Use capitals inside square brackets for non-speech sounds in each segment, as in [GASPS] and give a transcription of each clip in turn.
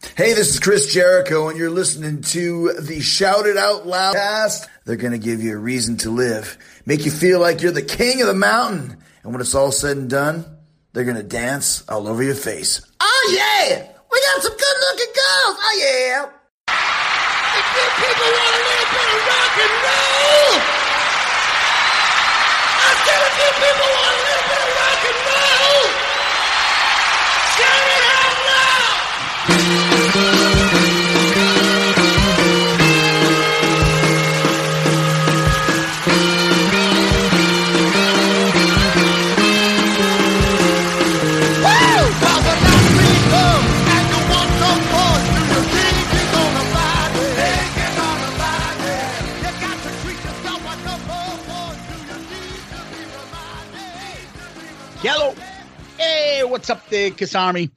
Hey, this is Chris Jericho, and you're listening to the Shout It Out Loud cast. They're going to give you a reason to live, make you feel like you're the king of the mountain. And when it's all said and done, they're going to dance all over your face. Oh, yeah! We got some good looking girls! Oh, yeah! If you people want a little bit of rock and roll, I said if you people want a little bit of rock and roll, shout it out Hello. Hey, what's up there, Kiss Army?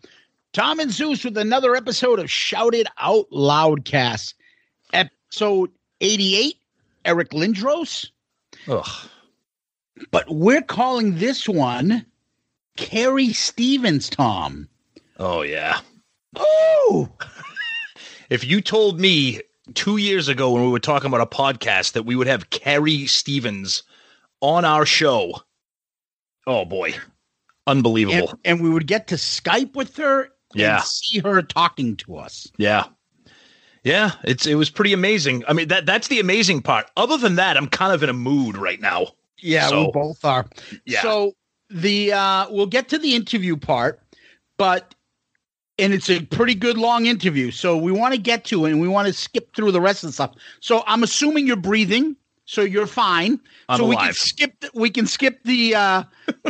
Tom and Zeus with another episode of Shouted It Out Loudcast. Episode 88, Eric Lindros. Ugh. But we're calling this one Carrie Stevens, Tom. Oh yeah. Oh, [LAUGHS] If you told me two years ago when we were talking about a podcast that we would have Carrie Stevens on our show, oh boy, unbelievable. and, and we would get to Skype with her Yeah. and see her talking to us. yeah. Yeah, it's it was pretty amazing. I mean that that's the amazing part. Other than that, I'm kind of in a mood right now. Yeah, So- we both are. Yeah. So the uh we'll get to the interview part, but and it's a pretty good long interview. So we want to get to it and we want to skip through the rest of the stuff. So I'm assuming you're breathing, so you're fine. I'm so we can skip the, we can skip the uh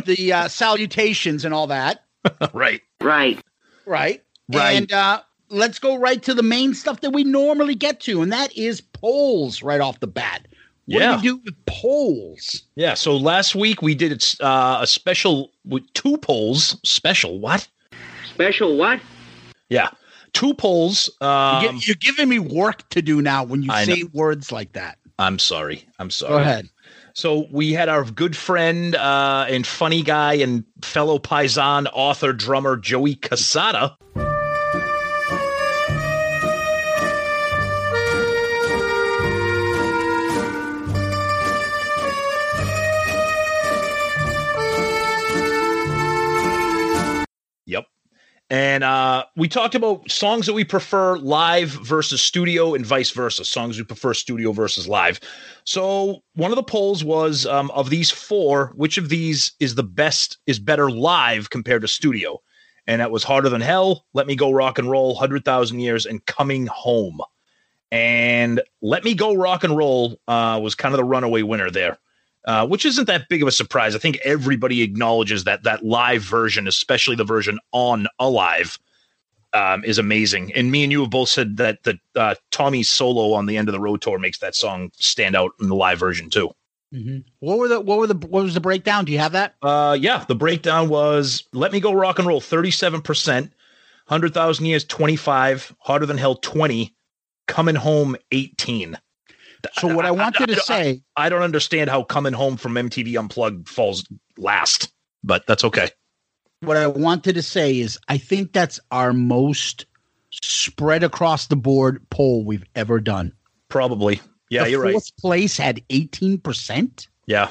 the uh [LAUGHS] salutations and all that, right. right? Right. Right. And uh let's go right to the main stuff that we normally get to, and that is polls right off the bat. What Yeah. do we do with polls? Yeah, so last week we did it's, uh, a special with two polls. Special what? Special what? Yeah, two polls. Um, You get- You're giving me work to do now when you I say words like that. I'm sorry. I'm sorry. Go ahead. So we had our good friend uh, and funny guy and fellow paisan author drummer Joey Cassata. And uh, we talked about songs that we prefer live versus studio and vice versa. Songs we prefer studio versus live. So one of the polls was um, of these four, which of these is the best, is better live compared to studio? And that was Harder Than Hell, Let Me Go Rock and Roll, 100,000 Years, and Coming Home. And Let Me Go Rock and Roll uh, was kind of the runaway winner there. Uh, which isn't that big of a surprise. I think everybody acknowledges that that live version, especially the version on Alive, um, is amazing. And me and you have both said that the uh, Tommy's solo on the end of the road tour makes that song stand out in the live version too. What were the what were the what was the breakdown? Do you have that? Uh, yeah, the breakdown was "Let Me Go Rock and Roll" thirty-seven percent, hundred thousand years twenty-five, harder than hell twenty, coming home eighteen. So what I wanted to I- say, [LAUGHS] I don't understand how coming home from MTV Unplugged falls last, but that's okay. what I wanted to say is I think that's our most spread across the board poll we've ever done. Probably, yeah, the you're right. Fourth place had eighteen percent. Yeah.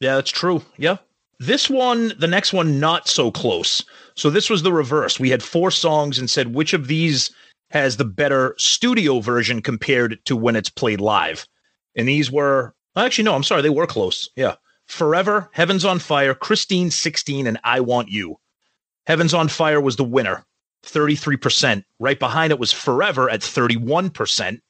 Yeah, that's true. Yeah. This one, the next one, not so close. So this was the reverse. We had four songs and said which of these has the better studio version compared to when it's played live. And these were actually no, I'm sorry, they were close. Yeah. Forever, Heavens on Fire, Christine 16, and I Want You. Heavens on Fire was the winner, 33%. Right behind it was Forever at 31%.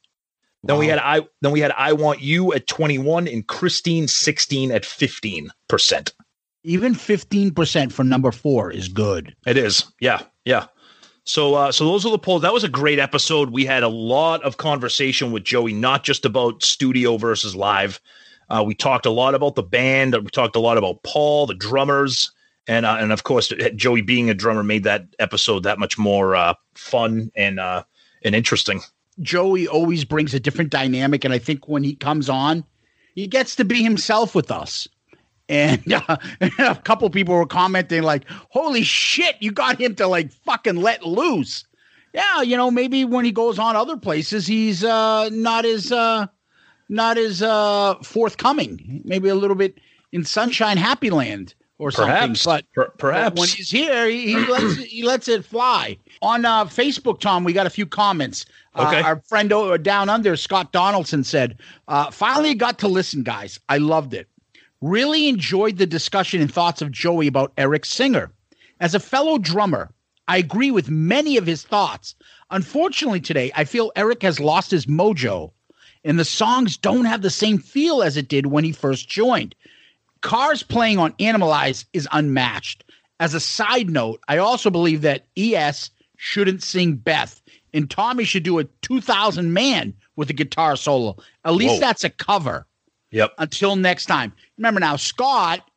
Then we had I then we had I Want You at 21 and Christine 16 at 15%. Even 15% for number four is good. It is. Yeah. Yeah. So uh so those are the polls. That was a great episode. We had a lot of conversation with Joey, not just about studio versus live. Uh, we talked a lot about the band. We talked a lot about Paul, the drummers, and uh, and of course Joey being a drummer made that episode that much more uh, fun and uh, and interesting. Joey always brings a different dynamic, and I think when he comes on, he gets to be himself with us. And [LAUGHS] uh, a couple people were commenting like, "Holy shit, you got him to like fucking let loose." Yeah, you know, maybe when he goes on other places, he's uh, not as uh, not as uh, forthcoming. Maybe a little bit in Sunshine Happy Land or Perhaps, something. Per- But perhaps when he's here, he, he lets it, he lets it fly. On uh, Facebook, Tom, we got a few comments. Uh, Okay. our friend o- down under, Scott Donaldson, said, uh, "Finally got to listen, guys. I loved it. Really enjoyed the discussion and thoughts of Joey about Eric Singer. As a fellow drummer, I agree with many of his thoughts. Unfortunately, today I feel Eric has lost his mojo, and the songs don't have the same feel as it did when he first joined." Carr's playing on Animalize is unmatched. As a side note, I also believe that ES shouldn't sing Beth, and Tommy should do a 2000 man with a guitar solo. At least Whoa. that's a cover. Yep. Until next time. Remember now, Scott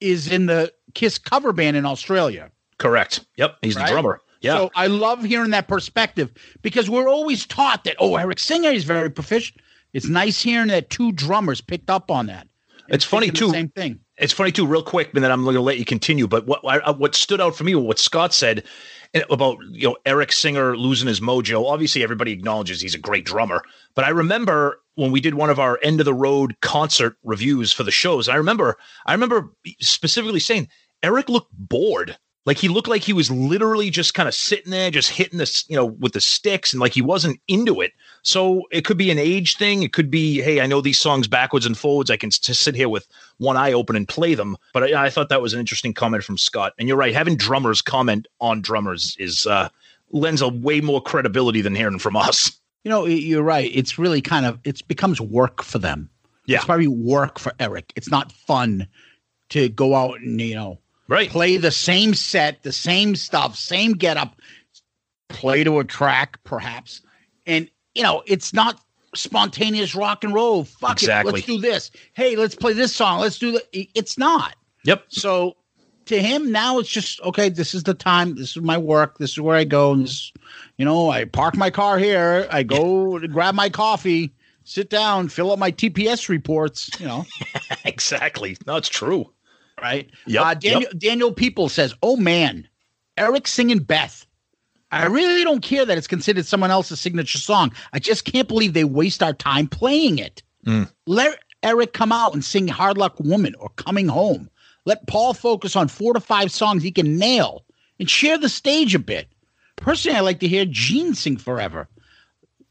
is in the Kiss cover band in Australia. Correct. Yep. He's Right? the drummer. Yeah. So I love hearing that perspective because we're always taught that, oh, Eric Singer is very proficient. It's nice hearing that two drummers picked up on that. It's funny, too. Same thing. it's funny too, real quick, and then I'm going to let you continue. But what what stood out for me, or what Scott said Eh, about you know Eric Singer losing his mojo. Obviously, everybody acknowledges he's a great drummer, but I remember when we did one of our end of the road concert reviews for the shows. I remember, I remember specifically saying Eric looked bored. Like he looked like he was literally just kind of sitting there, just hitting this, you know, with the sticks, and like he wasn't into it. So it could be an age thing. It could be, hey, I know these songs backwards and forwards. I can just sit here with one eye open and play them. But I, I thought that was an interesting comment from Scott. And you're right, having drummers comment on drummers is uh, lends a way more credibility than hearing from us. You know, you're right. It's really kind of it becomes work for them. Yeah. It's probably work for Eric. It's not fun to go out and, you know, Right. play the same set, the same stuff, same getup, play to a track, perhaps. And, you know, it's not spontaneous rock and roll. Fuck it. Let's do this. Hey, let's play this song. Let's do the it's not. Yep. So to him now it's just okay, this is the time, this is my work, this is where I go, and this you know, I park my car here, I go to grab my coffee, sit down, fill up my TPS reports, you know. [LAUGHS] exactly. No, it's true. Right? Yep, Uh, Daniel, Daniel People says, "Oh man, Eric singing Beth. I really don't care that it's considered someone else's signature song. I just can't believe they waste our time playing it. Mm. Let Eric come out and sing Hard Luck Woman or Coming Home. Let Paul focus on four to five songs he can nail and share the stage a bit. Personally, I like to hear Gene sing forever.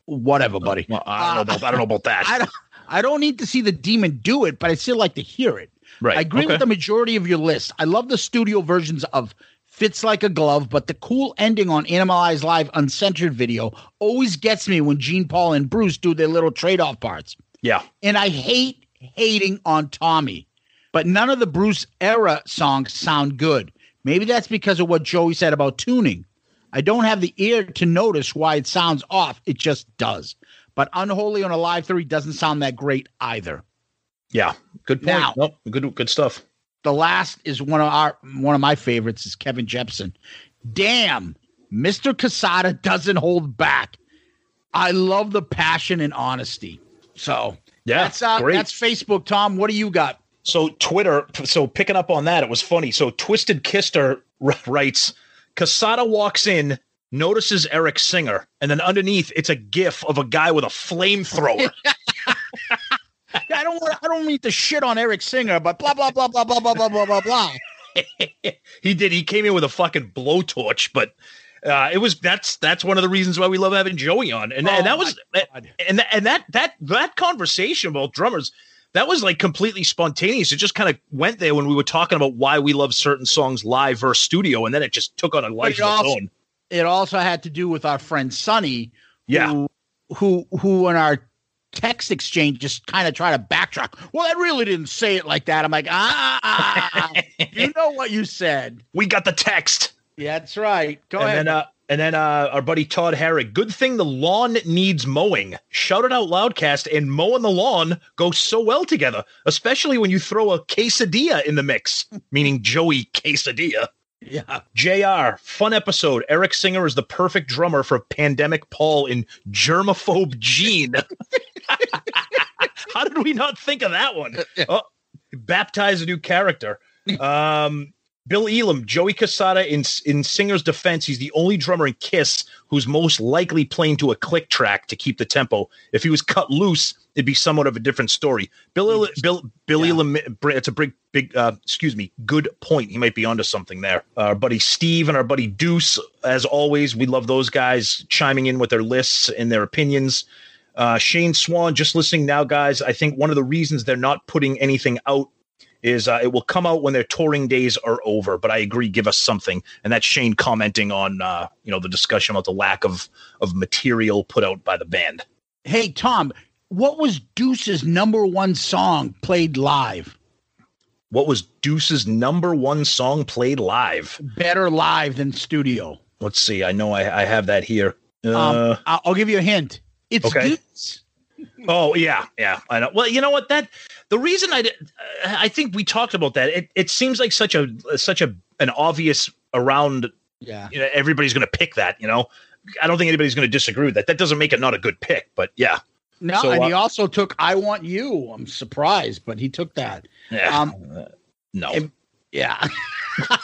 Whatever, buddy. Well, I don't know about I don't know about that. I don't, I don't need to see the demon do it, but I still like to hear it. Right, I agree okay. with the majority of your list. I love the studio versions of Fits Like a Glove, but the cool ending on Animalize Live Uncensored video always gets me when Gene Paul and Bruce do their little trade off parts. yeah. And I hate hating on Tommy, but none of the Bruce era songs sound good. Maybe that's because of what Joey said about tuning. I don't have the ear to notice why it sounds off. It just does. But Unholy on Alive 3 doesn't sound that great either. Yeah. Good point. Now- Nope, good good stuff. The last is one of our one of my favorites is Kevin Jepson. Damn, Mr. Cassata doesn't hold back. I love the passion and honesty. So Yeah, that's uh, great. that's Facebook, Tom. What do you got? So Twitter, so picking up on that, it was funny. So Twisted Kister writes, Cassata walks in, notices Eric Singer, and then underneath it's a gif of a guy with a flamethrower. [LAUGHS] Yeah, I don't want. I don't mean to shit on Eric Singer, but blah blah blah blah blah blah blah blah blah blah. [LAUGHS] he did. He came in with a fucking blowtorch, but Uh, it was that's that's one of the reasons why we love having Joey on, and, and that Oh, was God. and that, and that that that conversation about drummers that was like completely spontaneous. It just kind of went there when we were talking about why we love certain songs live versus studio, and then it just took on a life of its also- own. It also had to do with our friend Sonny, Yeah. who who, who in our text exchange just kind of try to backtrack. Well, I really didn't say it like that. I'm like, ah, [LAUGHS] you know what you said. We got the text. Yeah, that's right. Go and ahead. then uh and then uh our buddy Todd Herrick. Good thing the lawn needs mowing. Shout it out loudcast and mowing the lawn go so well together, especially when you throw a quesadilla in the mix, meaning Joey quesadilla. Yeah. JR, fun episode. Eric Singer is the perfect drummer for pandemic Paul in germaphobe Gene. [LAUGHS] How did we not think of that one? [LAUGHS] Oh, baptize a new character. Um, Bill Elam, Joey Cassata in in Singer's defense, he's the only drummer in Kiss who's most likely playing to a click track to keep the tempo. If he was cut loose, it'd be somewhat of a different story. Bill Il- Bill Bill Yeah. Elam, it's a big big uh, excuse me, good point. He might be onto something there. Our buddy Steve and our buddy Deuce, as always, we love those guys chiming in with their lists and their opinions. Uh, Shane Swan, just listening now, guys. I think one of the reasons they're not putting anything out is uh, it will come out when their touring days are over. But I agree, give us something, and that's Shane commenting on uh, you know the discussion about the lack of of material put out by the band. Hey, Tom, what was Deuce's number one song played live? What was Deuce's number one song played live? Better live than studio. Let's see. I know I, I have that here. Uh, Um, I'll, I'll give you a hint. It's okay. Deuce. Oh yeah, yeah. I know. Well, you know what? That the reason I did, I think we talked about that. It it seems like such a such a an obvious around. Yeah. You know, everybody's going to pick that. You know, I don't think anybody's going to disagree with that. That doesn't make it not a good pick, but yeah, No, So, and he uh, also took "I Want You." I'm surprised, but he took that. yeah. Um, [LAUGHS] no, Yeah, [LAUGHS]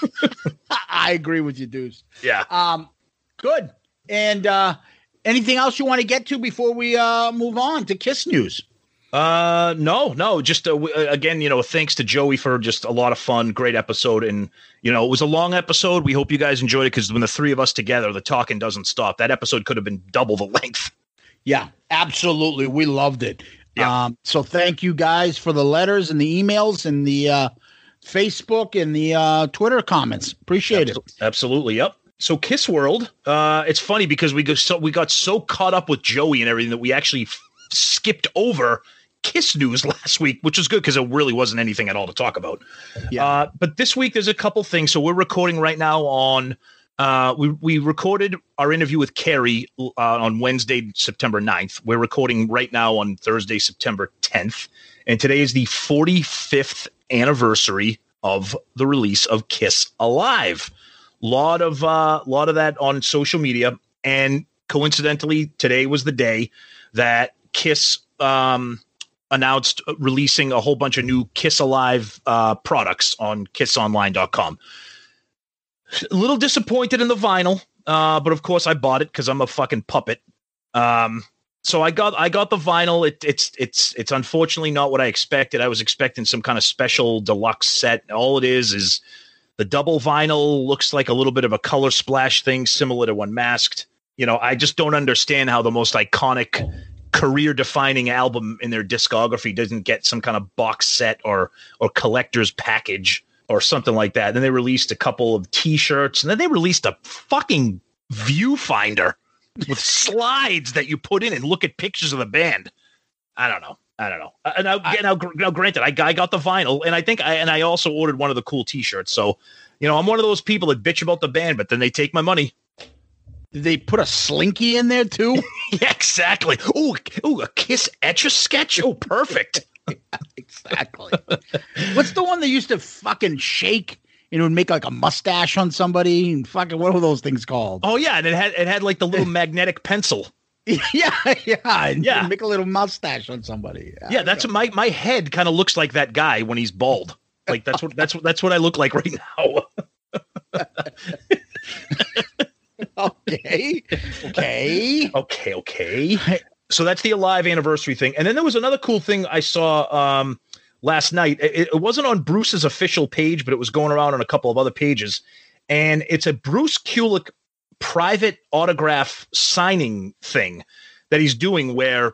I agree with you, Deuce. yeah. Um, good. And uh, anything else you want to get to before we uh, move on to Kiss news? Uh, no, no. Just uh, w- uh, again, you know, thanks to Joey for just a lot of fun, great episode, and you know, it was a long episode. We hope you guys enjoyed it because when the three of us together, the talking doesn't stop. That episode could have been double the length. Yeah, absolutely. We loved it. Yeah. Um, so thank you guys for the letters and the emails and the uh, Facebook and the uh, Twitter comments. Appreciate it. Absolutely. Yep. So Kiss World, uh, it's funny because we go so we got so caught up with Joey and everything that we actually f- skipped over Kiss news [LAUGHS] last week, which was good because it really wasn't anything at all to talk about. Yeah. Uh, but this week there's a couple things. So we're recording right now on. Uh, we we recorded our interview with Carrie uh, on Wednesday, September 9th. We're recording right now on Thursday, September 10th, and today is the 45th anniversary of the release of Kiss Alive lot of uh lot of that on social media. And coincidentally today was the day that kiss um announced releasing a whole bunch of new kiss alive uh products on kissonline.com a little disappointed in the vinyl uh but of course i bought it because i'm a fucking puppet. Um so i got i got the vinyl. It, it's it's it's unfortunately not what i expected. I was expecting some kind of special deluxe set. All it is is the double vinyl looks like a little bit of a color splash thing, similar to when Masked. You know, I just don't understand how the most iconic, career defining album in their discography doesn't get some kind of box set or or collector's package or something like that. Then they released a couple of T-shirts, and then they released a fucking viewfinder with slides that you put in and look at pictures of the band. I don't know. I don't know. Uh, now, I- now, gr- now, granted, I, I got the vinyl, and I think I and I also ordered one of the cool T-shirts. So, you know, I'm one of those people that bitch about the band, but then they take my money. Did they put a slinky in there too? [LAUGHS] Yeah, exactly. Oh, oh, a Kiss etch a sketch. Oh, perfect. [LAUGHS] exactly. What's the one that used to fucking shake and it would make like a mustache on somebody? And fucking what were those things called? Oh yeah, and it had it had like the little [LAUGHS] magnetic pencil. [LAUGHS] yeah, yeah, Yeah. Make a little mustache on somebody. Yeah, that's my my head kind of looks like that guy when he's bald. Like that's what that's what that's what I look like right now. [LAUGHS] okay. Okay. Okay, okay. So that's the Alive anniversary thing. And then there was another cool thing I saw um, last night. It, it wasn't on Bruce's official page, but it was going around on a couple of other pages. And it's a Bruce Kulick private autograph signing thing that he's doing where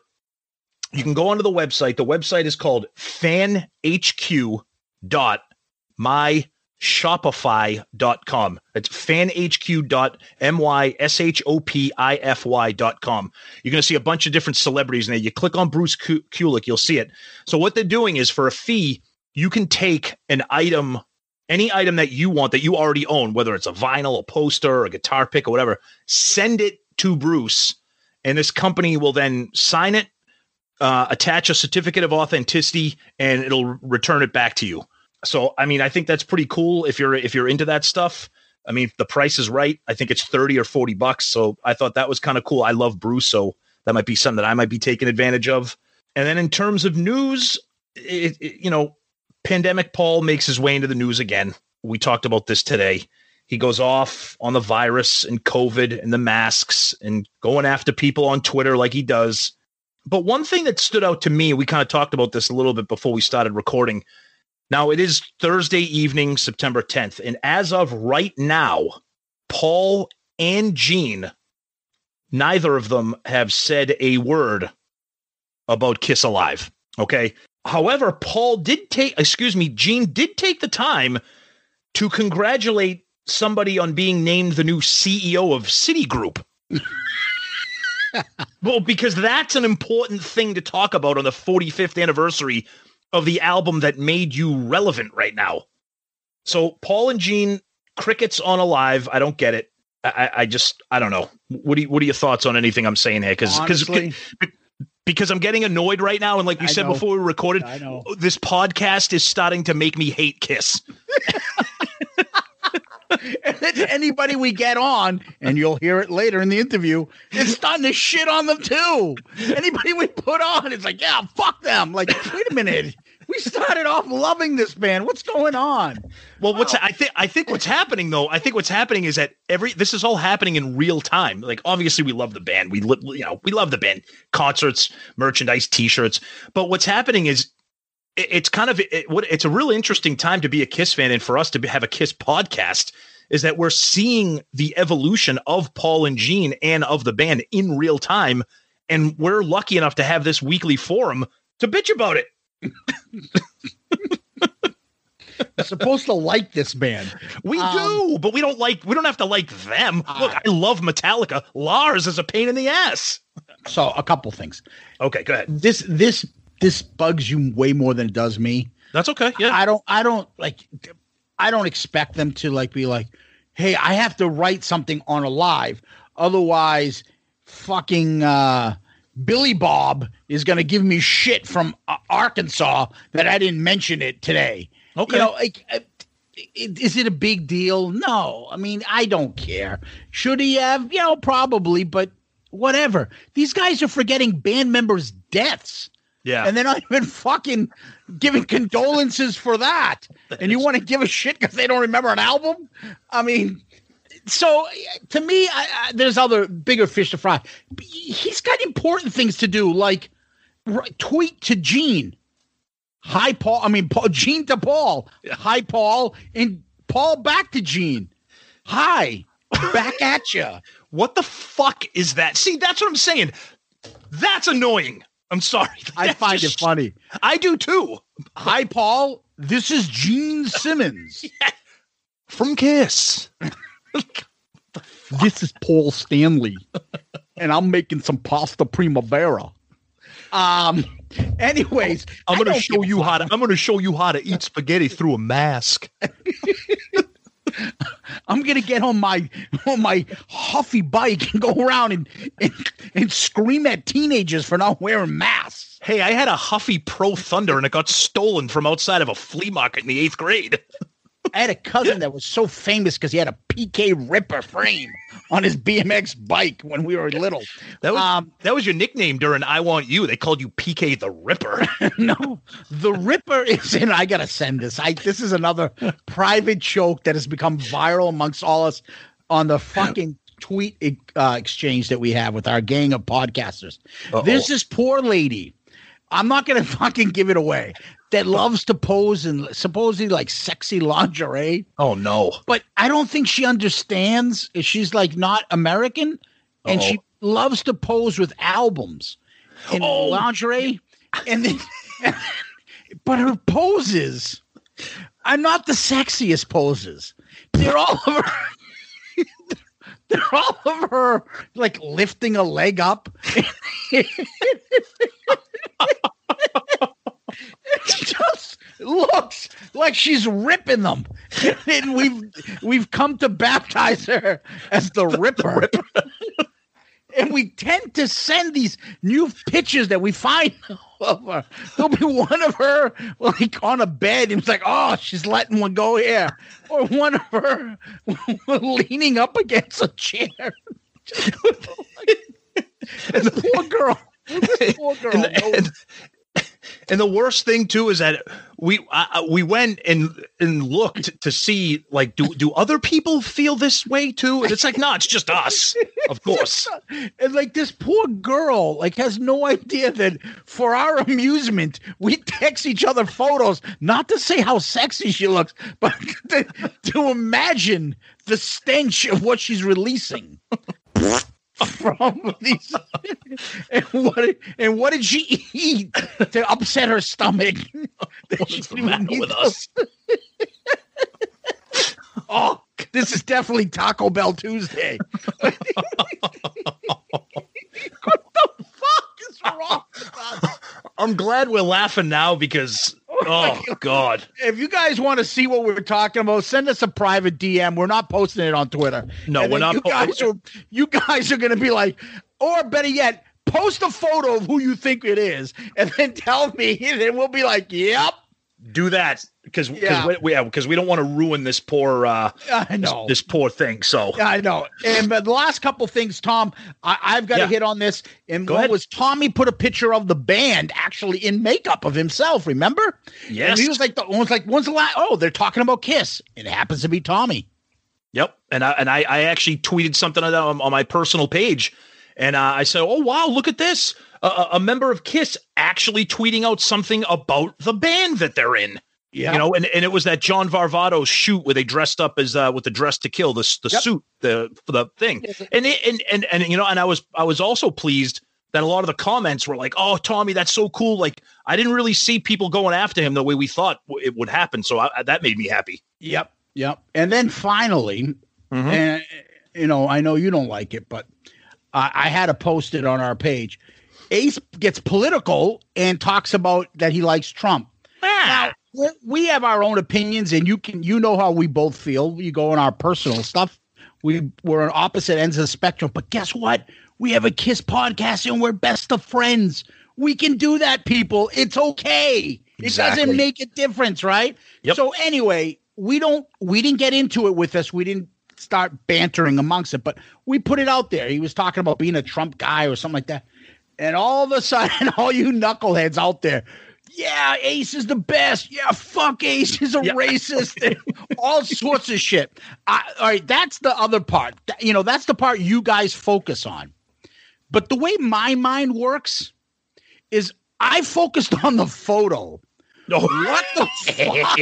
you can go onto the website. The website is called fanhq.myshopify.com. It's fanhq.myshopify.com. You're going to see a bunch of different celebrities in there. You click on Bruce Kulick, you'll see it. So what they're doing is for a fee, you can take an item, any item that you want that you already own, whether it's a vinyl, a poster, a guitar pick, or whatever, send it to Bruce, and this company will then sign it, uh, attach a certificate of authenticity, and it'll return it back to you. So, I mean, I think that's pretty cool if you're if you're into that stuff. I mean, the price is right. I think it's thirty or forty bucks. So, I thought that was kind of cool. I love Bruce, so that might be something that I might be taking advantage of. And then in terms of news, it, it, you know, pandemic Paul makes his way into the news again. We talked about this today. He goes off on the virus and COVID and the masks and going after people on Twitter like he does. But one thing that stood out to me, we kind of talked about this a little bit before we started recording. Now it is Thursday evening, September 10th. And as of right now, Paul and Gene, neither of them have said a word about Kiss Alive. Okay. However, Paul did take, excuse me, Gene did take the time to congratulate somebody on being named the new CEO of Citigroup. [LAUGHS] well, because that's an important thing to talk about on the 45th anniversary of the album that made you relevant right now. So, Paul and Gene, crickets on Alive. I don't get it. I, I just, I don't know. What do you, what are your thoughts on anything I'm saying here? Because, because, because I'm getting annoyed right now. And like we I said know. before we recorded, I know. this podcast is starting to make me hate Kiss. [LAUGHS] And anybody we get on, and you'll hear it later in the interview, is starting to shit on them too. Anybody we put on, it's like, yeah, fuck them. Like, wait a minute. We started off loving this band. What's going on? Well, what's I think I think what's happening though. I think what's happening is that every this is all happening in real time. Like obviously we love the band. We li- you know we love the band. Concerts, merchandise, T-shirts. But what's happening is it- it's kind of it, what it's a really interesting time to be a Kiss fan and for us to be, have a Kiss podcast is that we're seeing the evolution of Paul and Gene and of the band in real time, and we're lucky enough to have this weekly forum to bitch about it. We're supposed to like this band. We Um, do, but we don't like. We don't have to like them. Look, I love Metallica. Lars is a pain in the ass. So, a couple things. Okay, go ahead. This this this bugs you way more than it does me. That's okay. Yeah, I don't I don't like I don't expect them to like be like, hey, I have to write something on a live. Otherwise, fucking uh Billy Bob is gonna give me shit from uh, Arkansas that I didn't mention it today. Okay. You know, uh, i- is it a big deal? No. I mean, I don't care. Should he have? You know, probably, but whatever. These guys are forgetting band members' deaths yeah. and they're not [LAUGHS] even fucking giving condolences for that. And you want to give a shit because they don't remember an album? I mean, so uh, to me, I, I, there's other bigger fish to fry. He's got important things to do, like tweet to Gene. Hi, Paul. I mean, Paul, Gene to Paul. Hi, Paul, and Paul back to Gene. Hi, back [LAUGHS] at you. what the fuck is that? See, that's what I'm saying. That's annoying. I'm sorry. [LAUGHS] I find it funny. I do too. Hi, Paul. This is Gene Simmons. [LAUGHS] From Kiss. [LAUGHS] this is Paul Stanley, and I'm making some pasta primavera. Um. Anyways, I'm gonna show you how to. I'm gonna show you how to eat spaghetti through a mask. [LAUGHS] I'm gonna get on my on my huffy bike and go around and and, and scream at teenagers for not wearing masks. Hey, I had a Huffy Pro Thunder and it got stolen from outside of a flea market in the eighth grade. [LAUGHS] I had a cousin that was so famous because he had a PK Ripper frame on his BMX bike when we were little. That was Um, that was your nickname during I Want You. They called you PK the Ripper. [LAUGHS] no, the Ripper is in. I gotta send this. I this is another private joke that has become viral amongst all us on the fucking tweet uh, exchange that we have with our gang of podcasters. There's this poor lady. I'm not gonna [LAUGHS] fucking give it away. That loves to pose in supposedly like sexy lingerie. Oh no. But I don't think she understands. She's like not American, and she loves to pose with albums in Oh. lingerie, and then, [LAUGHS] but her poses are not the sexiest poses. They're all of her. [LAUGHS] They're all of her like lifting a leg up. [LAUGHS] it just looks like she's ripping them. [LAUGHS] and we've we've come to baptize her as the Ripper. [LAUGHS] and we tend to send these new pictures that we find of her. There'll be one of her like on a bed, and it's like, oh, she's letting one go here, or one of her [LAUGHS] leaning up against a chair. Oh this poor girl. This poor girl. and, and, and the worst thing too is that we uh, we went and and looked to see like do do other people feel this way too? And it's like no, it's just us, of course. and like this poor girl like has no idea that for our amusement we text each other photos not to say how sexy she looks but to, [LAUGHS] to imagine the stench of what she's releasing from these [LAUGHS] and what and what did she eat to upset her stomach? [LAUGHS] What's the didn't matter with those- [LAUGHS] oh this is definitely taco bell tuesday. What the fuck is wrong with us? I'm glad we're laughing now because [LAUGHS] oh god, If you guys want to see what we're talking about, send us a private DM. We're not posting it on Twitter. No, And we're not You po- guys are you guys are going to be like, or better yet, post a photo of who you think it is, and then tell me, and then we'll be like, "Yep, do that because Yeah. because we, because we don't want to ruin this poor uh I know." this poor thing. So Yeah, I know. And but the last couple things, Tom, I, I've got to Yeah. hit on this. And Go what ahead. was Tommy put a picture of the band actually in makeup of himself? Remember? Yes. And he was like, the, was like, when's the last? Oh, they're talking about Kiss. It happens to be Tommy. Yep, and I and I, I actually tweeted something on, on, my personal page, and uh, I said, "Oh wow, look at this! A, a member of Kiss actually tweeting out something about the band that they're in." Yeah. You know, and, and it was that John Varvatos shoot where they dressed up as uh, with the dress to kill, the the Yep. suit, the the thing, and, it, and and and you know, and I was I was also pleased that a lot of the comments were like, "Oh, Tommy, that's so cool!" Like I didn't really see people going after him the way we thought it would happen, so I, that made me happy. Yep. Yep. And then finally, Mhm. and you know, I know you don't like it, but I, I had to post it on our page. Ace gets political and talks about that he likes Trump. Now, we- we have our own opinions, and you can you know how we both feel. You go on our personal stuff. We we're on opposite ends of the spectrum, but guess what? We have a Kiss podcast, and we're best of friends. We can do that, people. It's okay. It doesn't make a difference, right? Yep. So anyway, we don't we didn't get into it with us. We didn't start bantering amongst it, but we put it out there. He was talking about being a Trump guy or something like that. And all of a sudden, [LAUGHS] all you knuckleheads out there, yeah, Ace is the best. Yeah, fuck Ace is a racist. [LAUGHS] all sorts of shit. I, all right, that's the other part. You know, that's the part you guys focus on. But the way my mind works is I focused on the photo. No, What the fuck?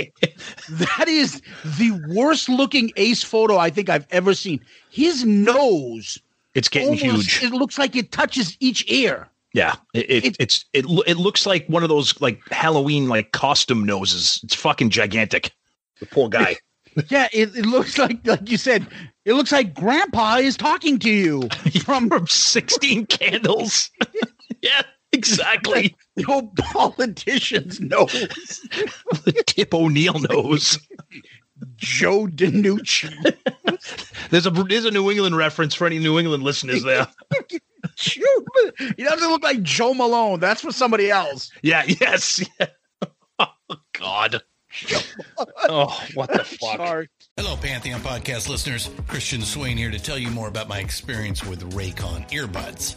[LAUGHS] That is the worst looking ace photo I think I've ever seen. His nose It's getting almost- huge. It looks like it touches each ear. Yeah, it, it It- it's it it looks like one of those like Halloween like costume noses. It's fucking gigantic. The poor guy. [LAUGHS] Yeah, it, it looks like like you said, it looks like grandpa is talking to you [LAUGHS] from From sixteen [LAUGHS] candles. yeah, exactly. old politician's nose. the Tip O'Neill nose. Joe DiNucci. There's a there's a New England reference for any New England listeners there. Joe- he doesn't look like Joe Malone. That's for somebody else. Yeah. Yes. Yeah. [LAUGHS] Oh God. Oh, what the [LAUGHS] fuck? Sorry. Hello, Pantheon podcast listeners. Christian Swain here to tell you more about my experience with Raycon earbuds.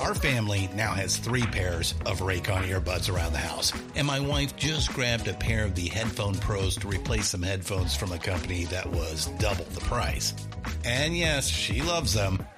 Our family now has three pairs of Raycon earbuds around the house, and my wife just grabbed a pair of the Headphone Pros to replace some headphones from a company that was double the price. And yes, she loves them.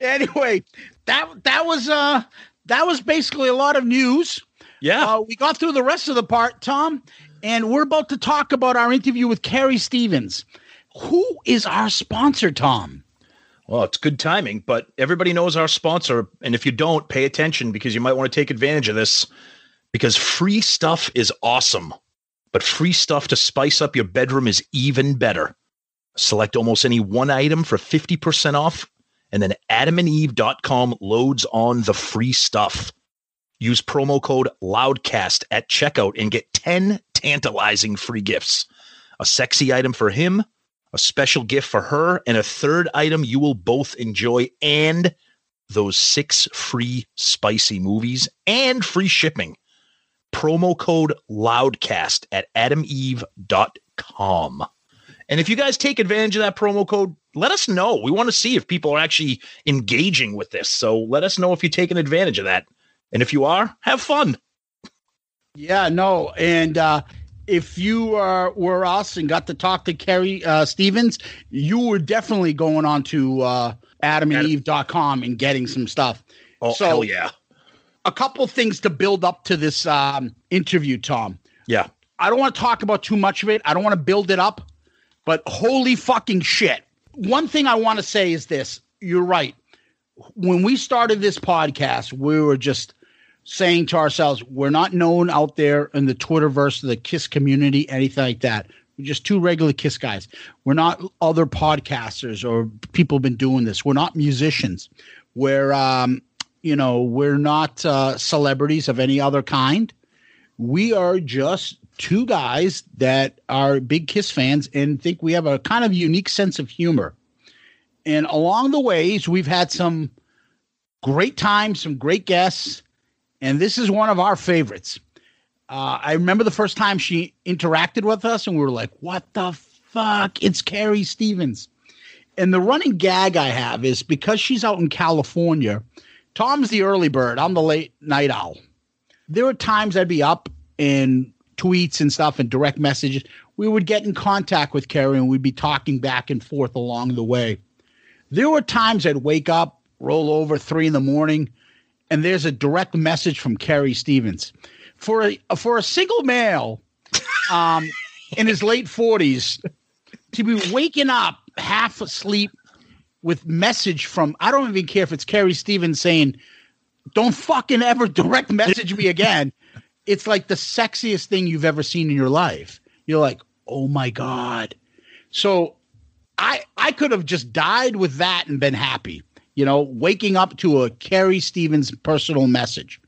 Anyway, that that was uh that was basically a lot of news. Yeah. Uh, we got through the rest of the part, Tom, and we're about to talk about our interview with Carrie Stevens. Who is our sponsor, Tom? Well, it's good timing, but everybody knows our sponsor. And if you don't, pay attention because you might want to take advantage of this because free stuff is awesome, but free stuff to spice up your bedroom is even better. Select almost any one item for 50% off, and then adamandeve.com loads on the free stuff. Use promo code LOUDCAST at checkout and get 10 tantalizing free gifts. A sexy item for him, a special gift for her, and a third item you will both enjoy, and those six free spicy movies and free shipping. Promo code LOUDCAST at adameve.com. And if you guys take advantage of that promo code, let us know. We want to see if people are actually engaging with this. So let us know if you're taking advantage of that. And if you are, have fun. Yeah, no, and uh, if you uh, were us and got to talk to Carrie uh, Stevens, you were definitely going on to uh, adamandeve.com and getting some stuff. Oh, So- hell yeah. A couple things to build up to this um, interview, Tom. Yeah. I don't want to talk about too much of it. I don't want to build it up, but holy fucking shit. One thing I want to say is this you're right. When we started this podcast, we were just saying to ourselves, we're not known out there in the Twitterverse, the Kiss community, anything like that. We're just two regular Kiss guys. We're not other podcasters or people have been doing this. We're not musicians. We're, um, you know, we're not uh, celebrities of any other kind we are just two guys that are big Kiss fans and think we have a kind of unique sense of humor. And along the ways, we've had some great times, some great guests, and this is one of our favorites. Uh, I remember the first time she interacted with us, and we were like, "What the fuck? It's Carrie Stevens." And the running gag I have is because she's out in California. Tom's the early bird. I'm the late night owl there were times I'd be up in tweets and stuff and direct messages. We would get in contact with Carrie and we'd be talking back and forth along the way. There were times I'd wake up, roll over three in the morning, and there's a direct message from Carrie Stevens. For a for a single male [LAUGHS] um, in his late forties to be waking up half asleep with message from I don't even care if it's Carrie Stevens saying, "Don't fucking ever direct message me again." It's like the sexiest thing you've ever seen in your life. You're like, "Oh my god." So I I could have just died with that and been happy. You know, waking up to a Carrie Stevens personal message.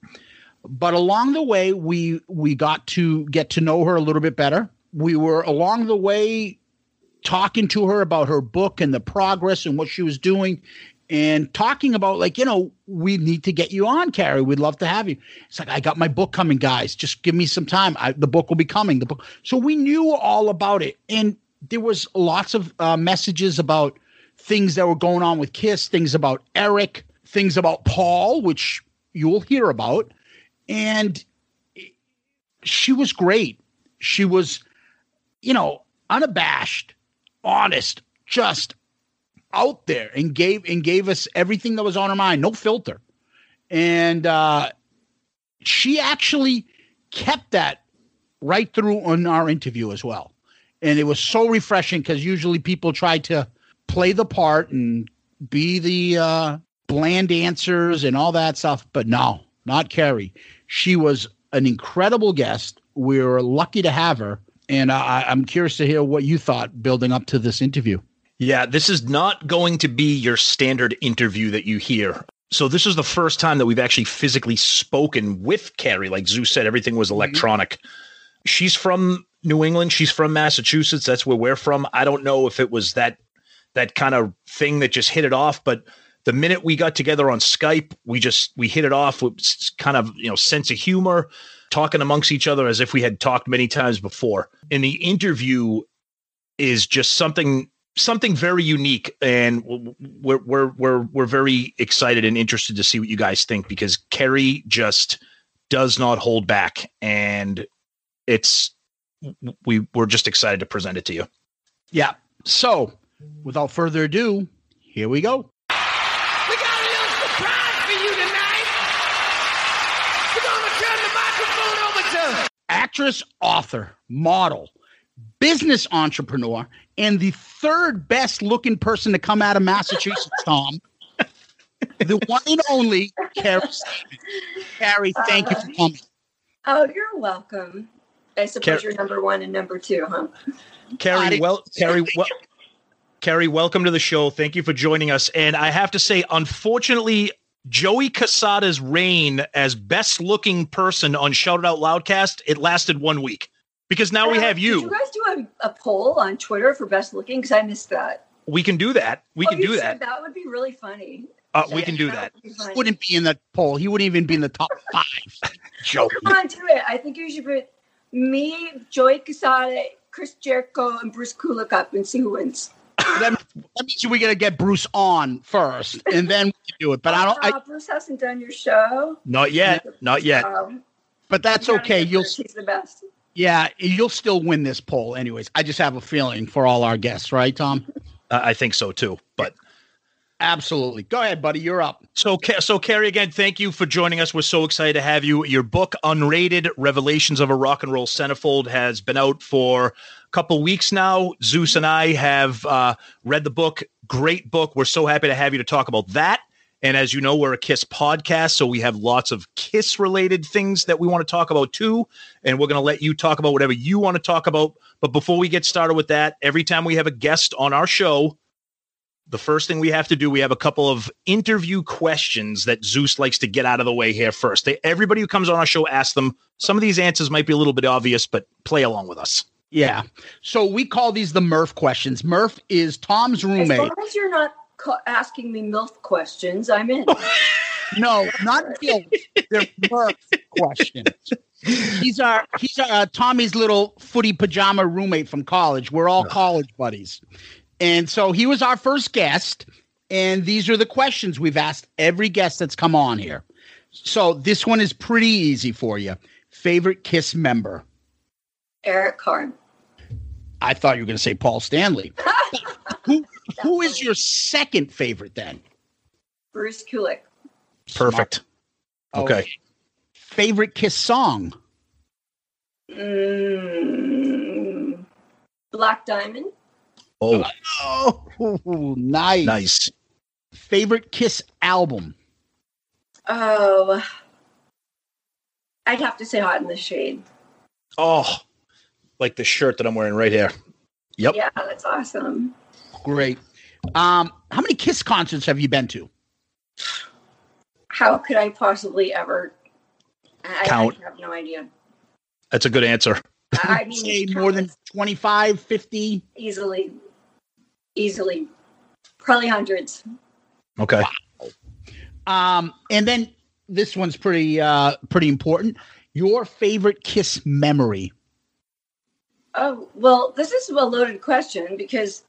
But along the way, we we got to get to know her a little bit better. We were along the way talking to her about her book and the progress and what she was doing and talking about like you know we need to get you on carrie. We'd love to have you. It's like i got my book coming guys. Just give me some time. I, the book will be coming. The book so we knew all about it. And there was lots of uh, messages about things that were going on with kiss things about eric things about paul which you'll hear about. And she was great. She was you know unabashed honest, just out there and gave and gave us everything that was on her mind, no filter. And uh, she actually kept that right through on our interview as well. And it was so refreshing because usually people try to play the part and be the uh, bland answers and all that stuff. But no, not Carrie. She was an incredible guest. We were lucky to have her and I, I'm curious to hear what you thought building up to this interview. Yeah, this is not going to be your standard interview that you hear. So this is the first time that we've actually physically spoken with Carrie. Like Zeus said, everything was electronic. Mm-hmm. She's from New England. She's from Massachusetts. That's where we're from. I don't know if it was that that kind of thing that just hit it off, but the minute we got together on Skype, we just we hit it off with kind of you know sense of humor talking amongst each other as if we had talked many times before. And the interview is just something something very unique and we're we're we're we're very excited and interested to see what you guys think because Carrie just does not hold back and it's we we're just excited to present it to you. Yeah. So, without further ado, here we go. We got a little surprise for you tonight. We're going to turn the microphone over to Actress, author, model, business entrepreneur, and the third best looking person to come out of Massachusetts, [LAUGHS] Tom. the one and only Carrie Carrie, thank you for coming. Oh, you're welcome. I suppose Car- you're number one and number two, huh? Carrie, well, Carrie, well, Carrie, welcome to the show. Thank you for joining us. And I have to say, unfortunately, Joey Cassata's reign as best looking person on Shout It Out Loudcast, it lasted one week because now uh, we have you. Did you guys do a, a poll on Twitter for best looking? Because I missed that. We can do that. We oh, can do that. That would be really funny. Uh, we can do that. that. Would wouldn't be in the poll. He wouldn't even be in the top [LAUGHS] five. Joke. Come on, do it. I think you should put me, Joey Cassata, Chris Jericho, and Bruce Kulick up and see who wins that, that means we got to get Bruce on first, and then we can do it. But I don't. I, uh, Bruce hasn't done your show. Not yet. Not yet. Um, but that's okay. You'll. He's the best. Yeah, you'll still win this poll, anyways. I just have a feeling for all our guests, right, Tom? Uh, I think so too. But Absolutely. Go ahead, buddy. You're up. So, so Carrie, again, thank you for joining us. We're so excited to have you. Your book, Unrated Revelations of a Rock and Roll Centerfold, has been out for a couple weeks now. Zeus and I have uh, read the book. Great book. We're so happy to have you to talk about that. And as you know, we're a Kiss podcast, so we have lots of Kiss related things that we want to talk about too. And we're going to let you talk about whatever you want to talk about. But before we get started with that, every time we have a guest on our show, the first thing we have to do, we have a couple of interview questions that Zeus likes to get out of the way here first. They, everybody who comes on our show asks them. Some of these answers might be a little bit obvious, but play along with us. Yeah. So we call these the Murph questions. Murph is Tom's roommate. As long as you're not asking me MILF questions, I'm in. [LAUGHS] no, not MILF. They're Murph questions. He's our he's our uh, Tommy's little footy pajama roommate from college. We're all college buddies. And so he was our first guest. And these are the questions we've asked every guest that's come on here. So this one is pretty easy for you. Favorite Kiss member? Eric Carr. I thought you were going to say Paul Stanley. [LAUGHS] who who is your second favorite then? Bruce Kulick. Perfect. Okay. okay. Favorite Kiss song? Mm, Black Diamond. Oh. oh, nice. Nice. favorite Kiss album. Oh, I'd have to say Hot in the Shade. Oh, like the shirt that I'm wearing right here. Yep. Yeah, that's awesome. Great. Um, how many Kiss concerts have you been to? How could I possibly ever? I, Count. I have no idea. That's a good answer. I [LAUGHS] mean, Say more than 25, 50? easily, easily, probably hundreds. Okay. Um, and then this one's pretty uh pretty important. Your favorite Kiss memory. Oh well, this is a loaded question because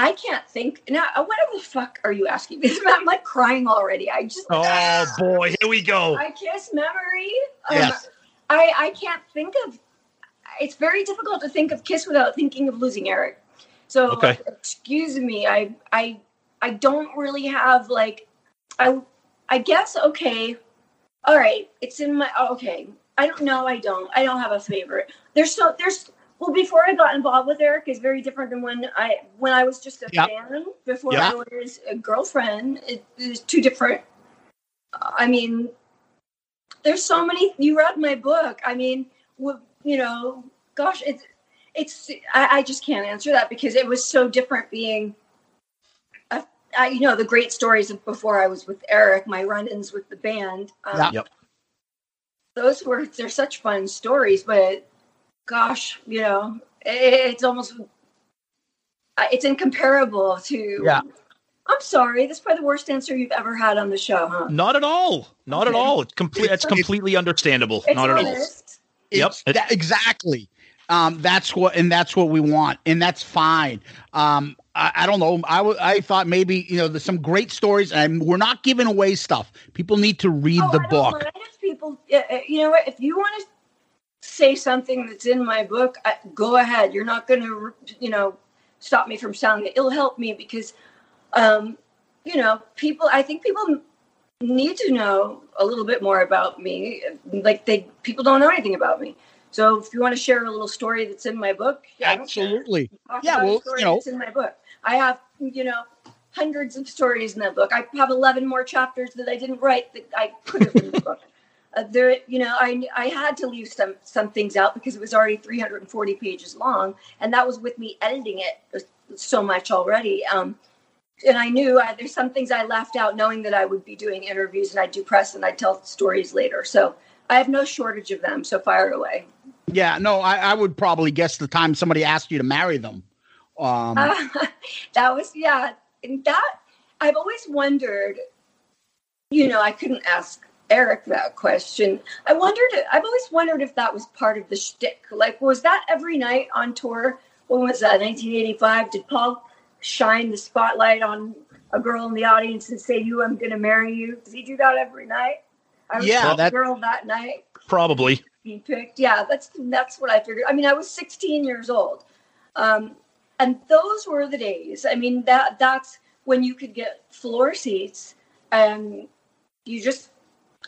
I can't think now. Whatever the fuck are you asking me? [LAUGHS] I'm like crying already. I just Oh [LAUGHS] boy, here we go. I kiss memory. Um, Yes. I I can't think of. It's very difficult to think of Kiss without thinking of losing Eric. So Okay. excuse me. I I I don't really have like I I guess okay. All right, it's in my okay. I don't know. I don't. I don't have a favorite. There's so there's well before I got involved with Eric is very different than when I when I was just a Yep. fan before Yep. I was a girlfriend. It is two different. I mean, there's so many. You read my book. I mean, you know, gosh, it's it's. I, I just can't answer that because it was so different being. A, I, you know the great stories of before I was with Eric, my run-ins with the band. Um, Yep. Those were they're such fun stories, but gosh, you know, it's almost uh, it's incomparable to. Yeah. I'm sorry. That's probably the worst answer you've ever had on the show, huh? Not at all. Not at all. It's complete. It's completely understandable. It's Not at all. honest. Yep. That- exactly. Um, that's what, and that's what we want, and that's fine. Um, I, I don't know. I, w- I thought maybe you know there's some great stories, and we're not giving away stuff. People need to read Oh, the I don't book. mind if people, uh, uh, you know what? If you want to say something that's in my book, I, go ahead. You're not going to, you know, stop me from selling it. It'll help me because, um, you know, people. I think people need to know a little bit more about me. Like they, people don't know anything about me. So if you want to share a little story that's in my book, yeah, I don't care. Absolutely. Yeah, well, you know- that's in my book. I have, you know, hundreds of stories in that book. I have 11 more chapters that I didn't write that I could have in the book. Uh, there, you know, I I had to leave some some things out because it was already 340 pages long, and that was with me editing it so much already. Um, and I knew I, there's some things I left out, knowing that I would be doing interviews and I'd do press and I'd tell stories later. So I have no shortage of them. So fire away. Yeah, no, I, I would probably guess the time somebody asked you to marry them. Um, [LAUGHS] that was yeah and that i've always wondered you know i couldn't ask eric that question i wondered i've always wondered if that was part of the shtick. like was that every night on tour when was that 1985 did paul shine the spotlight on a girl in the audience and say you i'm gonna marry you does he do that every night i was Yeah, that- girl that night Probably. he picked. Yeah, that's that's what I figured. I mean, I was 16 years old, um, and those were the days. I mean, that that's when you could get floor seats, and you just,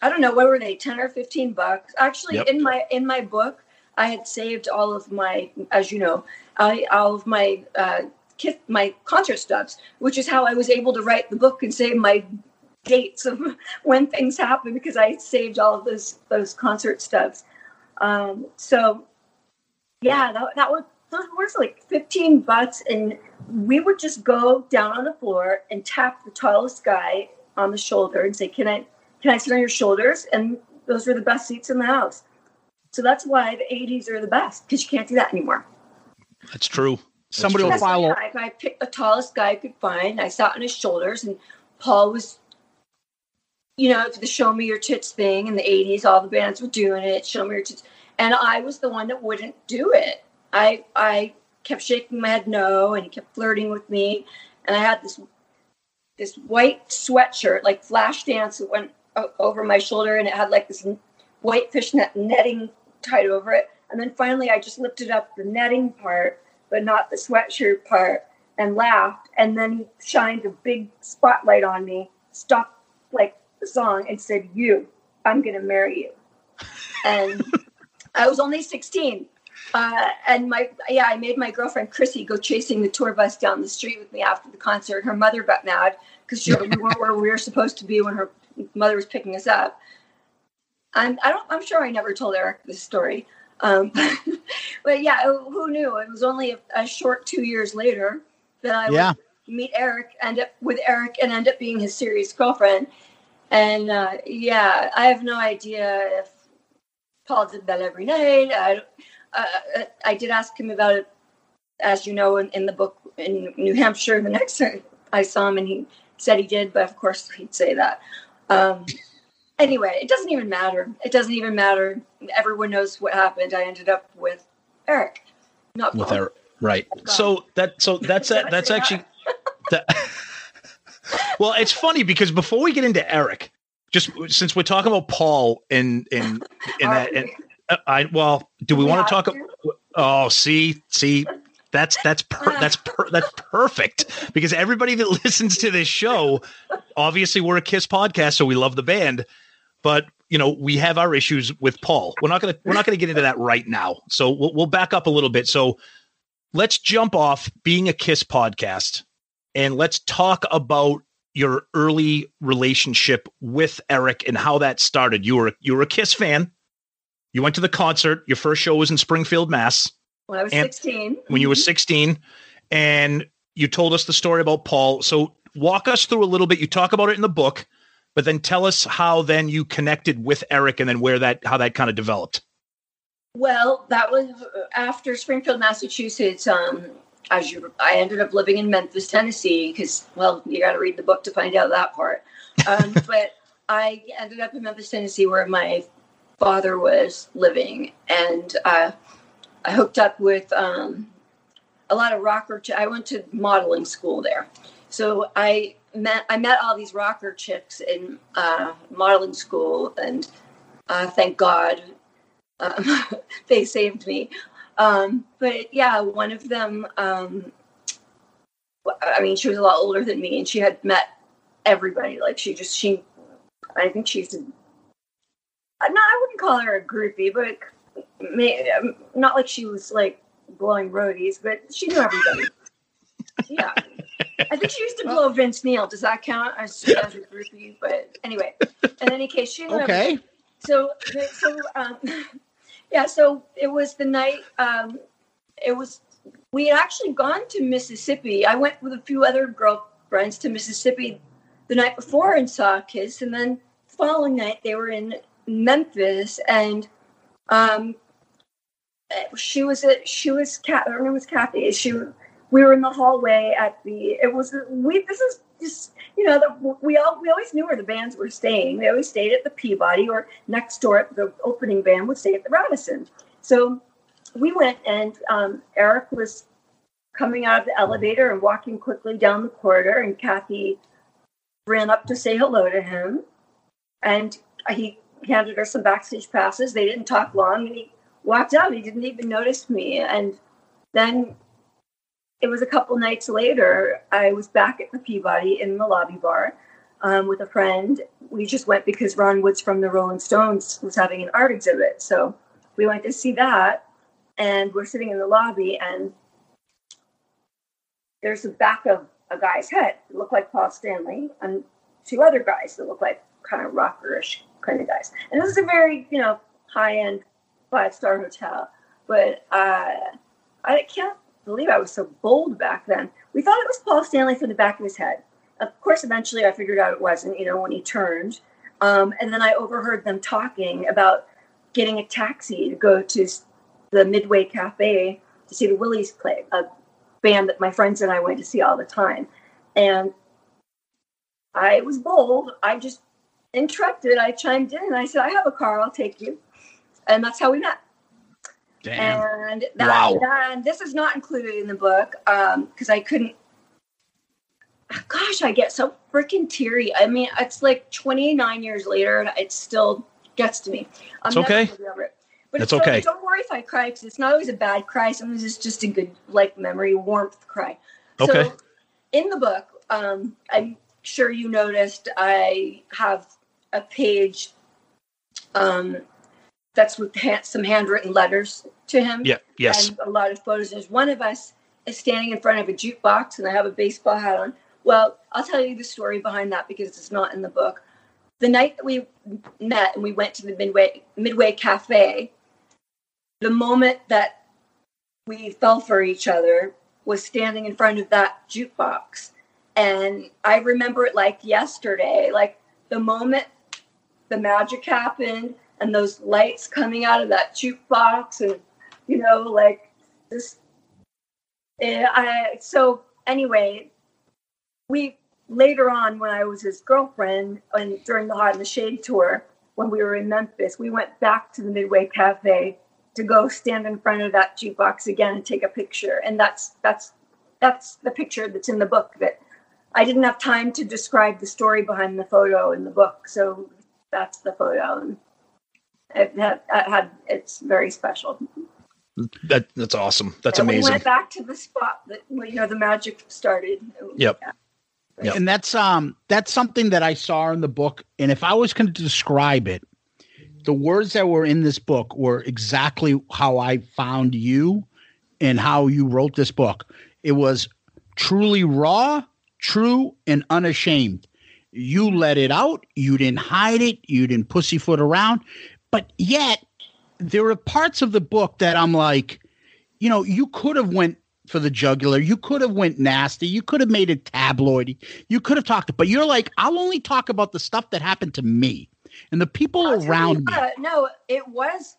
I don't know, what were they, 10 or 15 bucks? Actually, Yep. in my in my book, I had saved all of my, as you know, I, all of my uh, kit, my concert stubs, which is how I was able to write the book and save my dates of [LAUGHS] when things happen because I saved all of those those concert stubs. Um, so yeah, that, that was those were like 15 bucks and we would just go down on the floor and tap the tallest guy on the shoulder and say, Can I can I sit on your shoulders? And those were the best seats in the house. So that's why the 80s are the best because you can't do that anymore. That's true. That's Somebody will true. That's file a- I, I picked the tallest guy I could find. I sat on his shoulders, and Paul was, you know, the "Show Me Your Tits" thing in the '80s. All the bands were doing it. Show me your tits, and I was the one that wouldn't do it. I I kept shaking my head no, and he kept flirting with me, and I had this this white sweatshirt, like flash dance, that went o- over my shoulder, and it had like this white fishnet netting tied over it. And then finally, I just lifted up the netting part, but not the sweatshirt part, and laughed. And then he shined a big spotlight on me, stopped like the song, and said, "You, I'm gonna marry you." And [LAUGHS] I was only 16, Uh, and my yeah, I made my girlfriend Chrissy go chasing the tour bus down the street with me after the concert. Her mother got mad because we weren't where we were supposed to be when her mother was picking us up. And I don't. I'm sure I never told Eric this story. Um, [LAUGHS] but yeah, who knew? It was only a, a short two years later that I Yeah. would meet Eric, end up with Eric, and end up being his serious girlfriend. And uh, yeah, I have no idea if Paul did that every night. I, uh, I did ask him about it, as you know, in, in the book in New Hampshire. The next time [LAUGHS] I saw him, and he said he did, but of course he'd say that. Um, anyway, it doesn't even matter. It doesn't even matter. Everyone knows what happened. I ended up with Eric, not with Paul. Eric. Right. So that so that's [LAUGHS] I that's actually that. [LAUGHS] well, it's funny because before we get into Eric, just since we're talking about Paul and and and that, and uh, I well, do we We want to talk? to? Oh, see, see, that's that's per, that's per, that's perfect because everybody that [LAUGHS] listens to this show, obviously, we're a Kiss podcast, so we love the band, but you know we have our issues with Paul. We're not gonna we're not gonna get into that right now. So we'll, we'll back up a little bit. So let's jump off being a Kiss podcast and let's talk about your early relationship with Eric and how that started. You were you were a Kiss fan. You went to the concert. Your first show was in Springfield, Mass. When I was and- 16. When you were 16, and you told us the story about Paul. So walk us through a little bit. You talk about it in the book, but then tell us how then you connected with Eric and then where that how that kind of developed. Well, that was after Springfield, Massachusetts. Um, as you, I ended up living in Memphis, Tennessee, because well, you got to read the book to find out that part. Um, [LAUGHS] but I ended up in Memphis, Tennessee, where my father was living, and uh, I hooked up with um, a lot of rocker. Ch- I went to modeling school there, so I met I met all these rocker chicks in uh, modeling school, and uh, thank God um, [LAUGHS] they saved me. Um, but yeah, one of them, um, I mean, she was a lot older than me and she had met everybody. Like she just, she, I think she's, a, no, I wouldn't call her a groupie, but not like she was like blowing roadies, but she knew everybody. yeah. I think she used to blow Vince Neil. Does that count as, as a groupie? But anyway, in any case, she knew everybody. Okay. So, so um, [LAUGHS] yeah, so it was the night. Um, it was we had actually gone to Mississippi. I went with a few other girlfriends to Mississippi the night before and saw Kiss, and then the following night they were in Memphis, and um, she was a, she was Kat, her name was Kathy. She we were in the hallway at the it was we this is just you know the, we all we always knew where the bands were staying. They always stayed at the Peabody or next door at the opening band would stay at the Radisson. So we went and um, Eric was coming out of the elevator and walking quickly down the corridor, and Kathy ran up to say hello to him, and he handed her some backstage passes. They didn't talk long, and he walked out. He didn't even notice me, and then it was a couple nights later. I was back at the Peabody in the lobby bar um, with a friend. We just went because Ron Woods from the Rolling Stones was having an art exhibit, so we went to see that. And we're sitting in the lobby, and there's the back of a guy's head. It looked like Paul Stanley, and two other guys that look like kind of rockerish kind of guys. And this is a very, you know, high end five star hotel. But uh, I can't believe I was so bold back then. We thought it was Paul Stanley from the back of his head. Of course, eventually I figured out it wasn't, you know, when he turned. Um, and then I overheard them talking about getting a taxi to go to the Midway Cafe to see the Willies play, a band that my friends and I went to see all the time. And I was bold. I just interrupted. I chimed in and I said, I have a car, I'll take you. And that's how we met. Damn. And that, Wow. that- this is not included in the book because I couldn't. Gosh, I get so freaking teary. I mean, it's like 29 years later, and it still gets to me. I'm It's okay. gonna be it. But It's okay. Don't, don't worry if I cry because it's not always a bad cry. Sometimes it's just a good, like, memory warmth cry. Okay. So in the book, um, I'm sure you noticed I have a page um, that's with ha- some handwritten letters to him. Yeah. Yes. And a lot of photos. There's one of us is standing in front of a jukebox, and I have a baseball hat on. Well, I'll tell you the story behind that because it's not in the book. The night that we met and we went to the Midway Midway Cafe, the moment that we fell for each other was standing in front of that jukebox. And I remember it like yesterday, like the moment the magic happened and those lights coming out of that jukebox and you know like this eh, I, so anyway we later on when i was his girlfriend and during the hot in the shade tour when we were in memphis we went back to the midway cafe to go stand in front of that jukebox again and take a picture. And that's that's that's the picture that's in the book that i didn't have time to describe the story behind the photo in the book. So that's the photo it had, it had it's very special That that's awesome. That's and amazing. we went back to the spot that you know the magic started Yep. Yeah. Yep. And that's um that's something that I saw in the book. And if I was going to describe it, the words that were in this book were exactly how I found you and how you wrote this book. It was truly raw, true, and unashamed. You let it out. You didn't hide it. You didn't pussyfoot around. But yet, there are parts of the book that I'm like, you know, you could have went for the jugular. You could have went nasty. You could have made it tabloidy. You could have talked, but you're like, I'll only talk about the stuff that happened to me and the people I'll around me. what, no, it was.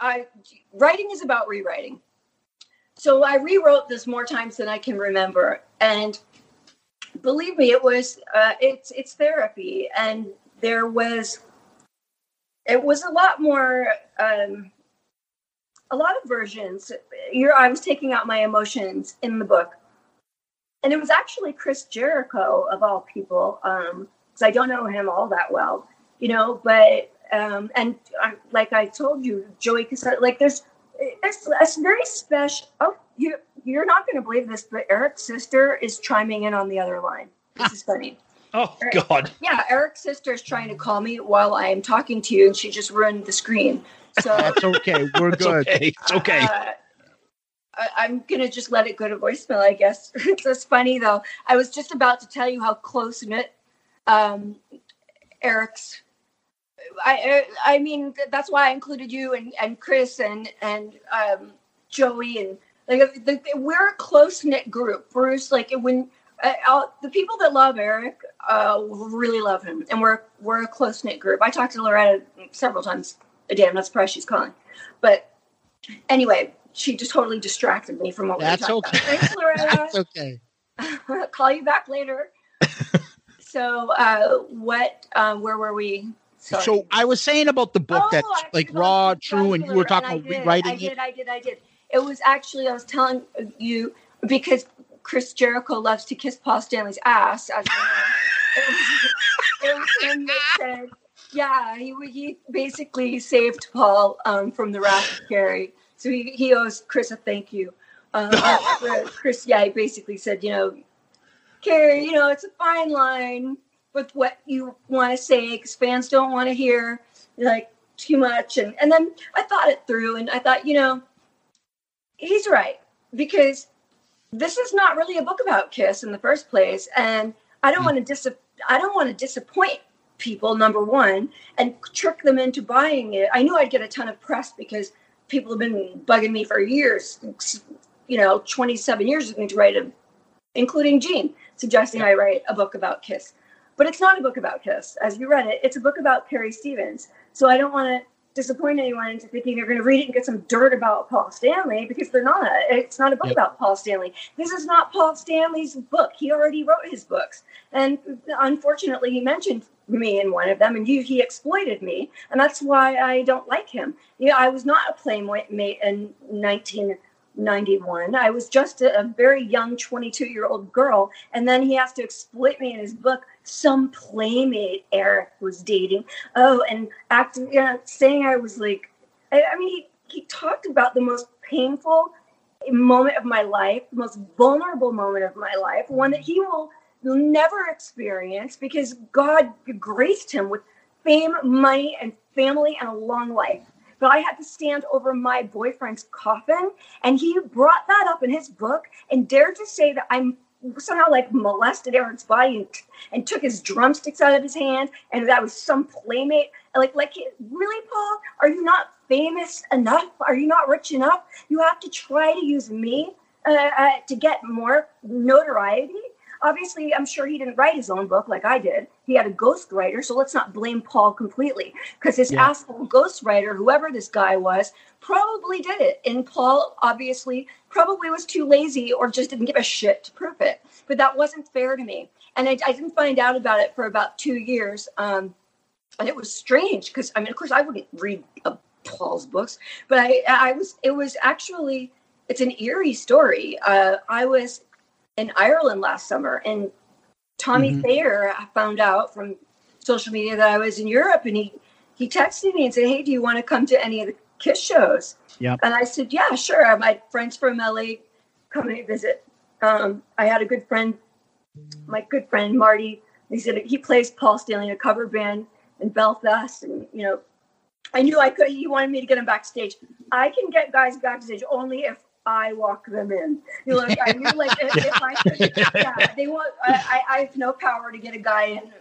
I writing is about rewriting. So I rewrote this more times than I can remember, and believe me, it was uh, it's it's therapy, and there was it was a lot more. Um, a lot of versions. I was taking out my emotions in the book, and it was actually Chris Jericho of all people, because I don't know him all that well, you know. But um, and uh, like I told you, Joey Cassata, like there's it's, a very special. Oh, you you're not going to believe this, but Eric's sister is chiming in on the other line. This is funny. Oh God. Yeah, Eric's sister is trying to call me while I am talking to you, and she just ruined the screen. So [LAUGHS] That's okay. We're It's good. okay. It's okay. uh, I, I'm gonna just let it go to voicemail, I guess. [LAUGHS] it's just funny though. I was just about to tell you how close knit um, Eric's. I I I mean that's why I included you and, and Chris and and um, Joey and like the, the, we're a close knit group. Bruce, like when uh, I'll- the people that love Eric uh, really love him, and we're we're a close knit group. I talked to Loretta several times a day. I'm not surprised she's calling, but anyway, she just totally distracted me from what That's we were talking okay. about. Thanks, Loretta. That's okay. [LAUGHS] Call you back later. [LAUGHS] so, uh, what? Um, where were we? Sorry. So I was saying about the book Oh, that's I like raw, true, and you were talking about I did, rewriting I it. did, I did, I did. It was actually I was telling you because Chris Jericho loves to kiss Paul Stanley's ass. As you know. It, was, it was him that said, "Yeah, he he basically saved Paul um, from the wrath of Carrie." So he, he owes Chris a thank you. Um, [LAUGHS] Chris, yeah, he basically said, you know, Carrie, you know, it's a fine line with what you want to say because fans don't want to hear like too much. And and then I thought it through, and I thought, you know, he's right because this is not really a book about Kiss in the first place, and I don't want to dis I don't want to disappoint people. Number one, and trick them into buying it. I knew I'd get a ton of press because people have been bugging me for years. You know, twenty seven years of me to write a including Gene, suggesting I write a book about Kiss. But it's not a book about Kiss. As you read it, it's a book about Carrie Stevens. So I don't want to disappoint anyone into thinking they're going to read it and get some dirt about Paul Stanley because they're not. It's not a book Yep. about Paul Stanley. This is not Paul Stanley's book. He already wrote his books. And unfortunately, he mentioned me in one of them and you, he exploited me. And that's why I don't like him. Yeah, I was not a playmate in 1991. I was just a, a very young 22 year old girl. And then he has to exploit me in his book. Some playmate Eric was dating. Oh, and acting, you know, saying I was like, I, I mean, he, he talked about the most painful moment of my life, the most vulnerable moment of my life, one that he will never experience because God graced him with fame, money, and family and a long life. But I had to stand over my boyfriend's coffin, and he brought that up in his book and dared to say that I'm somehow like molested Eric's body and, and took his drumsticks out of his hand, and that was some playmate. Like, like, really, Paul? Are you not famous enough? Are you not rich enough? You have to try to use me uh, uh, to get more notoriety. Obviously, I'm sure he didn't write his own book like I did. He had a ghostwriter, so let's not blame Paul completely because his Yeah. asshole ghostwriter, whoever this guy was, probably did it. And Paul obviously probably was too lazy or just didn't give a shit to prove it. But that wasn't fair to me. And I, I didn't find out about it for about two years. Um, and it was strange because I mean, of course, I wouldn't read uh, Paul's books, but I, I was. It was actually, it's an eerie story. Uh, I was in Ireland last summer, and Tommy Mhm. Thayer found out from social media that I was in Europe, and he he texted me and said, "Hey, do you want to come to any of the Kiss shows?" Yep. And I said, "Yeah, sure." My friends from LA come and visit. Um, I had a good friend, my good friend Marty. He said he plays Paul Stanley in a cover band in Belfast, and you know, I knew I could. He wanted me to get him backstage. I can get guys backstage only if I walk them in. You know, like, I knew like [LAUGHS] if, if I could, yeah, they want. I, I have no power to get a guy in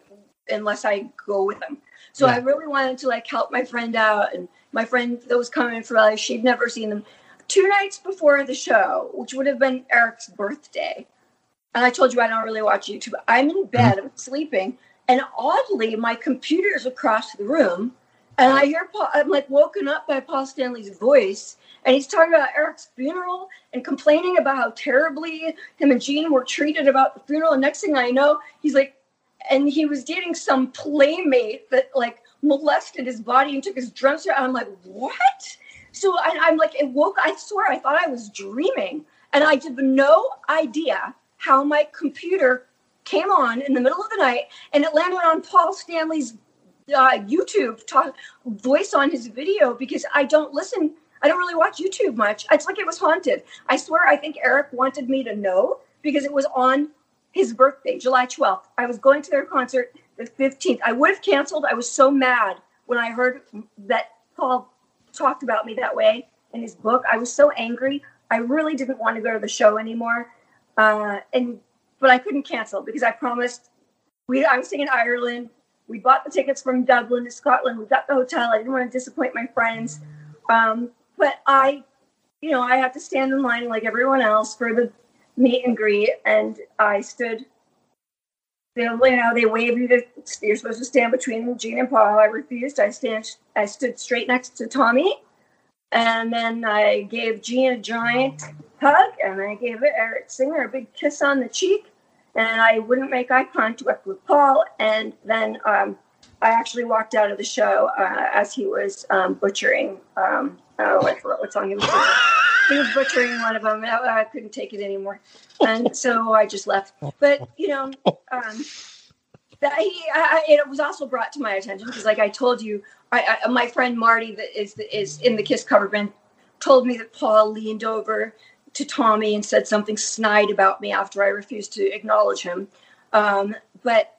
unless I go with them. So I really wanted to like help my friend out, and my friend that was coming from LA, she'd never seen them. Two nights before the show, which would have been Eric's birthday, and I told you I don't really watch YouTube. I'm in mm-hmm. bed, I'm sleeping, and oddly, my computer's across the room, and I hear Paul. I'm like woken up by Paul Stanley's voice, and he's talking about Eric's funeral and complaining about how terribly him and Gene were treated about the funeral. And next thing I know, he's like, and he was dating some playmate that like molested his body and took his drums out. I'm like, what? So I, I'm like, it woke. I swear, I thought I was dreaming, and I have no idea how my computer came on in the middle of the night and it landed on Paul Stanley's uh, YouTube talk, voice on his video because I don't listen. I don't really watch YouTube much. It's like it was haunted. I swear, I think Eric wanted me to know because it was on his birthday, July 12th. I was going to their concert the 15th. I would have canceled. I was so mad when I heard that Paul talked about me that way in his book. I was so angry. I really didn't want to go to the show anymore. Uh, and but I couldn't cancel because I promised we I was staying in Ireland. We bought the tickets from Dublin to Scotland. We got the hotel. I didn't want to disappoint my friends. Um, but I, you know, I had to stand in line like everyone else for the meet and greet, and I stood. They, you know, they waved you to. You're supposed to stand between Gene and Paul. I refused. I stand. I stood straight next to Tommy, and then I gave Gene a giant hug, and I gave Eric Singer a big kiss on the cheek, and I wouldn't make eye contact with Paul. And then um, I actually walked out of the show uh, as he was um, butchering. Um, oh, I forgot what song he was butchering. He was butchering one of them. I, I couldn't take it anymore, and so I just left. But you know, um, that he, I- it was also brought to my attention because, like I told you, I, I, my friend Marty that is is in the Kiss cover band told me that Paul leaned over to Tommy and said something snide about me after I refused to acknowledge him. Um, but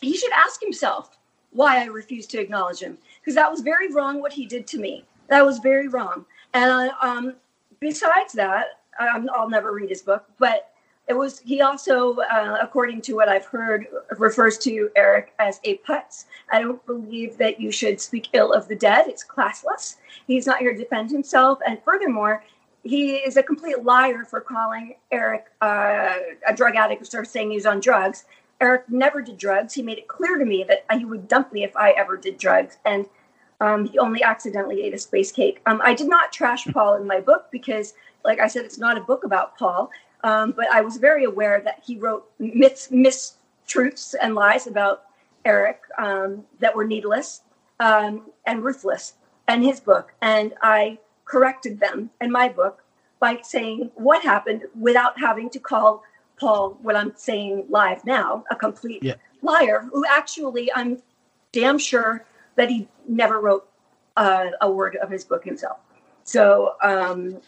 he should ask himself why I refused to acknowledge him because that was very wrong what he did to me. That was very wrong. And um, besides that, I'll never read his book, but it was he also, uh, according to what I've heard, refers to Eric as a putz. I don't believe that you should speak ill of the dead. It's classless. He's not here to defend himself, and furthermore, he is a complete liar for calling Eric uh, a drug addict or saying he's on drugs. Eric never did drugs. He made it clear to me that he would dump me if I ever did drugs, and um, he only accidentally ate a space cake. Um, I did not trash Paul in my book because, like I said, it's not a book about Paul. Um, but I was very aware that he wrote myths, mistruths, and lies about Eric um, that were needless um, and ruthless in his book, and I corrected them in my book by saying what happened without having to call Paul what I'm saying live now a complete Yeah. liar who actually I'm damn sure that he never wrote uh, a word of his book himself. So um,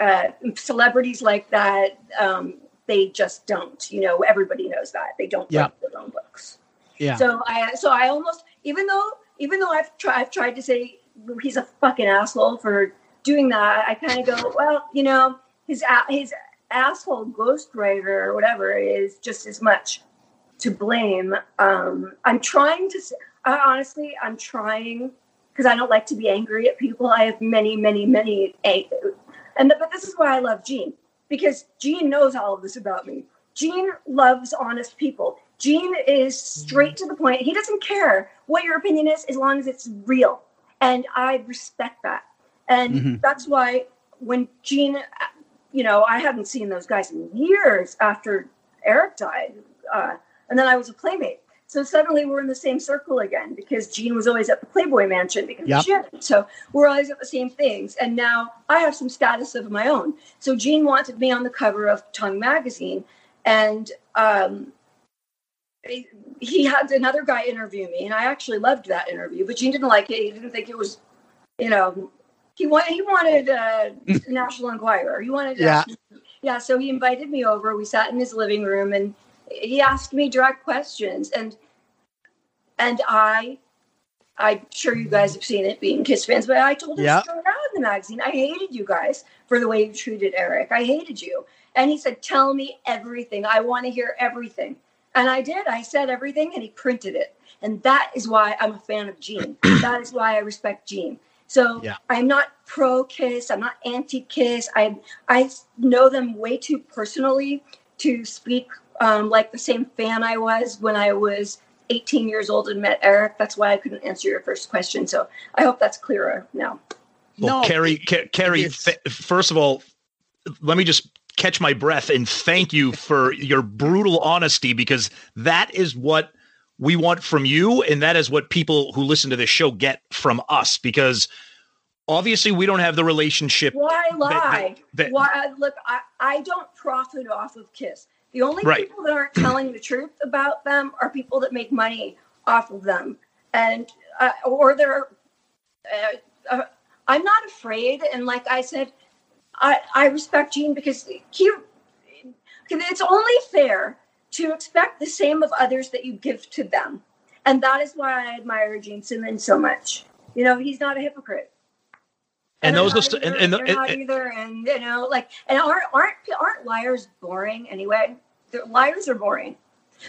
uh, celebrities like that, um, they just don't. You know, everybody knows that they don't Yeah. write their own books. Yeah. So I so I almost even though even though I've tried I've tried to say he's a fucking asshole for doing that, I kind of go, well, you know, his his asshole ghostwriter or whatever is just as much to blame. Um, I'm trying to. I, honestly, I'm trying because I don't like to be angry at people. I have many, many, many, and but this is why I love Gene because Gene knows all of this about me. Gene loves honest people. Gene is straight to the point. He doesn't care what your opinion is as long as it's real, and I respect that. And Mhm. that's why when Gene, you know, I hadn't seen those guys in years after Eric died, uh, and then I was a playmate. So suddenly we're in the same circle again because Gene was always at the Playboy Mansion because Yep. Shannon. So we're always at the same things. And now I have some status of my own. So Gene wanted me on the cover of Tongue Magazine. And um, he- he had another guy interview me. And I actually loved that interview, but Gene didn't like it. He didn't think it was, you know, he wanted, he wanted uh, National Enquirer. He wanted, Yeah. yeah. So he invited me over. We sat in his living room and he asked me direct questions. And and I, I'm sure you guys have seen it being Kiss fans, but I told him Yeah. straight out in the magazine, I hated you guys for the way you treated Eric. I hated you. And he said, Tell me everything. I want to hear everything. And I did. I said everything and he printed it. And that is why I'm a fan of Gene. [CLEARS THROAT] that is why I respect Gene. So Yeah. I'm not pro Kiss. I'm not anti Kiss. I I know them way too personally to speak um, like the same fan I was when I was 18 years old and met Eric. That's why I couldn't answer your first question. So I hope that's clearer now. Well, No, Carrie, Ca- Carrie. it's- th- first of all, let me just catch my breath and thank you for your brutal honesty because that is what we want from you, and that is what people who listen to this show get from us. Because obviously, we don't have the relationship. Why lie? that- Why look? I, I don't profit off of Kiss. The only Right. people that aren't telling the truth about them are people that make money off of them, and uh, or they're. Uh, uh, I'm not afraid, and like I said, I I respect Gene because he. It's only fair to expect the same of others that you give to them, and that is why I admire Gene Simmons so much. You know, he's not a hypocrite and they're those, are st- either, and, and, they're not and, either, and you know, like, and aren't aren't aren't liars boring anyway? They're, liars are boring.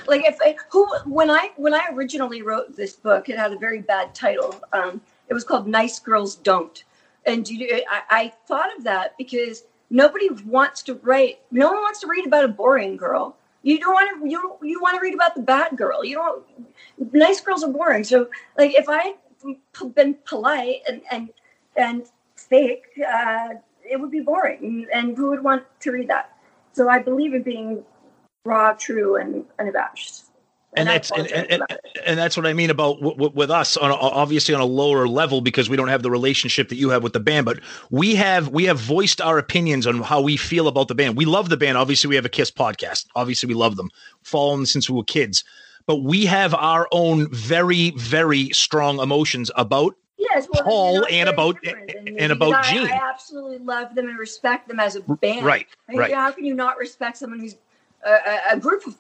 Like if I, who when I when I originally wrote this book, it had a very bad title. Um, it was called "Nice Girls Don't," and you, I, I thought of that because nobody wants to write. No one wants to read about a boring girl. You don't want to. You you want to read about the bad girl. You don't. Nice girls are boring. So like if I had been polite and and and fake, uh, it would be boring, and who would want to read that? So I believe in being raw, true, and unabashed. And I that's and, and, and, and that's what I mean about w- w- with us on a, obviously on a lower level because we don't have the relationship that you have with the band, but we have we have voiced our opinions on how we feel about the band. We love the band. Obviously, we have a Kiss podcast. Obviously, we love them. Follow them since we were kids, but we have our own very very strong emotions about Yes, well, Paul and about- me and about I, Gene. I absolutely love them and respect them as a band. right, I mean, right. How can you not respect someone who's a, a group of,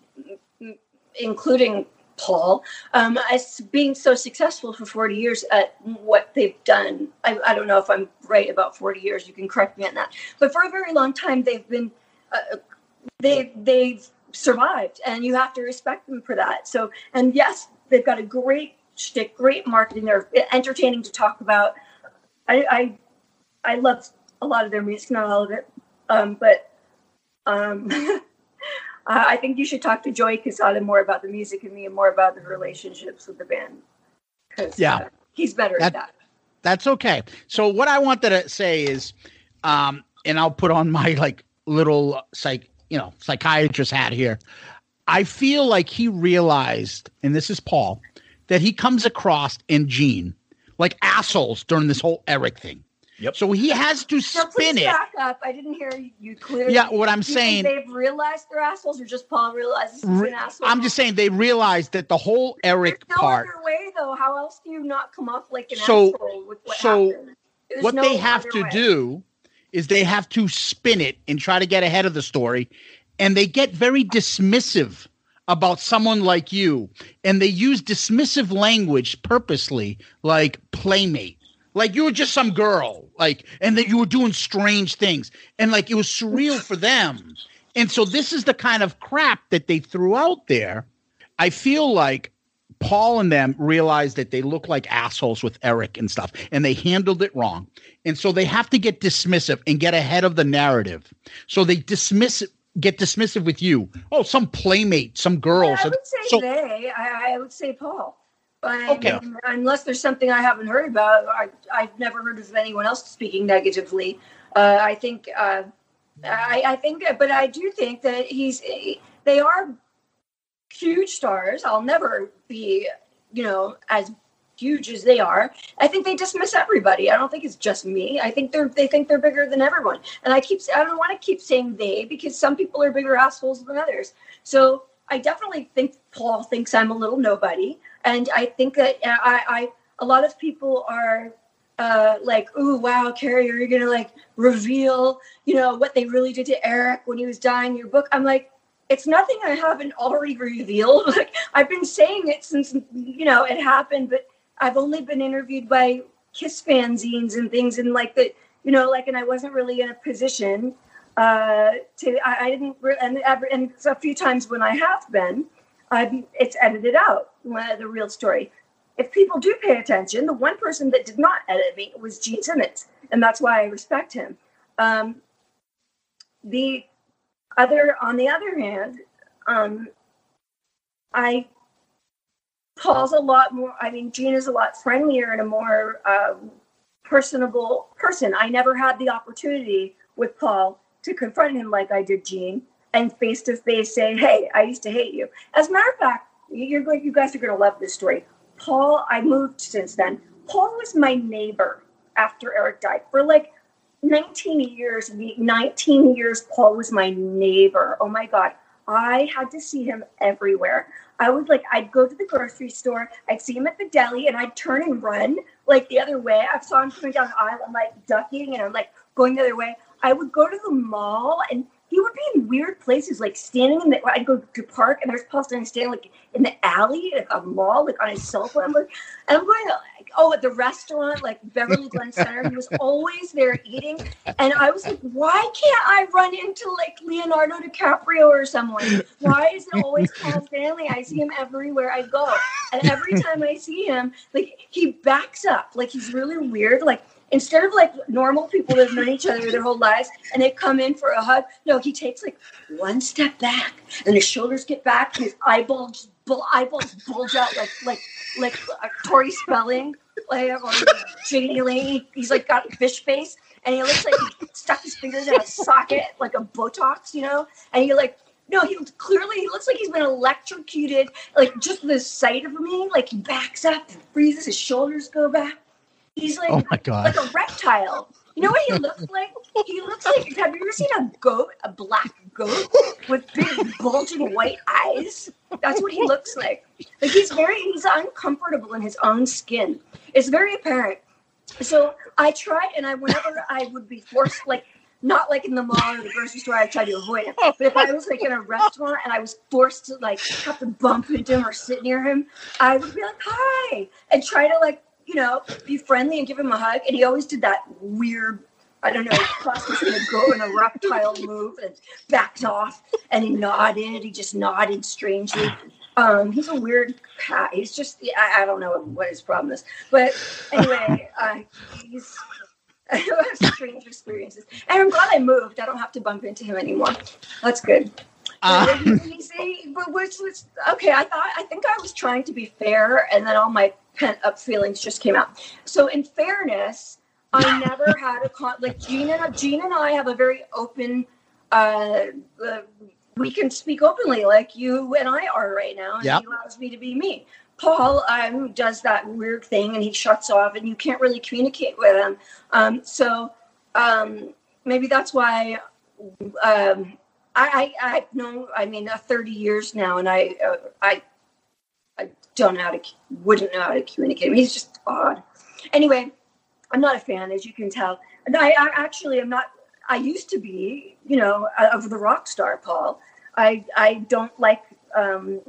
including Paul, um, as being so successful for 40 years at what they've done? I, I don't know if I'm right about 40 years. You can correct me on that. But for a very long time, they've been uh, they they've survived, and you have to respect them for that. So, and yes, they've got a great shtick, great marketing. They're entertaining to talk about. I I, I love a lot of their music, not all of it, um, but um, [LAUGHS] I I think you should talk to Joey Cassata more about the music and me, and more about the relationships with the band. Yeah. uh, he's better That- at that. That's okay. So what I wanted to say is, um, and I'll put on my like little psych, you know, psychiatrist hat here. I feel like he realized, and this is Paul, that he comes across in Gene like assholes during this whole Eric thing. Yep. So he has to Now, spin please it. back up. I didn't hear you clearly. Yeah, what I'm Do you saying- they've realized they're assholes, or just Paul realizes he's Re- an asshole. I'm just saying they realized that the whole Eric There's no part. other way, though. How else do you not come off like an So- asshole with what so happened? There's what no they have to way. do is they have to spin it and try to get ahead of the story and they get very dismissive about someone like you and they use dismissive language purposely like playmate like you were just some girl, like, and that you were doing strange things, and like it was surreal for them. And so this is the kind of crap that they threw out there. I feel like Paul and them realized that they look like assholes with Eric and stuff, and they handled it wrong. And so they have to get dismissive and get ahead of the narrative. So they dismiss it, get dismissive with you. Oh, some playmate, some girl. I would say so- they. I, I would say Paul. But Okay. unless there's something I haven't heard about, I, I've never heard of anyone else speaking negatively. Uh, I think, uh, I, I think, but I do think that he's. They are huge stars. I'll never be, you know, as huge as they are. I think they dismiss everybody. I don't think it's just me. I think they're they think they're bigger than everyone. And I keep I don't want to keep saying they because some people are bigger assholes than others. So I definitely think Paul thinks I'm a little nobody, and I think that uh, I, I a lot of people are uh, like, "Ooh, wow, Carrie, are you gonna like reveal, you know, what they really did to Eric when he was dying your book?" I'm like, it's nothing I haven't already revealed. [LAUGHS] Like I've been saying it since you know it happened, but I've only been interviewed by Kiss fanzines and things, and like that, you know, like, and I wasn't really in a position uh, to. I, I didn't, re- and ever, and a few times when I have been, I it's edited out the real story. If people do pay attention, the one person that did not edit me was Gene Simmons, and that's why I respect him. Um, the other, on the other hand, um, I Paul's a lot more. I mean, Gene is a lot friendlier and a more um, personable person. I never had the opportunity with Paul to confront him like I did Gene and face to face say, "Hey, I used to hate you." As a matter of fact, you're going. You guys are going to love this story. Paul, I moved since then. Paul was my neighbor after Eric died for like 19 years. 19 years, Paul was my neighbor. Oh my God. I had to see him everywhere. I would like, I'd go to the grocery store, I'd see him at the deli, and I'd turn and run like the other way. I saw him coming down the aisle, I'm like ducking and I'm like going the other way. I would go to the mall and he would be in weird places, like standing in the, I'd go to park and there's Paul standing, standing like in the alley at a mall, like on his cell phone. I'm like, and I'm going, like, oh, at the restaurant, like Beverly Glen Center. He was always there eating. And I was like, why can't I run into like Leonardo DiCaprio or someone? Why is it always Paul Stanley? I see him everywhere I go. And every time I see him, like he backs up, like he's really weird. Like instead of like normal people that have known each other their whole lives and they come in for a hug, no, he takes like one step back and his shoulders get back his eyeballs eyeballs bulge out like like like uh, Tori Spelling, like or Jani Lane. He's like got a fish face and he looks like he stuck his fingers in a socket like a Botox, you know. And you're like, no, he clearly he looks like he's been electrocuted. Like just the sight of me, like he backs up and freezes. His shoulders go back. He's like Oh my God. like a reptile. You know what he looks [LAUGHS] like? He looks like. Have you ever seen a goat, a black goat with big bulging white eyes? That's what he looks like. Like he's very, he's uncomfortable in his own skin. It's very apparent. So I tried, and I whenever I would be forced, like not like in the mall or the grocery store, I tried to avoid him. But if I was like in a restaurant and I was forced to like have to bump into him or sit near him, I would be like, "Hi," and try to like you know be friendly and give him a hug. And he always did that weird. I don't know, cross between a goat and a reptile move and backed off and he nodded. He just nodded strangely. Um, he's a weird cat. He's just, I, I don't know what his problem is. But anyway, [LAUGHS] uh, he's, [LAUGHS] I have strange experiences. And I'm glad I moved. I don't have to bump into him anymore. That's good. Uh, You but [LAUGHS] which was okay. I thought I think I was trying to be fair, and then all my pent up feelings just came out. So, in fairness, I [LAUGHS] never had a con. Like Gene and Gene and I have a very open. Uh, uh, we can speak openly, like you and I are right now, and Yep. he allows me to be me. Paul um, does that weird thing, and he shuts off, and you can't really communicate with him. Um, so um, maybe that's why um, I, I I've known. I mean, uh, thirty years now, and I uh, I I don't know how to wouldn't know how to communicate. He's just odd. Anyway, I'm not a fan, as you can tell. And I, I actually am not. I used to be, you know, uh, of the rock star Paul. I I don't like um,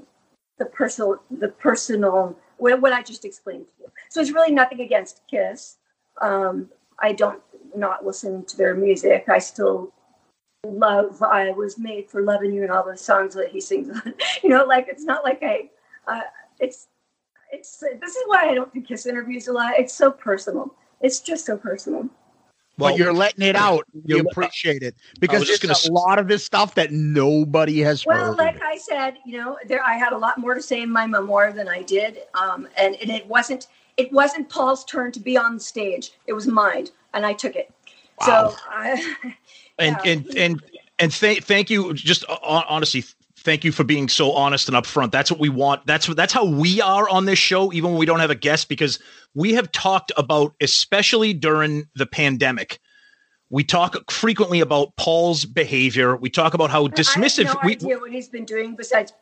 the personal the personal what, what I just explained to you. So it's really nothing against Kiss. Um, I don't not listen to their music. I still love I was made for loving you and all the songs that he sings. [LAUGHS] you know, like it's not like I uh, it's it's this is why I don't do kiss interviews a lot. It's so personal. It's just so personal. but you're letting it out. You're- appreciate it because there's gonna a lot of this stuff that nobody has Well, heard. like I said, you know, there I had a lot more to say in my memoir than I did, um, and, and it wasn't it wasn't Paul's turn to be on the stage. It was mine, and I took it. Wow. So I, [LAUGHS] and Yeah. and and and thank thank you just uh, hon- honestly thank you for being so honest and upfront that's what we want that's what that's how we are on this show even when we don't have a guest because we have talked about especially during the pandemic we talk frequently about paul's behavior we talk about how dismissive I have no we idea what he's been doing besides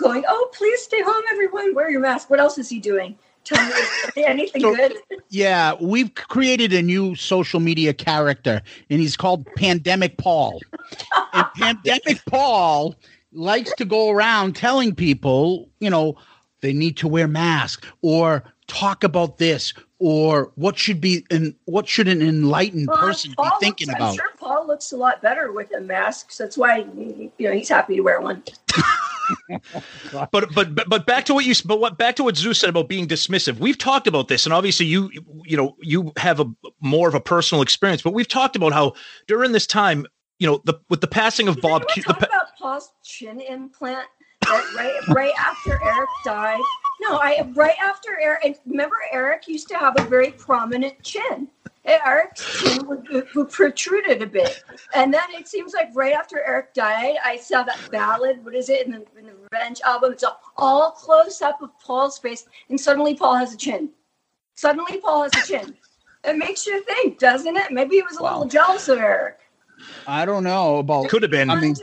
going. Oh, please stay home, everyone. Wear your mask. What else is he doing? Tell me anything So- good. Yeah, we've created a new social media character, and he's called Pandemic Paul. and [LAUGHS] Pandemic Paul likes to go around telling people, you know, they need to wear masks or talk about this or what should be and what should an enlightened Well, person be thinking looks, about. I'm sure Paul looks a lot better with a mask. So that's why you know he's happy to wear one. [LAUGHS] [LAUGHS] but but but but back to what you but what back to what Zeus said about being dismissive. We've talked about this, and obviously you you know you have a more of a personal experience. But we've talked about how during this time, you know, the with the passing of Bob, Q, the, about Paul's chin implant. That right, right after Eric died. No, I right after Eric. Remember, Eric used to have a very prominent chin. Eric's chin would, would protruded a bit, and then it seems like right after Eric died, I saw that ballad. What is it in the, in the Revenge album? It's all close up of Paul's face, and suddenly Paul has a chin. Suddenly Paul has a chin. It makes you think, doesn't it? Maybe he was a little jealous of Eric. I don't know about could have been. I mean,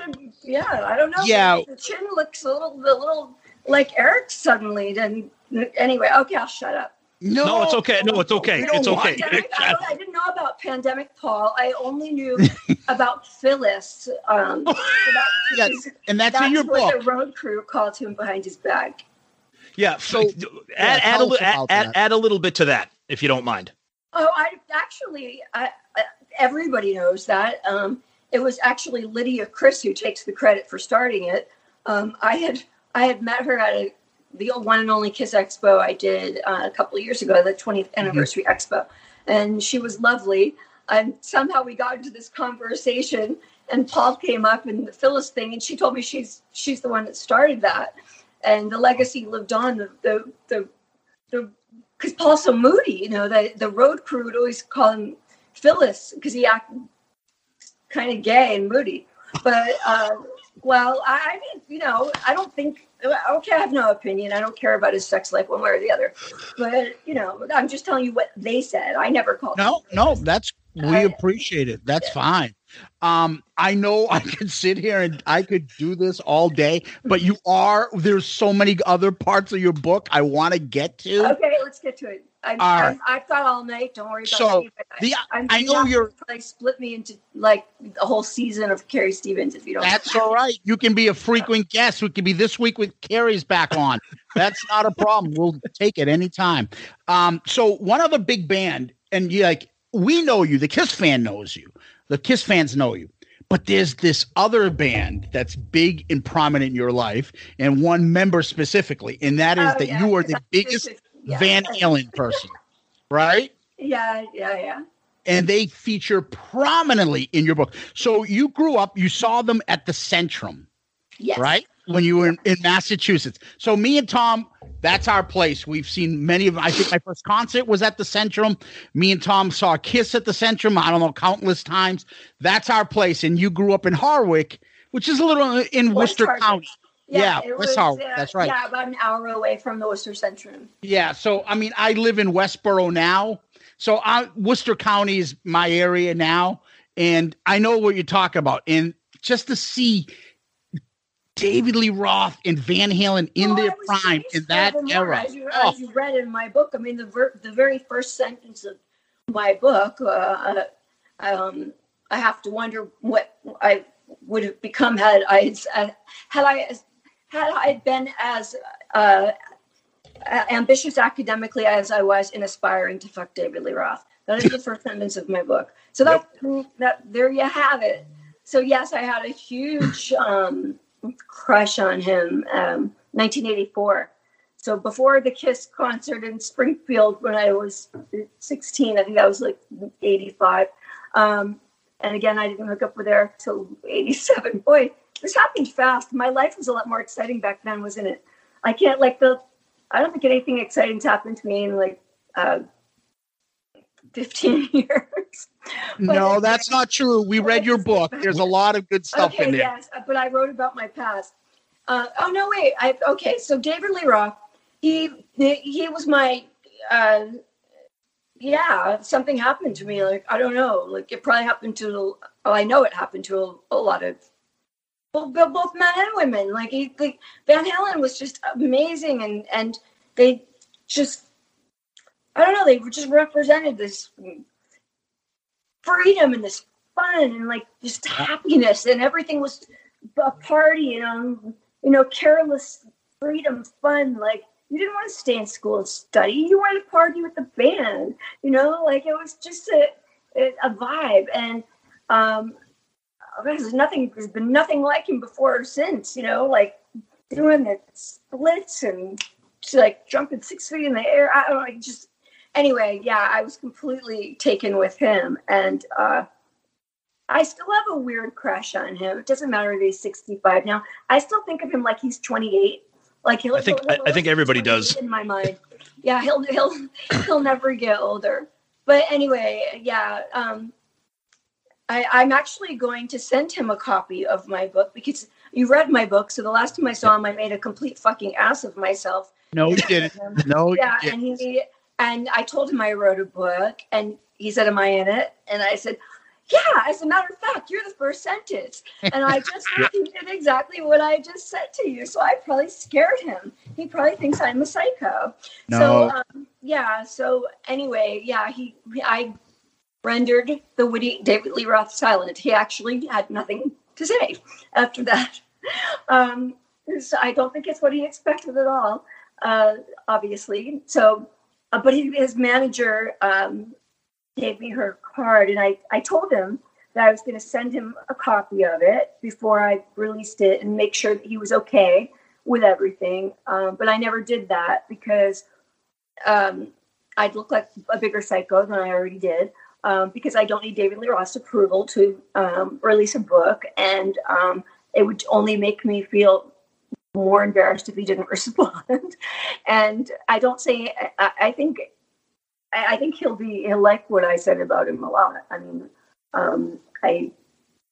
Yeah, I don't know. Yeah. the chin looks a little, a little like Eric suddenly. Then anyway, okay, I'll shut up. No, no, it's okay. No, it's okay. It's okay. Pandemic, I, I didn't know about pandemic Paul. I only knew [LAUGHS] about Phyllis. Um, so [LAUGHS] that- Yeah, and that's, in your what book. the road crew called him behind his back. Yeah. So add, yeah, add, a, tell li- us about add, add a little bit to that, if you don't mind. Oh, I actually, I, I, everybody knows that. Um, it was actually Lydia Criss who takes the credit for starting it. Um, I had I had met her at a, the old one and only Kiss Expo I did uh, a couple of years ago, the 20th anniversary expo, and she was lovely. And somehow we got into this conversation, and Paul came up and the Phyllis thing, and she told me she's she's the one that started that, and the legacy lived on. The the the, the because Paul's so moody, you know, the, the road crew would always call him Phyllis because he acted kind of gay and moody. But, uh, well, I, mean, you know, I don't think, okay, I have no opinion. I don't care about his sex life one way or the other. But, you know, I'm just telling you what they said. I never called No, no, that's we I- appreciate it. That's fine. Um, I know I could sit here and I could do this all day, but you are there's so many other parts of your book I want to get to. Okay, let's get to it. I'm, right. I've got all night. Don't worry about So, me. the- I'm I know you're- Probably split me into like a whole season of Carrie Stevens if you don't. That's all right. You can be a frequent guest. We could be this week with Carrie's back on. That's not a problem. We'll take it anytime. Um, so one other big band, and you like we know you, the Kiss fan knows you, the Kiss fans know you. But there's this other band that's big and prominent in your life, and one member specifically, and that is Oh, that yeah. you are the [LAUGHS] biggest Yeah. Van Halen person, right? Yeah, yeah, yeah. and they feature prominently in your book. So you grew up, you saw them at the Centrum, Yes. right? When you were in, in Massachusetts. So me and Tom, that's our place. We've seen many of I think my first concert was at the Centrum. Me and Tom saw Kiss at the Centrum, I don't know, countless times. That's our place. And you grew up in Hardwick, which is a little in West Worcester Hardwick. County. Yeah, it West Hardwick. uh, That's right. Yeah, about an hour away from the Worcester Centrum. Yeah. So I mean, I live in Westboro now. So I, Worcester County is my area now, and I know what you're talking about. And just to see David Lee Roth and Van Halen in Well, their prime in that era. As you, Oh, as you read in my book, I mean, the ver- the very first sentence of my book, uh, um, I have to wonder what I would have become had I had I had I been as uh, ambitious academically as I was in aspiring to fuck David Lee Roth. That is the first sentence of my book. So that that there you have it. So yes, I had a huge um, crush on him. Um, 1984. So before the Kiss concert in Springfield when I was 16, I think that was like 85. Um, and again, I didn't hook up with Eric till 87. [LAUGHS] Boy, this happened fast. My life was a lot more exciting back then, wasn't it? I can't like the. I don't think anything exciting's happened to me in like uh, 15 [LAUGHS] years. no, that's not true. We read your book. There's a lot of good stuff okay, in there. yes, but I wrote about my past. Uh, oh no, wait. I okay. So David Lee Roth, he he was my. Uh, yeah, something happened to me. Like I don't know. Like it probably happened to. Oh, I know it happened to a, a lot of both, both men and women. Like, he, like Van Halen was just amazing, and and they just I don't know. They just represented this freedom and this fun and like just happiness, and everything was a party. You know, you know, careless freedom, fun. Like you didn't want to stay in school and study. You wanted to party with the band. You know, like it was just a a vibe, and um, there's nothing. There's been nothing like him before or since. You know, like doing the splits and like jumping six feet in the air. I don't know, like just anyway. Yeah, I was completely taken with him, and uh, I still have a weird crush on him. It doesn't matter if he's 65 now. I still think of him like he's 28. Like he'll. I think he'll- I, I think everybody does. in my mind. Yeah, he'll he'll he'll never get older. But anyway, yeah, um, I, I'm actually going to send him a copy of my book because you read my book. So the last time I saw him, I made a complete fucking ass of myself. No, you didn't. [LAUGHS] No, you yeah, didn't. and he and I told him I wrote a book, and he said, "Am I in it?" And I said, "Yeah." As a matter of fact, you're the first sentence, and I [LAUGHS] just repeated exactly what I just said to you. So I probably scared him. He probably thinks I'm a psycho. No. So um, yeah. So anyway, yeah. He I rendered the witty David Lee Roth silent. He actually had nothing to say after that. [LAUGHS] Um, so I don't think it's what he expected at all, uh, obviously. So, uh, but he, his manager um, gave me her card, and I, I told him that I was going to send him a copy of it before I released it and make sure that he was okay with everything. Um, but I never did that because um, I'd look like a bigger psycho than I already did um, because I don't need David Lee Roth's approval to um, release a book, and um, it would only make me feel more embarrassed if he didn't [LAUGHS] respond. and I don't say I, I think I, I think he'll be he'll like what I said about him a lot. I mean, um, I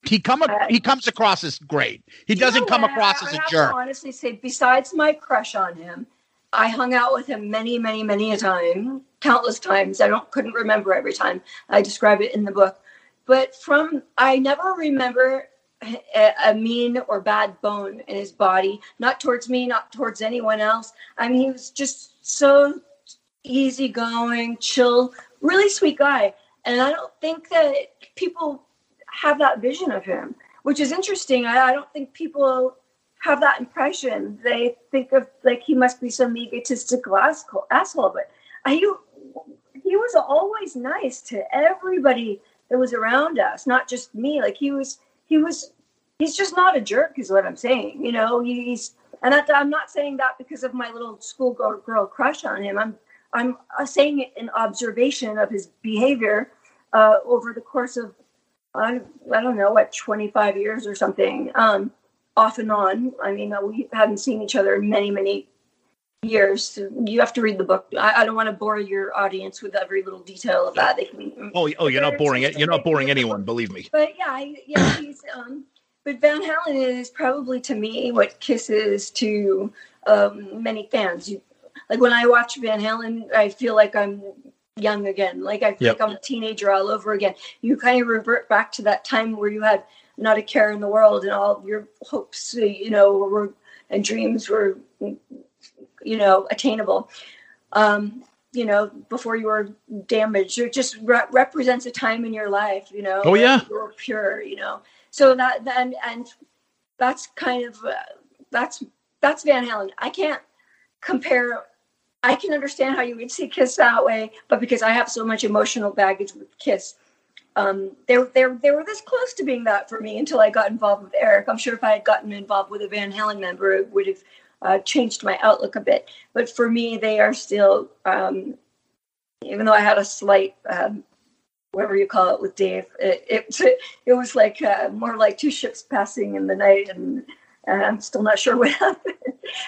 He come Uh, he comes across as great. He doesn't you know come across I, as a jerk. Honestly, say besides my crush on him, I hung out with him many, many, many a time, countless times. I don't couldn't remember every time. I describe it in the book, but from I never remember a, mean or bad bone in his body. Not towards me, not towards anyone else. I mean, he was just so easygoing, chill, really sweet guy. And I don't think that people have that vision of him, which is interesting. I, I don't think people have that impression. They think of like he must be some egotistical asshole, asshole but he he was always nice to everybody that was around us, not just me. Like he was he was he's just not a jerk, is what I'm saying. You know, he's and I, I'm not saying that because of my little schoolgirl girl crush on him. I'm I'm uh, saying it in observation of his behavior uh, over the course of I, I don't know what 25 years or something, um, off and on. I mean, uh, we haven't seen each other in many many years. You have to read the book. I, I don't want to bore your audience with every little detail of that. They can, Oh, oh, you're not boring it. You're not boring anyone. Believe me. but yeah, yeah, he's um. But Van Halen is probably to me what Kiss is to um, many fans. You, like when I watch Van Halen, I feel like I'm young again. Like I feel Yep. like I'm a teenager all over again. You kind of revert back to that time where you had not a care in the world and all your hopes, you know, were and dreams were, you know, attainable. Um, you know, before you were damaged, it just re- represents a time in your life. You know, Oh, yeah. you were pure. You know, so that then and that's kind of uh, that's that's Van Halen. I can't compare. I can understand how you would see Kiss that way, but because I have so much emotional baggage with Kiss, um, they they they were this close to being that for me until I got involved with Eric. I'm sure if I had gotten involved with a Van Halen member, it would have uh, changed my outlook a bit. But for me, they are still, um, even though I had a slight, um, whatever you call it, with Dave, it it, [LAUGHS] it was like uh, more like two ships passing in the night, and, and I'm still not sure what [LAUGHS] happened.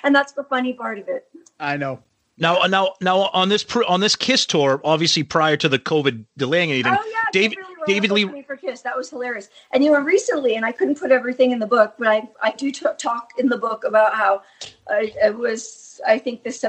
and that's the funny part of it. I know. Now, now, now on this pr- on this Kiss tour, obviously prior to the COVID delaying anything, Oh yeah, David Lee Roth David Lee me for Kiss. That was hilarious. And you know, recently, and I couldn't put everything in the book, but I I do t- talk in the book about how uh, it was. I think this.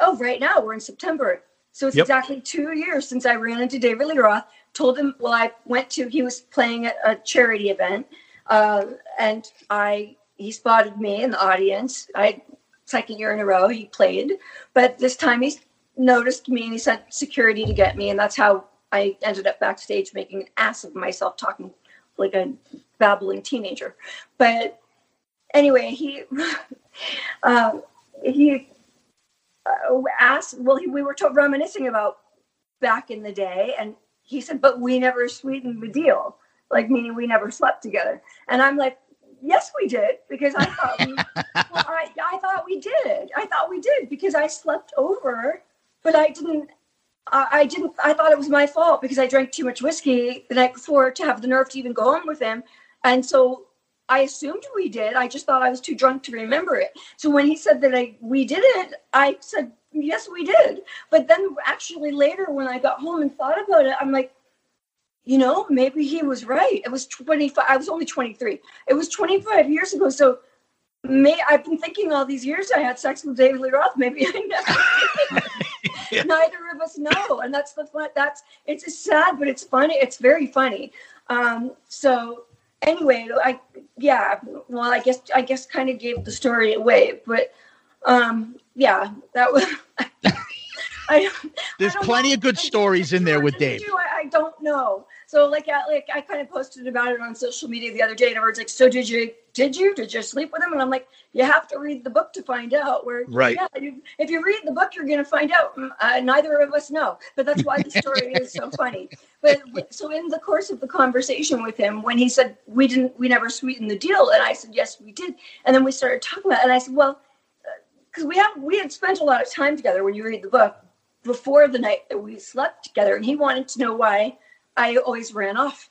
Oh, right now we're in September, so it's Yep. exactly two years since I ran into David Lee Roth. Told him, well, I went to. He was playing at a charity event, uh, and I he spotted me in the audience. I second year in a row he played, but this time he noticed me and he sent security to get me, and that's how I ended up backstage making an ass of myself, talking like a babbling teenager. But anyway, he [LAUGHS] uh, he uh, asked. Well, he, we were to, reminiscing about back in the day, and he said, "But we never sweetened the deal." Like meaning we never slept together. And I'm like, yes, we did because I thought we, [LAUGHS] well, I, I thought we did. I thought we did because I slept over, but I didn't. I I didn't. I thought it was my fault because I drank too much whiskey the night before to have the nerve to even go home with him, and so I assumed we did. I just thought I was too drunk to remember it. So when he said that I we didn't, I said yes, we did. But then actually later when I got home and thought about it, I'm like, you know, maybe he was right. It was 25. I was only 23. It was 25 years ago. So may I've been thinking all these years I had sex with David Lee Roth. Maybe I never. [LAUGHS] [LAUGHS] Neither of us know, and that's the fun. That's it's sad, but it's funny. It's very funny. Um, so anyway, I yeah. Well, I guess I guess kind of gave the story away, but um, yeah, that was. [LAUGHS] I, There's plenty of good stories in there with Dave. do, I, I don't know. So like I, like I kind of posted about it on social media the other day, and everyone's like, "So did you? Did you? Did you sleep with him?" And I'm like, "You have to read the book to find out." Where Right. Yeah, you, if you read the book, you're going to find out. Mm, Uh, neither of us know, but that's why the story [LAUGHS] is so funny. But so in the course of the conversation with him, when he said we didn't, we never sweetened the deal, and I said yes, we did, and then we started talking about, it, and I said, well, because we have we had spent a lot of time together when you read the book before the night that we slept together and he wanted to know why i always ran off.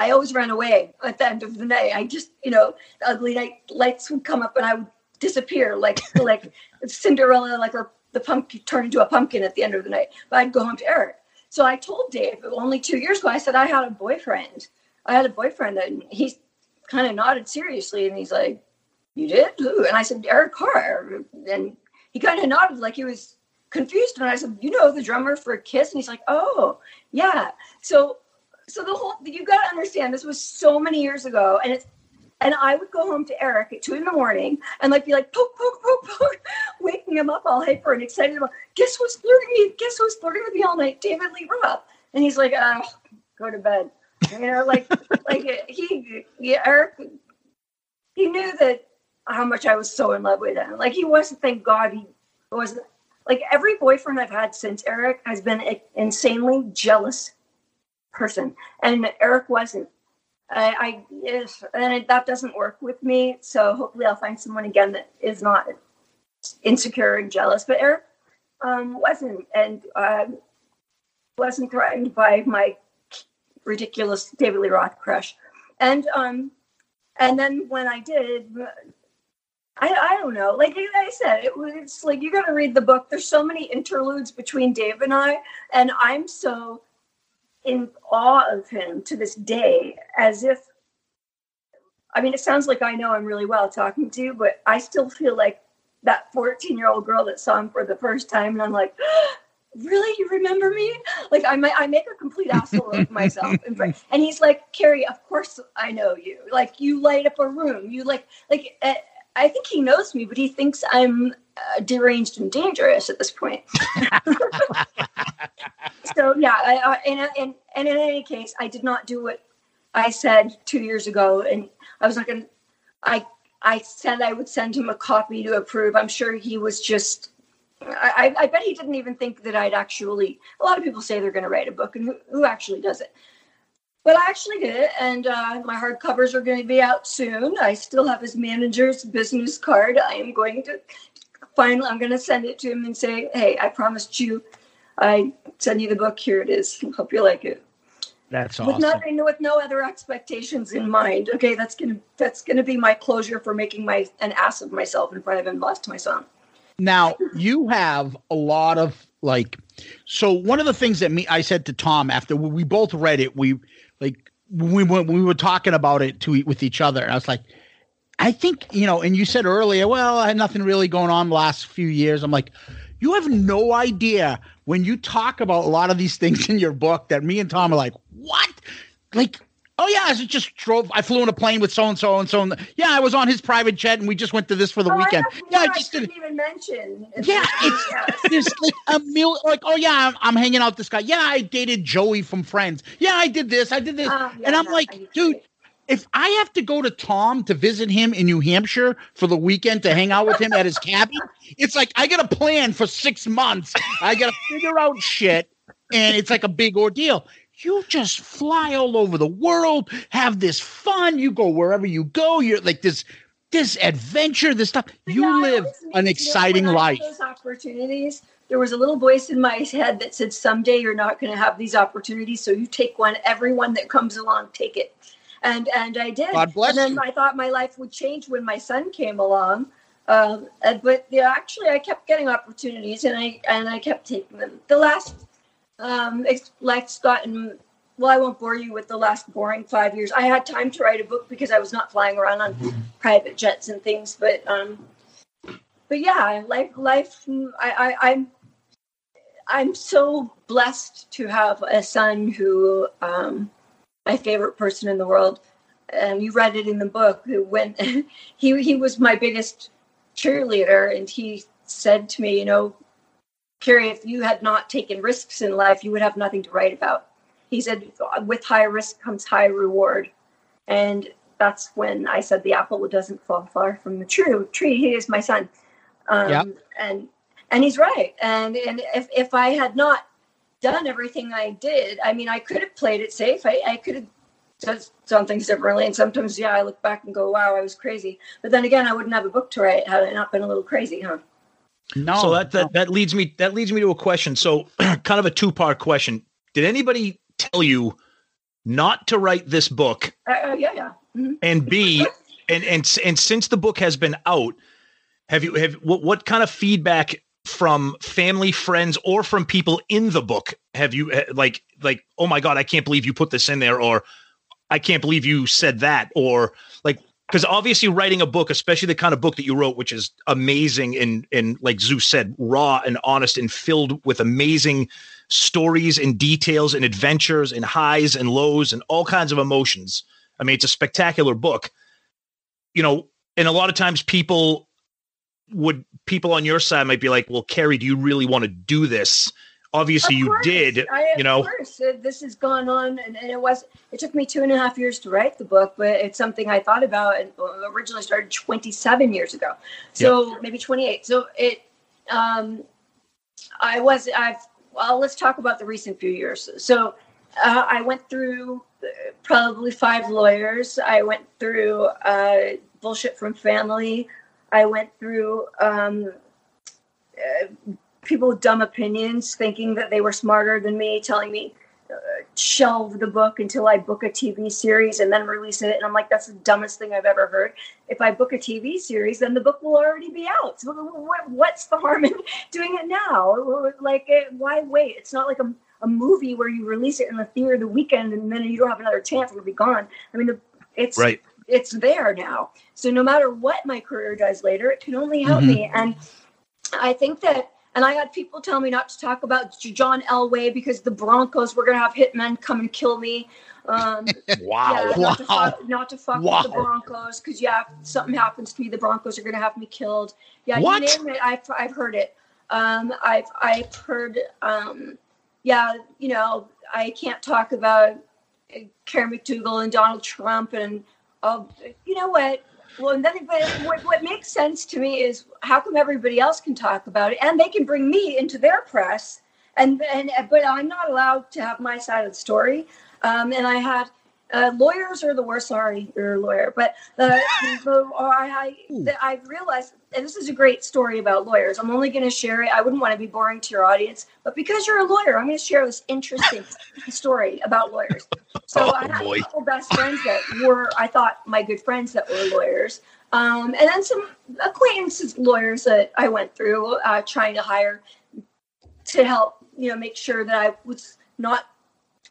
I always ran away at the end of the night. I just you know the ugly night lights would come up and i would disappear like like cinderella like or the pumpkin turned into a pumpkin at the end of the night. But i'd go home to eric. So i told dave only two years ago i said i had a boyfriend. I had a boyfriend and he kind of nodded seriously and he's like you did? And i said eric carr. And he kind of nodded like he was confused. And i said you know the drummer for kiss? And he's like oh yeah. So so the whole you got to understand this was so many years ago. And it's and i would go home to eric at two in the morning and like be like poke poke poke poke [LAUGHS] waking him up all hyper and excited about guess who's flirting me guess who's flirting with me all night. David lee roth. And he's like uh go to bed. You know like [LAUGHS] like he yeah eric he knew that how much I was so in love with him. Like he wasn't. Thank God he wasn't. Like every boyfriend I've had since Eric has been an insanely jealous person, and Eric wasn't. I, I if and it, that doesn't work with me. So hopefully I'll find someone again that is not insecure and jealous. But Eric um, wasn't, and uh, wasn't threatened by my ridiculous David Lee Roth crush. And um, and then when I did, I, I don't know. Like I said, it was it's like you got to read the book. There's so many interludes between Dave and I, and I'm so in awe of him to this day, as if. I mean, it sounds like I know him really well talking to you, but I still feel like that 14 year old girl that saw him for the first time, and I'm like, [GASPS] really, you remember me? Like I might, I make a complete asshole of myself, [LAUGHS] and he's like, Carrie, of course I know you. Like you light up a room. You like, like. Eh, I think he knows me, but he thinks I'm uh, deranged and dangerous at this point. [LAUGHS] [LAUGHS] so yeah, I, I, and, and and in any case, I did not do what I said two years ago, and I was not going. to I I said I would send him a copy to approve. I'm sure he was just I, I bet he didn't even think that I'd actually. A lot of people say they're going to write a book, and who, who actually does it? But I actually did it, and uh, my hardcovers are going to be out soon. I still have his manager's business card. I am going to finally. I'm going to send it to him and say, "Hey, I promised you. I send you the book. Here it is. [LAUGHS] Hope you like it." That's With awesome. nothing, with no other expectations in mind. Okay, that's gonna that's gonna be my closure for making my an ass of myself in front of him last my son. Now you have a lot of like. So one of the things that me I said to Tom after we we both read it, we like we went we were talking about it to with each other, I was like, I think you know. And you said earlier, well, I had nothing really going on the last few years. I'm like, you have no idea when you talk about a lot of these things in your book that me and Tom are like, what? Like, oh yeah, I just drove. I flew in a plane with so and so and so. and Yeah, I was on his private jet, and we just went to this for the Oh, weekend. know- Yeah, I I just did. didn't even mention. Yeah, it's [LAUGHS] there's like a mil like oh yeah, I'm, I'm hanging out with this guy. Yeah, I dated Joey from Friends. Yeah, I did this. I did this, Oh, yeah, and I'm no, like, dude. If I have to go to Tom to visit him in New Hampshire for the weekend to hang out with him at his cabin, it's like I got a plan for six months. I got to figure out shit, and it's like a big ordeal. You just fly all over the world, have this fun. You go wherever you go. You're like this, this adventure, this stuff. You Yeah, live an exciting life. Those opportunities. There was a little voice in my head that said, "Someday you're not going to have these opportunities, so you take one. Everyone that comes along, take it." And and I did. God bless and then you. I thought my life would change when my son came along. Um, but yeah, actually, I kept getting opportunities, and I and I kept taking them. The last um, it's, life's gotten. Well, I won't bore you with the last boring five years. I had time to write a book because I was not flying around on private jets and things. But um, but yeah, life, life. I, I, I'm, I'm so blessed to have a son who, um, my favorite person in the world. And you read it in the book. when [LAUGHS] he he was my biggest cheerleader, and he said to me, you know, Carrie, if you had not taken risks in life, you would have nothing to write about. He said, with high risk comes high reward. And that's when I said the apple doesn't fall far from the true tree. He is my son. Um, Yep. and and he's right. And and if, if I had not done everything I did, I mean I could have played it safe. I, I could have done done things differently. And sometimes yeah, I look back and go, Wow, I was crazy. But then again I wouldn't have a book to write had I not been a little crazy, huh? No, so that, no. that that leads me that leads me to a question. So [CLEARS THROAT] kind of a two part question. Did anybody tell you not to write this book? Uh, uh, yeah, yeah. Mhm. And B, [LAUGHS] and and and since the book has been out, have you have what what kind of feedback from family, friends, or from people in the book have you eh, like like oh my god, I can't believe you put this in there, or I can't believe you said that, or like because obviously writing a book, especially the kind of book that you wrote, which is amazing and and like Zeus said, raw and honest and filled with amazing stories and details and adventures and highs and lows and all kinds of emotions. I mean, it's a spectacular book. You know, and a lot of times people would people on your side might be like, "Well, Carrie, do you really want to do this?" Obviously, you did. I, you know, of course, this has gone on, and, and it was. It took me two and a half years to write the book, but it's something I thought about and originally started 27 years ago. So maybe 28. So it, um, I was. I've. Well, let's talk about the recent few years. So uh, I went through uh, probably five lawyers. I went through uh, bullshit from family. I went through. Um, uh, people with dumb opinions thinking that they were smarter than me telling me uh, shelve the book until i book a tv series and then release it and i'm like that's the dumbest thing i've ever heard if i book a tv series then the book will already be out so what, what's the harm in [LAUGHS] doing it now like why wait it's not like a, a movie where you release it in the theater the weekend and then you don't have another chance it'll be gone i mean the, it's right? it's there now. So no matter what my career does later, it can only help Mhm. me. And I think that, and I had people tell me not to talk about John Elway because the Broncos were going to have hitmen come and kill me. Um, Wow. [LAUGHS] yeah, not to Wow. fuck, not to fuck Wow. with the Broncos because yeah, if something happens to me, the Broncos are going to have me killed. Yeah, What? you name it. I've I've heard it. Um, I've I've heard. Um, yeah, you know, I can't talk about Karen McDougal and Donald Trump and uh, you know what? Well, and but what, what makes sense to me is how come everybody else can talk about it and they can bring me into their press, and and but I'm not allowed to have my side of the story. Um, and I had uh, lawyers are the worst. Sorry, you're a lawyer, but uh, the, I I, the, I realized, and this is a great story about lawyers. I'm only going to share it. I wouldn't want to be boring to your audience, but because you're a lawyer, I'm going to share this interesting [LAUGHS] story about lawyers. [LAUGHS] So Oh, I had boy. a couple best friends that were, I thought, my good friends that were lawyers, um, and then some acquaintances, lawyers that I went through uh, trying to hire to help, you know, make sure that I was not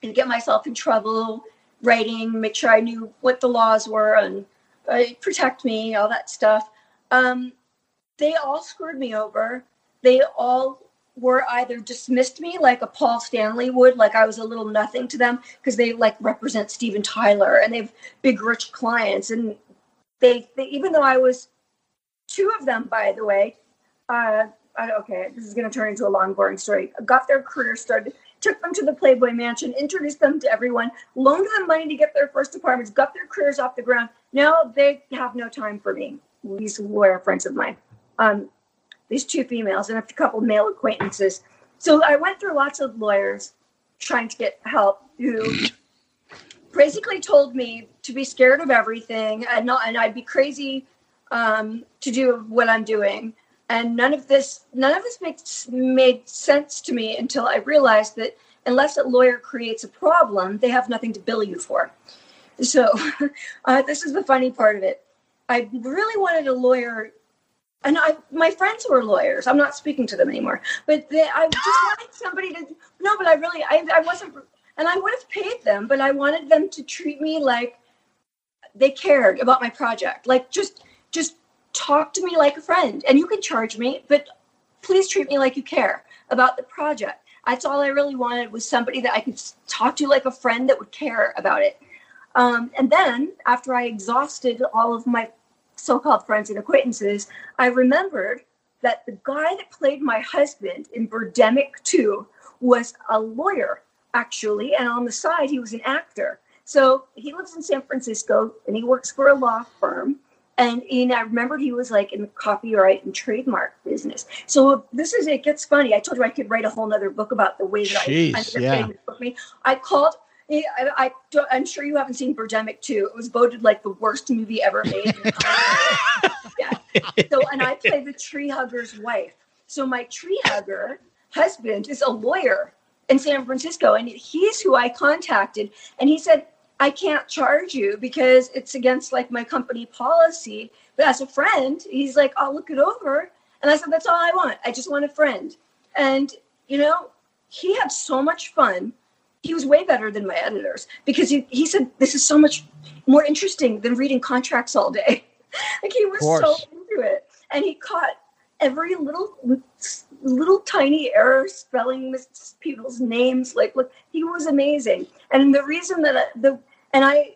to get myself in trouble writing, make sure I knew what the laws were and uh, protect me, all that stuff. Um, they all screwed me over. They all were either dismissed me like a Paul Stanley would, like I was a little nothing to them because they like represent Steven Tyler and they have big rich clients. And they, they even though I was two of them, by the way, uh, I, okay, this is going to turn into a long, boring story. Got their career started, took them to the Playboy Mansion, introduced them to everyone, loaned them money to get their first apartments, got their careers off the ground. Now they have no time for me. These lawyer friends of mine, um, these two females and a couple male acquaintances. So I went through lots of lawyers trying to get help who basically told me to be scared of everything and not, and I'd be crazy um, to do what I'm doing. And none of this, none of this makes made sense to me until I realized that unless a lawyer creates a problem, they have nothing to bill you for. So [LAUGHS] uh, this is the funny part of it. I really wanted a lawyer, and I my friends were lawyers. I'm not speaking to them anymore, but they, I just [GASPS] wanted somebody to no. But I really, I, I wasn't, and I would have paid them, but I wanted them to treat me like they cared about my project. Like just just talk to me like a friend. And you can charge me, but please treat me like you care about the project. That's all I really wanted was somebody that I could talk to like a friend that would care about it. Um, and then after I exhausted all of my so-called friends and acquaintances, I remembered that the guy that played my husband in Birdemic 2 was a lawyer, actually, and on the side, he was an actor. So he lives in San Francisco and he works for a law firm. And, and I remembered he was like in the copyright and trademark business. So this is it gets funny. I told you I could write a whole nother book about the way that Jeez, I ended up yeah. getting book made. I called. Eh, I, I, don't- I'm sure you haven't seen Birdemic 2. It was voted like the worst movie ever made. [LAUGHS] yeah. So, and I play the tree hugger's wife. So my tree hugger husband is a lawyer in San Francisco, and he's who I contacted. And he said, I can't charge you because it's against like my company policy. But as a friend, he's like, I'll look it over. And I said, That's all I want. I just want a friend. And, you know, he had so much fun. He was way better than my editors because he, he said, This is so much more interesting than reading contracts all day. [LAUGHS] like he was so into it. And he caught every little little tiny error spelling mis- people's names like look he was amazing and the reason that I, the and i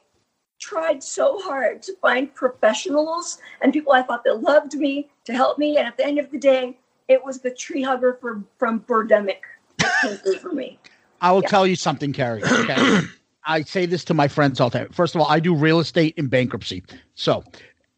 tried so hard to find professionals and people i thought that loved me to help me and at the end of the day it was the tree hugger from from birdemic that came through for me [LAUGHS] I will tell you something, Carrie. Okay. [CLEARS THROAT] I say this to my friends all the time. First of all, I do real estate in bankruptcy. So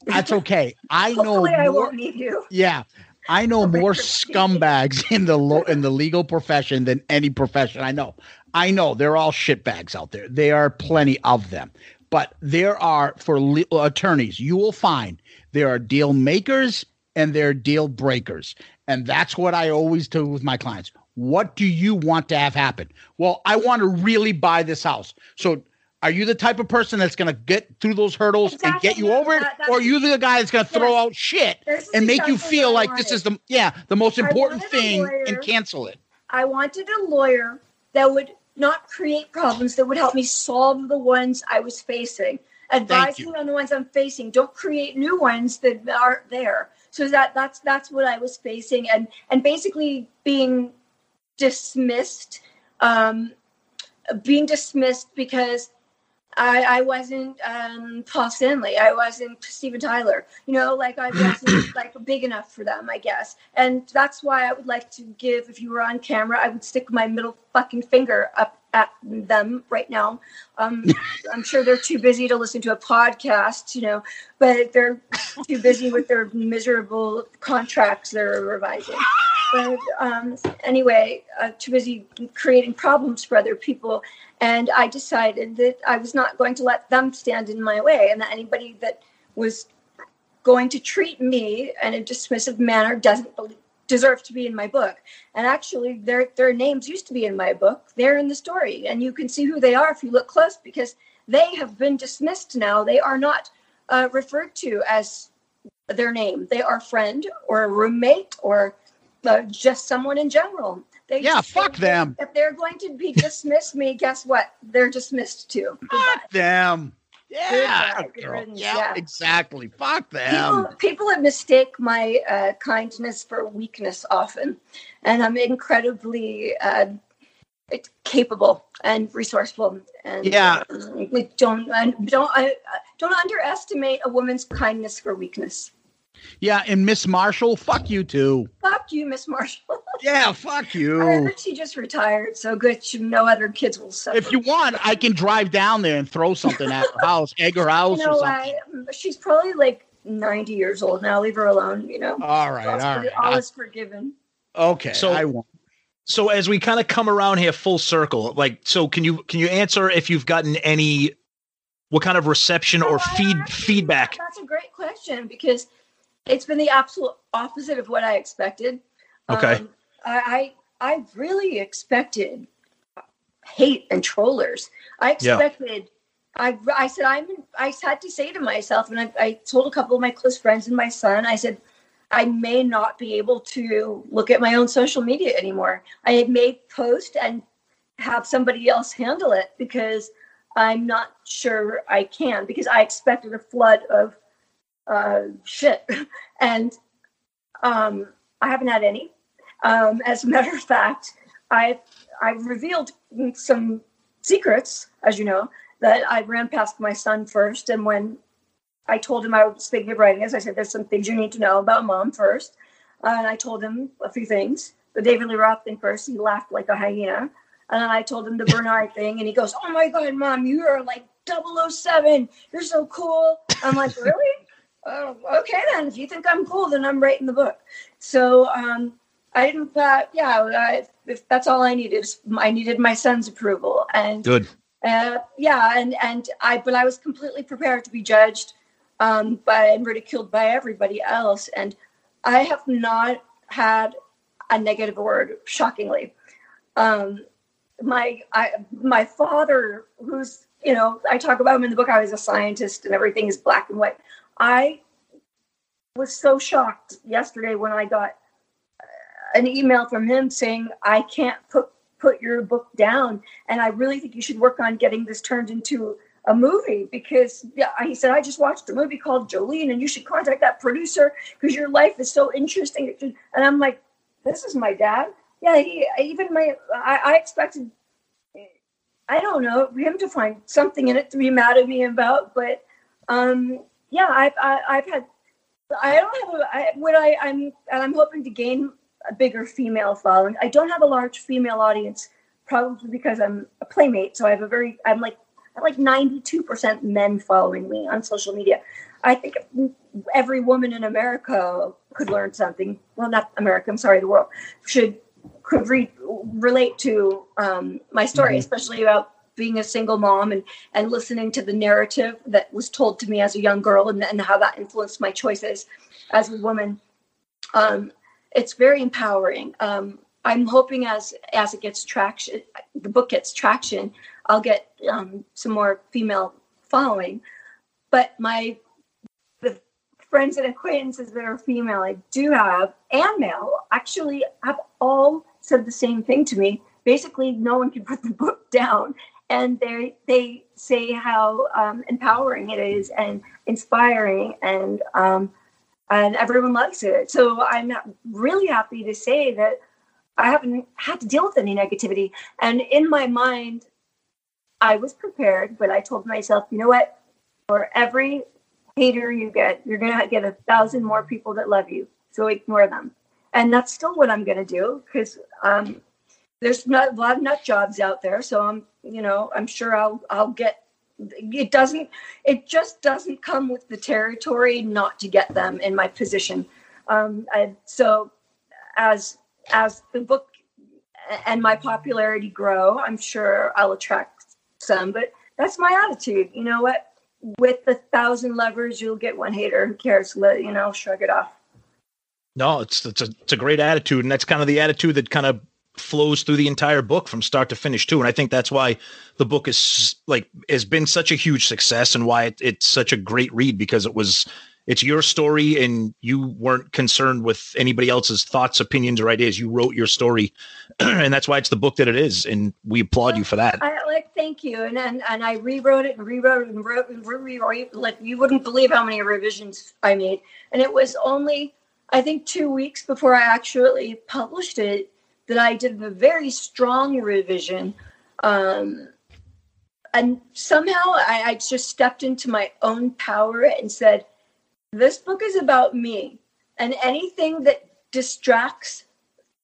that's [LAUGHS] okay. I know hopefully i more, won't need you yeah. I know [LAUGHS] more scumbags in the lo- in the legal profession than any profession I know. I know they're all shitbags out there. There are plenty of them. But there are for le- uh, attorneys, you will find there are deal makers and there are deal breakers. And that's what I always do with my clients. What do you want to have happen? Well, I want to really buy this house. So are you the type of person that's going to get through those hurdles and get you over it? That- or are you the guy that's going to throw Yes. out shit and make you feel like this is the yeah the most important thing lawyer. and cancel it. I wanted a lawyer that would not create problems, that would help me solve the ones I was facing, advise me on the ones I'm facing. Don't create new ones that aren't there. So that that's that's what I was facing, and and basically being dismissed, um, being dismissed because I, I wasn't um, Paul Stanley. I wasn't Steven Tyler. You know, like I wasn't [CLEARS THROAT] like big enough for them, I guess. And that's why I would like to give, if you were on camera, I would stick my middle fucking finger up at them right now. Um, [LAUGHS] I'm sure they're too busy to listen to a podcast, you know, but they're too busy with their miserable contracts they're revising. But um, anyway, uh, too busy creating problems for other people. And I decided that I was not going to let them stand in my way, and that anybody that was going to treat me in a dismissive manner doesn't believe, deserve to be in my book. And actually, their their names used to be in my book. They're in the story, and you can see who they are if you look close because they have been dismissed now. They are not uh, referred to as their name. They are friend or roommate or uh, just someone in general. They Yeah, just- fuck them. If they're going to be dismiss me, guess what? They're dismissed too. Fuck them. Yeah. Goodbye. Good girl. riddance, Yeah, yeah. exactly. Fuck them. people that mistake my uh, kindness for weakness often, and I'm incredibly uh, capable and resourceful. And Yeah. uh, don't don't I, don't underestimate a woman's kindness for weakness. Yeah, and Miss Marshall, fuck you too. Fuck you, Miss Marshall. [LAUGHS] Yeah, fuck you. I you. heard she just retired, so good. She, no other kids will suffer. If you want, I can drive down there and throw something at her house, egg her house you or something. I, she's probably like 90 years old now. Leave her alone. You know. All right, All's all forgi- right. All is forgiven. Okay, So- I won't. So as we kind of come around here full circle, like so can you can you answer if you've gotten any what kind of reception or Oh, I feed actually- feedback? That's a great question because it's been the absolute opposite of what I expected. Okay. Um, I, I I really expected hate and trollers. I expected. Yeah. I I said I'm. I had to say to myself, and I, I told a couple of my close friends and my son. I said. I may not be able to look at my own social media anymore. I may post and have somebody else handle it because I'm not sure I can because I expected a flood of uh, shit, [LAUGHS] and um, I haven't had any. Um, as a matter of fact, I I revealed some secrets, as you know, that I ran past my son first, and when I told him I was thinking of writing this, I said, "There's some things you need to know about mom first. Uh, and I told him a few things. The David Lee Roth thing first. He laughed like a hyena. And then I told him the Bernard [LAUGHS] thing, and he goes, "Oh my god, mom, you are like 007. You're so cool." I'm like, "Really? Oh, okay then. If you think I'm cool, then I'm writing the book." So um, I didn't. Uh, yeah, I, if that's all I needed. is- I needed my son's approval, and Good. uh, yeah, and and I, but I was completely prepared to be judged um, by and ridiculed by everybody else, and I have not had a negative word, shockingly. Um, my I, my father, who's you know, I talk about him in the book. I was a scientist, and everything is black and white. I was so shocked yesterday when I got uh, an email from him saying I can't put put your book down, and I really think you should work on getting this turned into a movie because yeah, he said I just watched a movie called Jolene, and you should contact that producer because your life is so interesting. And I'm like, this is my dad. Yeah, he even my I, I expected. I don't know him to find something in it to be mad at me about, but um, yeah, I've I, I've had I don't have a I, what I I'm and I'm hoping to gain a bigger female following. I don't have a large female audience, probably because I'm a playmate. So I have a very I'm like I'm like 92% men following me on social media. I think every woman in America could learn something. Well, not America. I'm sorry, the world should could re- relate to um, my story, Mhm. especially about being a single mom and and listening to the narrative that was told to me as a young girl and, and how that influenced my choices as a woman. Um, it's very empowering. Um, I'm hoping as as it gets traction, the book gets traction, I'll get um, some more female following. But my the friends and acquaintances that are female, I do have, and male, actually have all said the same thing to me. Basically, no one can put the book [LAUGHS] down, and they they say how um, empowering it is and inspiring, and um, and everyone loves it. So I'm really happy to say that I haven't had to deal with any negativity. And in my mind, I was prepared, but I told myself, you know what? For every hater you get, you're to get a thousand more people that love you. So ignore them. And that's still what I'm to do because um, there's not a lot of nut jobs out there, so I'm you know I'm sure I'll I'll get. It doesn't. It just doesn't come with the territory not to get them in my position. Um, I, so as as the book and my popularity grow, I'm sure I'll attract some. But that's my attitude. You know what? With a thousand lovers, you'll get one hater. Who cares? Let you know, shrug it off. No, it's it's a it's a great attitude, and that's kind of the attitude that kind of flows through the entire book from start to finish too. And I think that's why the book is like has been such a huge success, and why it, it's such a great read because it was it's your story, and you weren't concerned with anybody else's thoughts, opinions, or ideas. You wrote your story, [CLEARS THROAT] and that's why it's the book that it is. And we applaud you for that. I like thank you, and and, and I rewrote it and rewrote it and wrote and rewrote. Like you wouldn't believe how many revisions I made, and it was only I think two weeks before I actually published it that I did a very strong revision. Um, and somehow I, I just stepped into my own power and said, This book is about me. And anything that distracts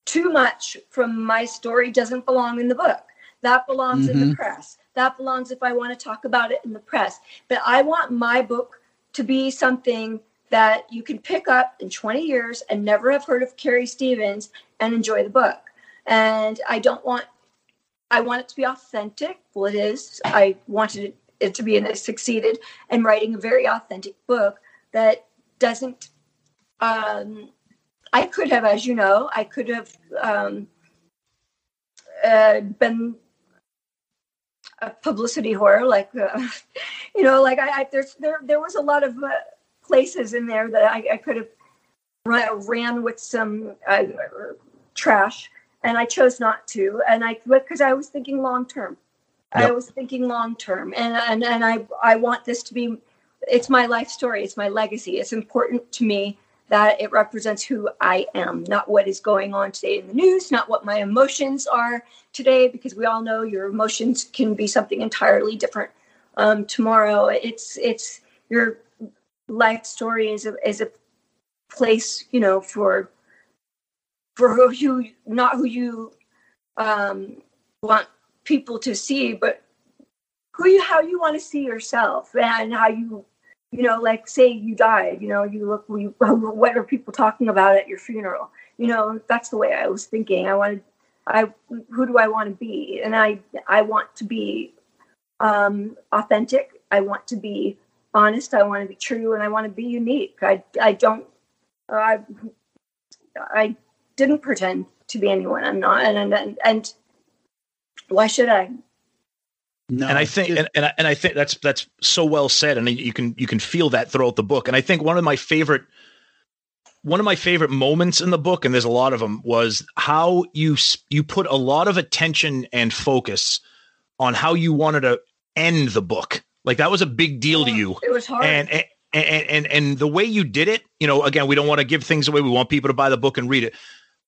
too much from my story doesn't belong in the book. That belongs in the Mhm. press. That belongs if I want to talk about it in the press. But I want my book to be something that you can pick up in 20 years and never have heard of Carrie Stevens and enjoy the book. And I don't want, I want it to be authentic. Well, it is. I wanted it, to be, and I succeeded in writing a very authentic book that doesn't, um, I could have, as you know, I could have um, uh, been a publicity whore, like, uh, [LAUGHS] you know, like I, I there's there there was a lot of uh, places in there that I, I could have ran, ran with some uh, trash, and I chose not to, and I because I was thinking long term. I was thinking long term, and and and I I want this to be, it's my life story, it's my legacy. It's important to me that it represents who I am, not what is going on today in the news, not what my emotions are today, because we all know your emotions can be something entirely different um, tomorrow. It's it's your life story is a is a place, you know, for for who you not who you um, want people to see, but who you how you want to see yourself and how you you know like say you died you know you look we [LAUGHS] what are people talking about at your funeral? You know that's the way i was thinking. I wanted i who do i want to be? And i i want to be um authentic. I want to be honest. I want to be true and i want to be unique. I i don't i i didn't pretend to be anyone i'm not and and, and why should i No, and I think, and, and I, and I think that's that's so well said, and you can you can feel that throughout the book. And I think one of my favorite, one of my favorite moments in the book, and there's a lot of them, was how you you put a lot of attention and focus on how you wanted to end the book. Like that was a big deal to oh, you, it was hard and and and and, and the way you did it, you know, again, we don't want to give things away. We want people to buy the book and read it.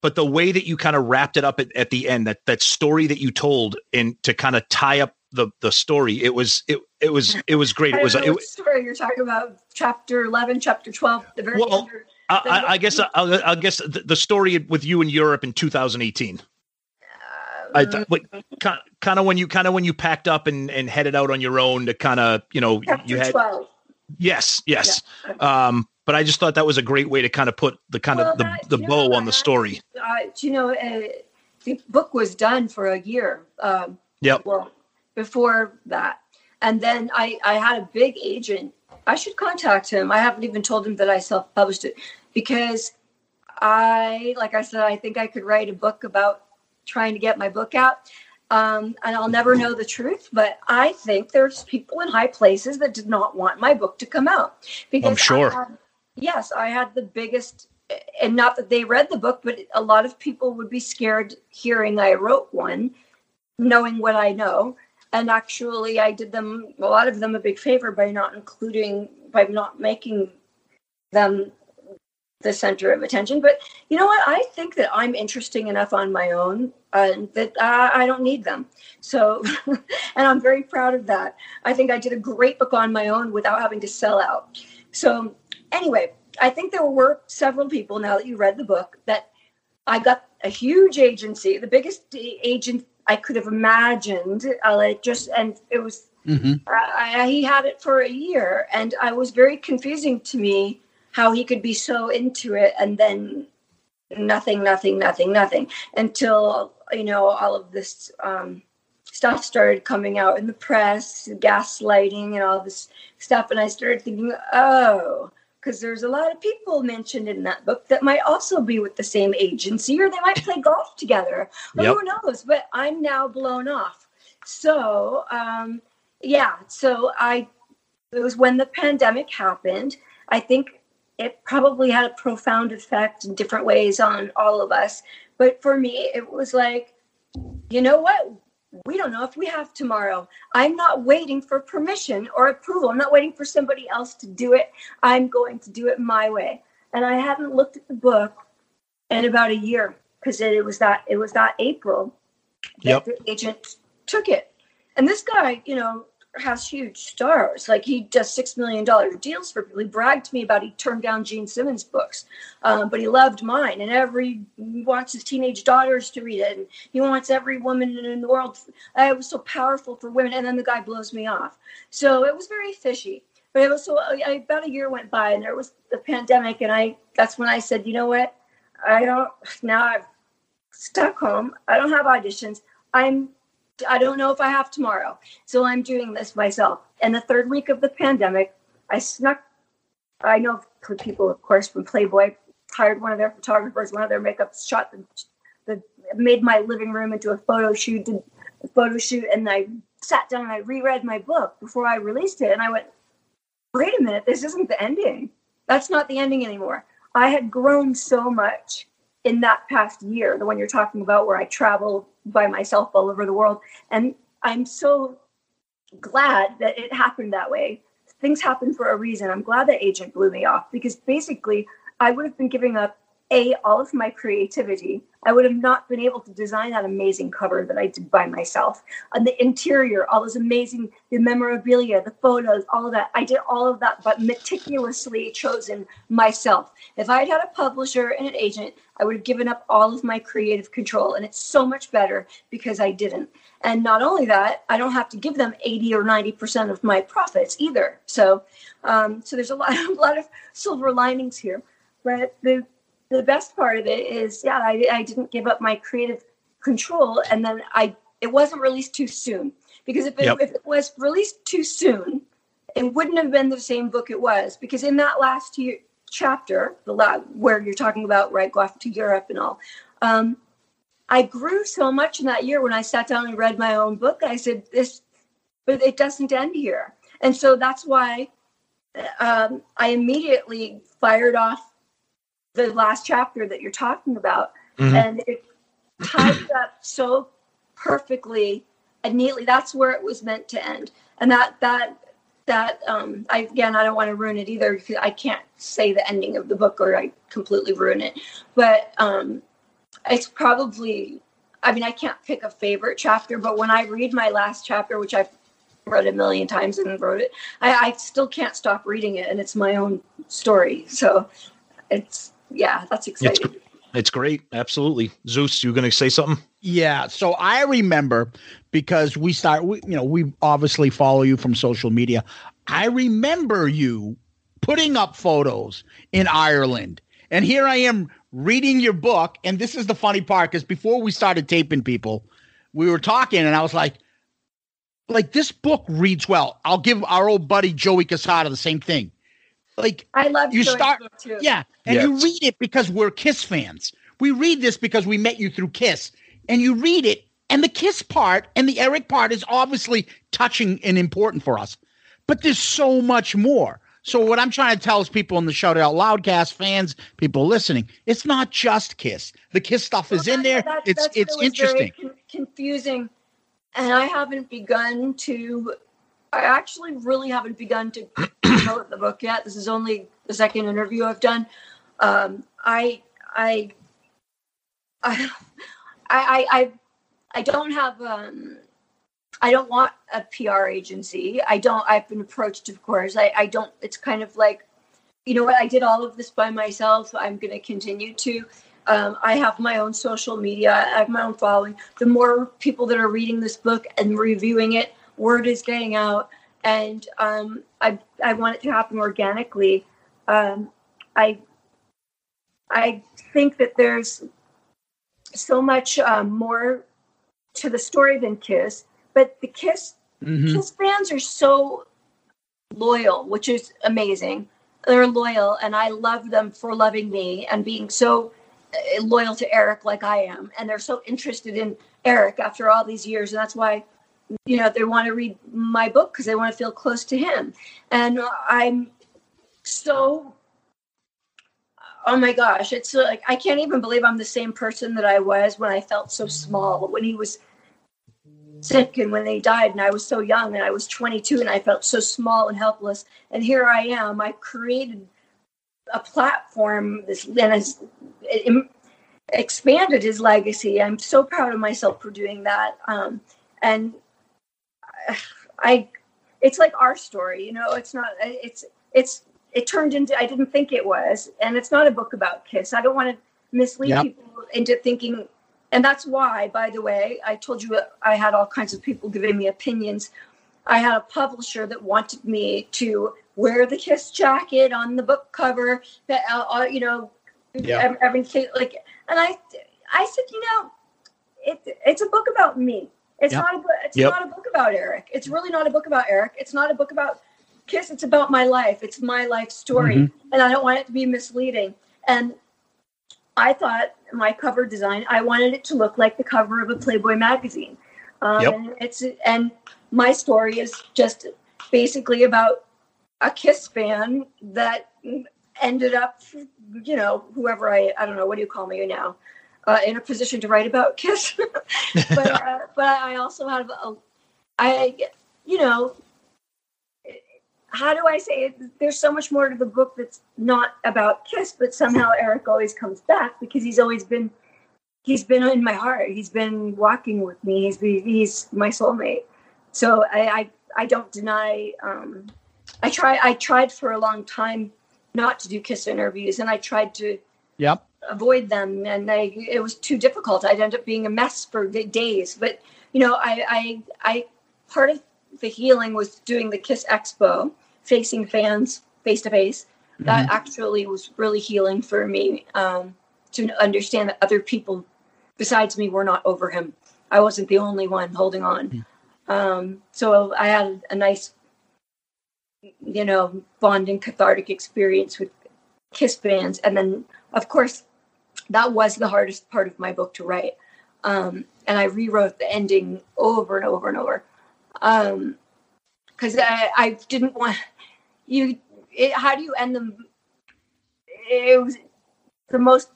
But the way that you kind of wrapped it up at, at the end, that that story that you told, and to kind of tie up the the story, it was it it was it was great. It was don't know it, what story you're talking about. Chapter eleven, chapter twelve, the very Well. I, I, I guess I'll, I'll guess the, the story with you in Europe in 2018. I Um, th- like, kind kind of when you kind of when you packed up and and headed out on your own to kind of you know chapter you had twelve. yes yes Yeah. um but I just thought that was a great way to kind of put the kind Well, of the that- the you know bow on the story. Uh, do you know, uh, the book was done for a year. Um, Yep. well, before that, and then I I had a big agent. I should contact him. I haven't even told him that I self published it because I, like I said, I think I could write a book about trying to get my book out. Um, and I'll never know the truth, but I think there's people in high places that did not want my book to come out because I sure. Yes, I had the biggest, and not that they read the book, but a lot of people would be scared hearing I wrote one, knowing what I know. And actually, I did them a lot of them a big favor by not including, by not making them the center of attention. But you know what? I think that I'm interesting enough on my own uh, that uh, I don't need them. So, [LAUGHS] and I'm very proud of that. I think I did a great book on my own without having to sell out. So, anyway, I think there were several people now that you read the book that I got a huge agency, the biggest agent I could have imagined. Uh, just and it was Mm-hmm. I, I, he had it for a year, and I was very confusing to me how he could be so into it and then nothing, nothing, nothing, nothing until you know all of this um, stuff started coming out in the press, gaslighting, and all this stuff, and I started thinking, oh. Because there's a lot of people mentioned in that book that might also be with the same agency, or they might play [COUGHS] golf together, or Yep. who knows? But I'm now blown off. So, um, yeah so i it was when the pandemic happened i think it probably had a profound effect in different ways on all of us but for me it was like you know what we don't know if we have tomorrow. I'm not waiting for permission or approval. I'm not waiting for somebody else to do it. I'm going to do it my way. And i hadn't looked at the book in about a year because it, was that it was that april that Yep. the agent took it. And this guy, you know, has huge stars. Like he does six million dollar deals for people. He bragged to me about he turned down Gene Simmons' books, um, but he loved mine. And every he wants his teenage daughters to read it, and he wants every woman in the world. I was so powerful for women, and then the guy blows me off. So it was very fishy. But it was so I, about a year went by, and there was the pandemic, and I that's when I said, you know what, I don't now I've stuck home. I don't have auditions. I'm I don't know if I have tomorrow. So I'm doing this myself. And the third week of the pandemic, I snuck I know people, of course, from Playboy, hired one of their photographers, one of their makeup shot the, the made my living room into a photo shoot, did a photo shoot, and I sat down and I reread my book before I released it. And I went, wait a minute, this isn't the ending. That's not the ending anymore. I had grown so much in that past year, the one you're talking about, where I travel by myself all over the world. And I'm so glad that it happened that way. Things happen for a reason. I'm glad that agent blew me off because basically I would have been giving up a all of my creativity. I would have not been able to design that amazing cover that I did by myself. And the interior, all those amazing, the memorabilia, the photos, all of that. I did all of that, but meticulously chosen myself. If I had had a publisher and an agent, I would have given up all of my creative control. And it's so much better because I didn't. And not only that, I don't have to give them 80 or 90% of my profits either. So, um, so there's a lot, [LAUGHS] a lot of silver linings here. But the the best part of it is, yeah, I, I didn't give up my creative control, and then I it wasn't released too soon because if it, Yep. if it was released too soon, it wouldn't have been the same book it was because in that last year, chapter, the la- where you're talking about right, I go off to Europe and all, um, I grew so much in that year when I sat down and read my own book. I said this, but it doesn't end here, and so that's why um, I immediately fired off the last chapter that you're talking about, Mhm. and it ties [CLEARS THROAT] up so perfectly and neatly. That's where it was meant to end, and that that that um, I again I don't want to ruin it either because I can't say the ending of the book or I completely ruin it, but um, it's probably. I mean, I can't pick a favorite chapter, but when I read my last chapter, which I've read a million times and wrote it, I, I still can't stop reading it, and it's my own story. So it's yeah, that's It's, it's great. Absolutely. Zeus, you going to say something? Yeah. So I remember because we start, we, you know, we obviously follow you from social media. I remember you putting up photos in Ireland. And here I am reading your book. And this is the funny part because before we started taping people, we were talking and I was like, like this book reads well. I'll give our old buddy Joey Cassata the same thing. Like I love you Joey's start too. yeah and Yeah. you read it because we're kiss fans. We read this because we met you through kiss. And you read it and the kiss part and the eric part is obviously touching and important for us. But there's so much more. So what i'm trying to tell is people in the shout out loudcast fans people listening it's not just kiss. The kiss stuff is in there. That- it's that's it's was very interesting. con- confusing, and I haven't begun to. I actually really haven't begun to the book yet. This is only the second interview I've done. Um, I, I, I, I, I, I don't have. Um, I don't want a PR agency. I don't. I've been approached, of course. I, I don't. It's kind of like, you know what? I did all of this by myself. I'm going to continue to. Um, I have my own social media. I have my own following. The more people that are reading this book and reviewing it, word is getting out, and um, I I want it to happen organically. Um, I I think that there's so much um, more to the story than Kiss, but the Kiss Mhm. Kiss fans are so loyal, which is amazing. They're loyal, and I love them for loving me and being so uh, loyal to Eric, like I am. And they're so interested in Eric after all these years, and that's why, you know, they want to read my book because they want to feel close to him. And I'm so oh my gosh it's like i can't even believe i'm the same person that i was when i felt so small when he was sick and when they died and i was so young and i was 22 and i felt so small and helpless and here i am i created a platform this and has expanded his legacy i'm so proud of myself for doing that um, and [SIGHS] i it's like our story you know it's not it's it's it turned into i didn't think it was and it's not a book about kiss i don't want to mislead Yep. people into thinking and that's why by the way i told you i had all kinds of people giving me opinions i had a publisher that wanted me to wear the kiss jacket on the book cover that uh, uh, you know Yeah. everything like and i i said you know it, it's a book about me it's Yep. not a book it's Yep. not a book about eric it's really not a book about eric it's not a book about kiss it's about my life it's my life story Mhm. and i don't want it to be misleading and i thought my cover design i wanted it to look like the cover of a playboy magazine um, Yep. and it's and my story is just basically about a kiss fan that ended up you know whoever i i don't know what do you call me now uh, in a position to write about kiss [LAUGHS] but uh, [LAUGHS] but i also have a i you know how do I say it? There's so much more to the book that's not about Kiss, but somehow Eric always comes back because he's always been he's been in my heart. He's been walking with me. He's he's my soulmate. So I I, I don't deny. Um, I try I tried for a long time not to do Kiss interviews, and I tried to Yep. Avoid them and I, it was too difficult. I'd end up being a mess for days. But you know I, I i part of the healing was doing the kiss expo facing fans face to face that actually was really healing for me um, to understand that other people besides me were not over him. I wasn't the only one holding on. Um, so i had a nice you know bonding cathartic experience with kiss fans. And then of course that was the hardest part of my book to write. Um, and i rewrote the ending over and over and over. Because I, I didn't want you it, how do you end them? It was the most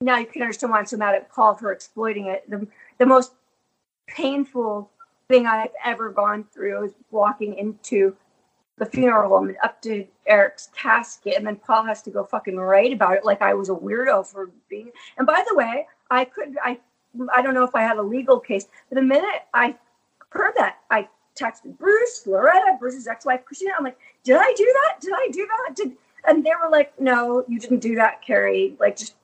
now you can understand why i'm so mad at paul for exploiting it. The, the most painful thing i've ever gone through is walking into the funeral home and up to Eric's casket, and then Paul has to go fucking write about it like I was a weirdo for being. And by the way, I couldn't. I I don't know if I had a legal case, but the minute I heard that, I texted Bruce, Loretta, Bruce's ex-wife Christina. I'm like, did I do that? Did I do that? Did and they were like, no, you didn't do that, Carrie. Like just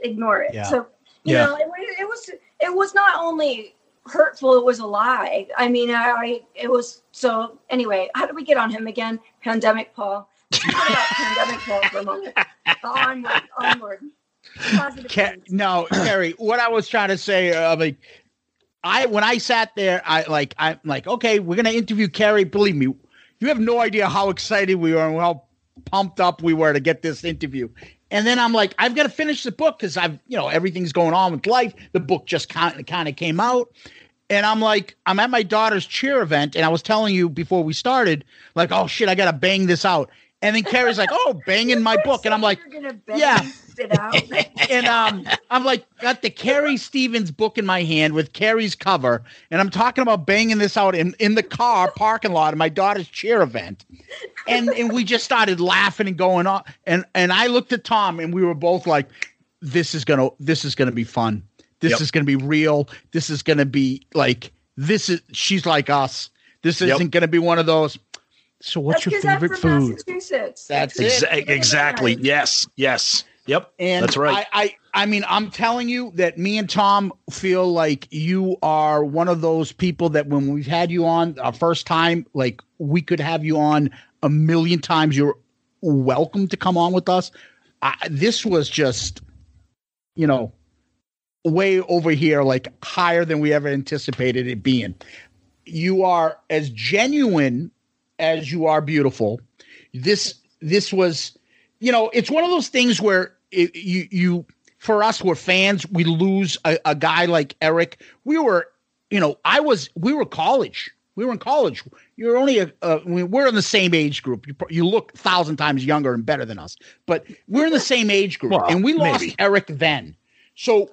ignore it. Yeah. So you Yeah. know, it, it was it was not only hurtful it was a lie i mean I, I it was so anyway how did we get on him again pandemic paul [LAUGHS] pandemic paul for a moment onward onward no, Carrie. What I was trying to say, uh, like, I when I sat there, I like, I'm like, okay, we're gonna interview Carrie. Believe me, you have no idea how excited we were and how pumped up we were to get this interview. And then I'm like, I've got to finish the book because I've, you know, everything's going on with life. The book just kind of kind of came out. And I'm like, I'm at my daughter's cheer event, and I was telling you before we started, like, oh shit, I gotta bang this out. And then Carrie's like, oh, banging my book, and I'm like, gonna yeah. out. [LAUGHS] And um, I'm like, got the Carrie Stevens book in my hand with Carrie's cover, and I'm talking about banging this out in, in the car parking lot of my daughter's cheer event, and and we just started laughing and going on, and and I looked at Tom, and we were both like, this is gonna this is gonna be fun, this Yep. is gonna be real, this is gonna be like this is she's like us, this isn't gonna be one of those. So what's That's your 'cause I'm favorite from food? Massachusetts. That's it. Exa- exactly. Yes. Yes. Yep, And that's right. I, I I mean, I'm telling you that me and Tom feel like you are one of those people that when we've had you on our first time, like we could have you on a million times. You're welcome to come on with us. I, this was just, you know, way over here, like higher than we ever anticipated it being. You are as genuine as you are beautiful. This this was, you know, it's one of those things where it, you you for us we're fans. We lose a, a guy like Eric. We were, you know, I was we were college. We were in college. You're only a, uh, we're in the same age group. You, you look a thousand times younger and better than us, but we're in the same age group, Well, and we lost maybe. Eric then. So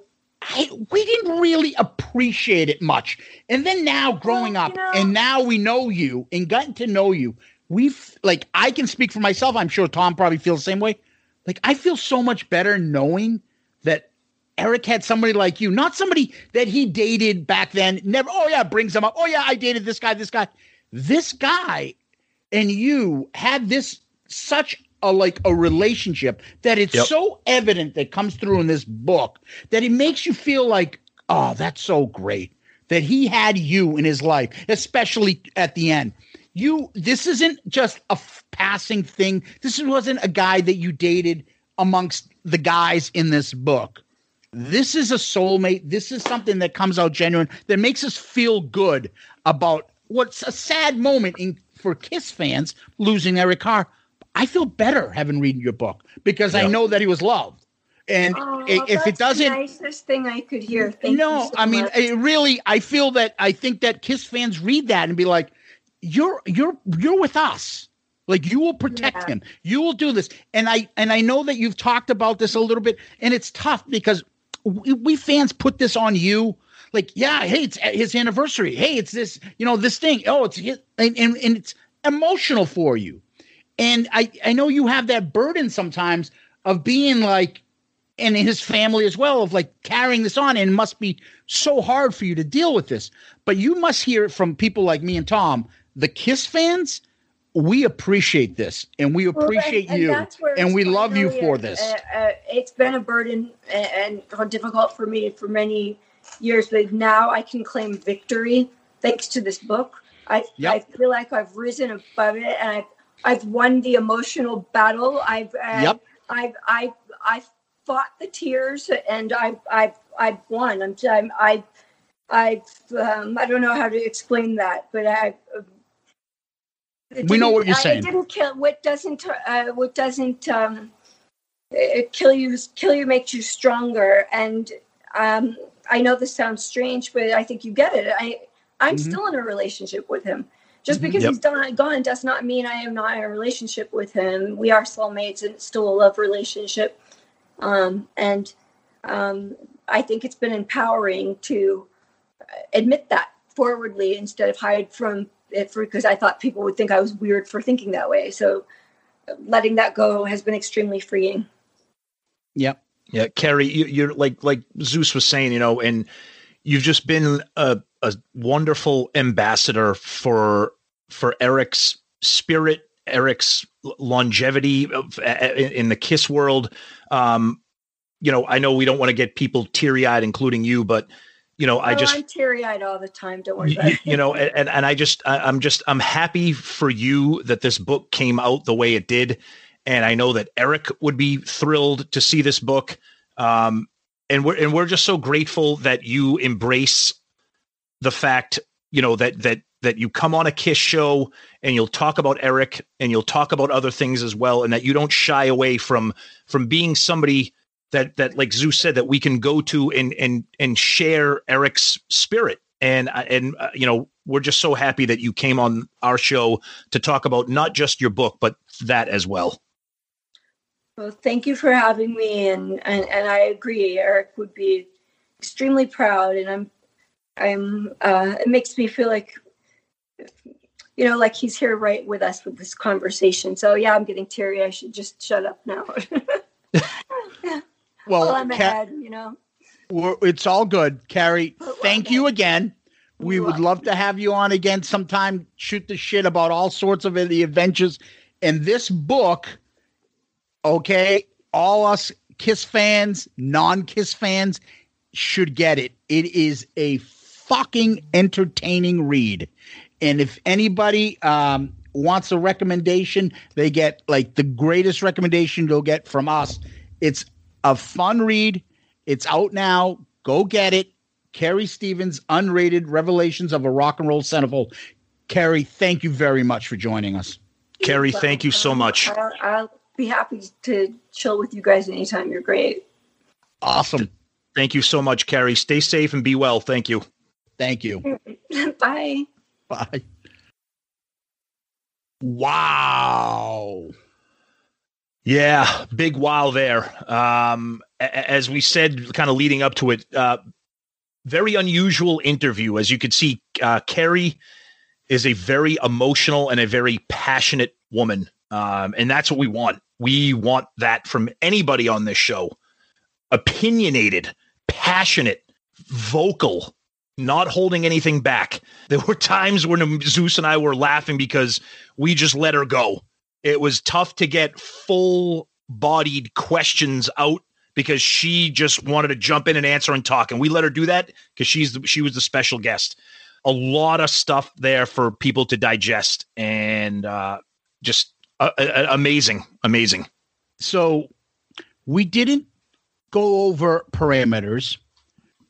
I, we didn't really appreciate it much. And then now growing up, and now we know you and gotten to know you, we've like I can speak for myself. I'm sure Tom probably feels the same way. Like I feel so much better knowing that Eric had somebody like you, not somebody that he dated back then. Never, oh yeah, brings him up. Oh yeah, I dated this guy, this guy. This guy and you had this such a like a relationship that it's Yep. so evident that comes through in this book that it makes you feel like, oh, that's so great that he had you in his life, especially at the end. You, this isn't just a f- passing thing. This wasn't a guy that you dated amongst the guys in this book. This is a soulmate. This is something that comes out genuine that makes us feel good about what's a sad moment in for Kiss fans losing Eric Carr. I feel better having read your book because I know that he was loved. And Oh, if that's it doesn't, the nicest thing I could hear. Thank no, so I mean, it really, I feel that I think that Kiss fans read that and be like, "You're, you're, you're with us. Like you will protect Yeah. him. You will do this." And I, and I know that you've talked about this a little bit, and it's tough because we, we fans put this on you. Like, yeah, hey, it's his anniversary. Hey, it's this, you know, this thing. Oh, it's his, and, and, and it's emotional for you. And I, I know you have that burden sometimes of being like, and his family as well, of like carrying this on, and it must be so hard for you to deal with this. But you must hear it from people like me and Tom, the Kiss fans. We appreciate this, and we Well, and- appreciate and you, and we love you for a- this. uh, uh, it's been a burden and, and difficult for me for many years, but now I can claim victory thanks to this book. I Yep. I feel like I've risen above it, and I've I've won the emotional battle. I've uh, Yep. I've I've I've fought the tears, and I've I've I've won. I'm I'm I. I've um, I don't know how to explain that, but I We know what you're I- saying. It didn't kill. What doesn't? Uh, what doesn't? Um, kill you. Kill you makes you stronger. And um, I know this sounds strange, but I think you get it. I I'm Mhm. still in a relationship with him. Just Mhm. because Yep. he's done, gone does not mean I am not in a relationship with him. We are soulmates, and it's still a love relationship. Um, and um, I think it's been empowering to admit that forwardly instead of hide from it because I thought people would think I was weird for thinking that way. So letting that go has been extremely freeing. Yep. Yeah, Carrie, you, you're like like Zeus was saying, you know, and you've just been a, a wonderful ambassador for for Eric's spirit, Eric's longevity in, the Kiss world. Um, you know, I know we don't want to get people teary eyed, including you, but you know, I oh, just I'm teary eyed all the time. Don't worry about you, you know and, and i just I, i'm just i'm happy for you that this book came out the way it did and i know that eric would be thrilled to see this book um and we're and we're just so grateful that you embrace the fact you know that that that you come on a kiss show and you'll talk about eric and you'll talk about other things as well and that you don't shy away from from being somebody that that like Zeus said that we can go to and and and share Eric's spirit and uh, and uh, you know we're just so happy that you came on our show to talk about not just your book but that as well. Well, thank you for having me, and, and and I agree. Eric would be extremely proud, and I'm I'm. Uh, it makes me feel like, you know, like he's here right with us with this conversation. So yeah, I'm getting teary. I should just shut up now. [LAUGHS] Well, well, I'm Ca- ahead, you know. We're, it's all good, Carrie. Thank you again. We would love to have you on again sometime. Shoot the shit about all sorts of the adventures. And this book, okay, all us Kiss fans, non Kiss fans should get it. It is a fucking entertaining read. And if anybody um, wants a recommendation, they get like the greatest recommendation they'll get from us. It's a fun read. It's out now. Go get it. Carrie Stevens, unrated Revelations of a Rock and Roll Centerfold. Carrie, thank you very much for joining us. Carrie, thank you so much. I'll, I'll be happy to chill with you guys anytime. You're great. Awesome. Thank you so much, Carrie. Stay safe and be well. Thank you. Thank you. [LAUGHS] Bye. Bye. Wow. Yeah, big wow there. Um, a- as we said, kind of leading up to it, uh, very unusual interview. As you could see, uh, Carrie is a very emotional and a very passionate woman, um, and that's what we want. We want that from anybody on this show. Opinionated, passionate, vocal, not holding anything back. There were times when Zeus and I were laughing because we just let her go. It was tough to get full bodied questions out because she just wanted to jump in and answer and talk. And we let her do that because she's the, she was the special guest. A lot of stuff there for people to digest and uh, just uh, uh, amazing, amazing. So we didn't go over parameters.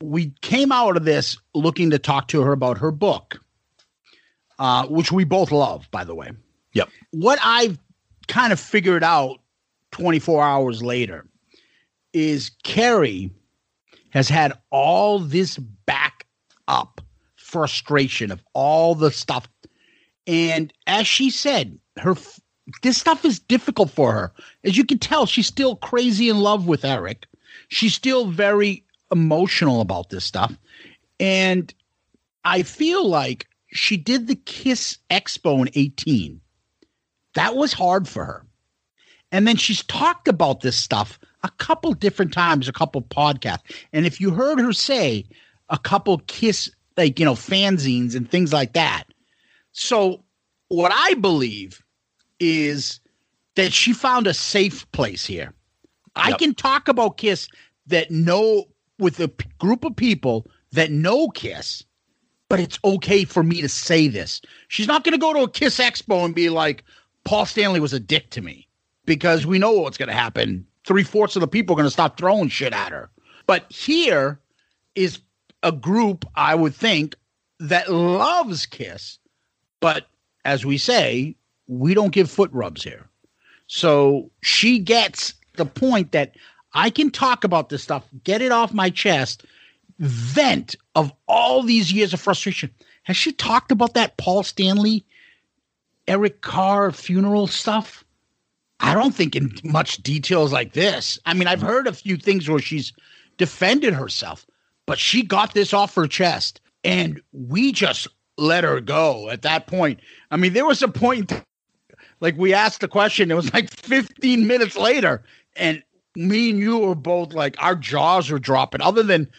We came out of this looking to talk to her about her book, uh, which we both love, by the way. Yep. What I've kind of figured out 24 hours later is Carrie has had all this back up frustration of all the stuff. And as she said, her this stuff is difficult for her. As you can tell, she's still crazy in love with Eric. She's still very emotional about this stuff. And I feel like she did the Kiss Expo in 18. That was hard for her. And then she's talked about this stuff a couple different times, a couple podcasts. And if you heard her say a couple Kiss, like, you know, fanzines and things like that. So, what I believe is that she found a safe place here. I can talk about Kiss that know with a p- group of people that know Kiss, but it's okay for me to say this. She's not going to go to a Kiss Expo and be like, Paul Stanley was a dick to me because we know what's going to happen. Three fourths of the people are going to stop throwing shit at her. But here is a group, I would think, that loves Kiss, but as we say, we don't give foot rubs here. So she gets the point that I can talk about this stuff, get it off my chest, vent of all these years of frustration. Has she talked about that Paul Stanley, Eric Carr funeral stuff? I don't think in much details like this. I mean, I've heard a few things where she's defended herself, but she got this off her chest and we just let her go at that point. I mean, there was a point like we asked the question, it was like 15 minutes later, and me and you were both like our jaws were dropping, other than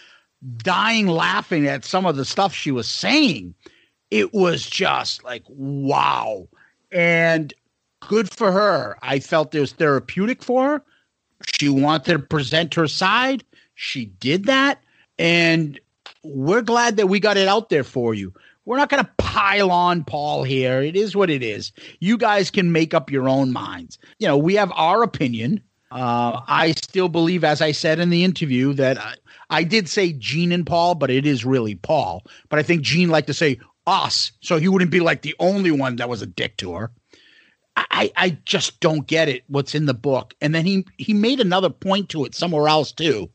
dying laughing at some of the stuff she was saying. It was just like, wow. And good for her. I felt it was therapeutic for her. She wanted to present her side. She did that. And we're glad that we got it out there for you. We're not going to pile on Paul here. It is what it is. You guys can make up your own minds. You know, we have our opinion. Uh, I still believe, as I said in the interview, that I, I did say Gene and Paul, but it is really Paul. But I think Gene liked to say us, so he wouldn't be like the only one that was a dick to her. I, I just don't get it. What's in the book, and then he he made another point to it somewhere else too,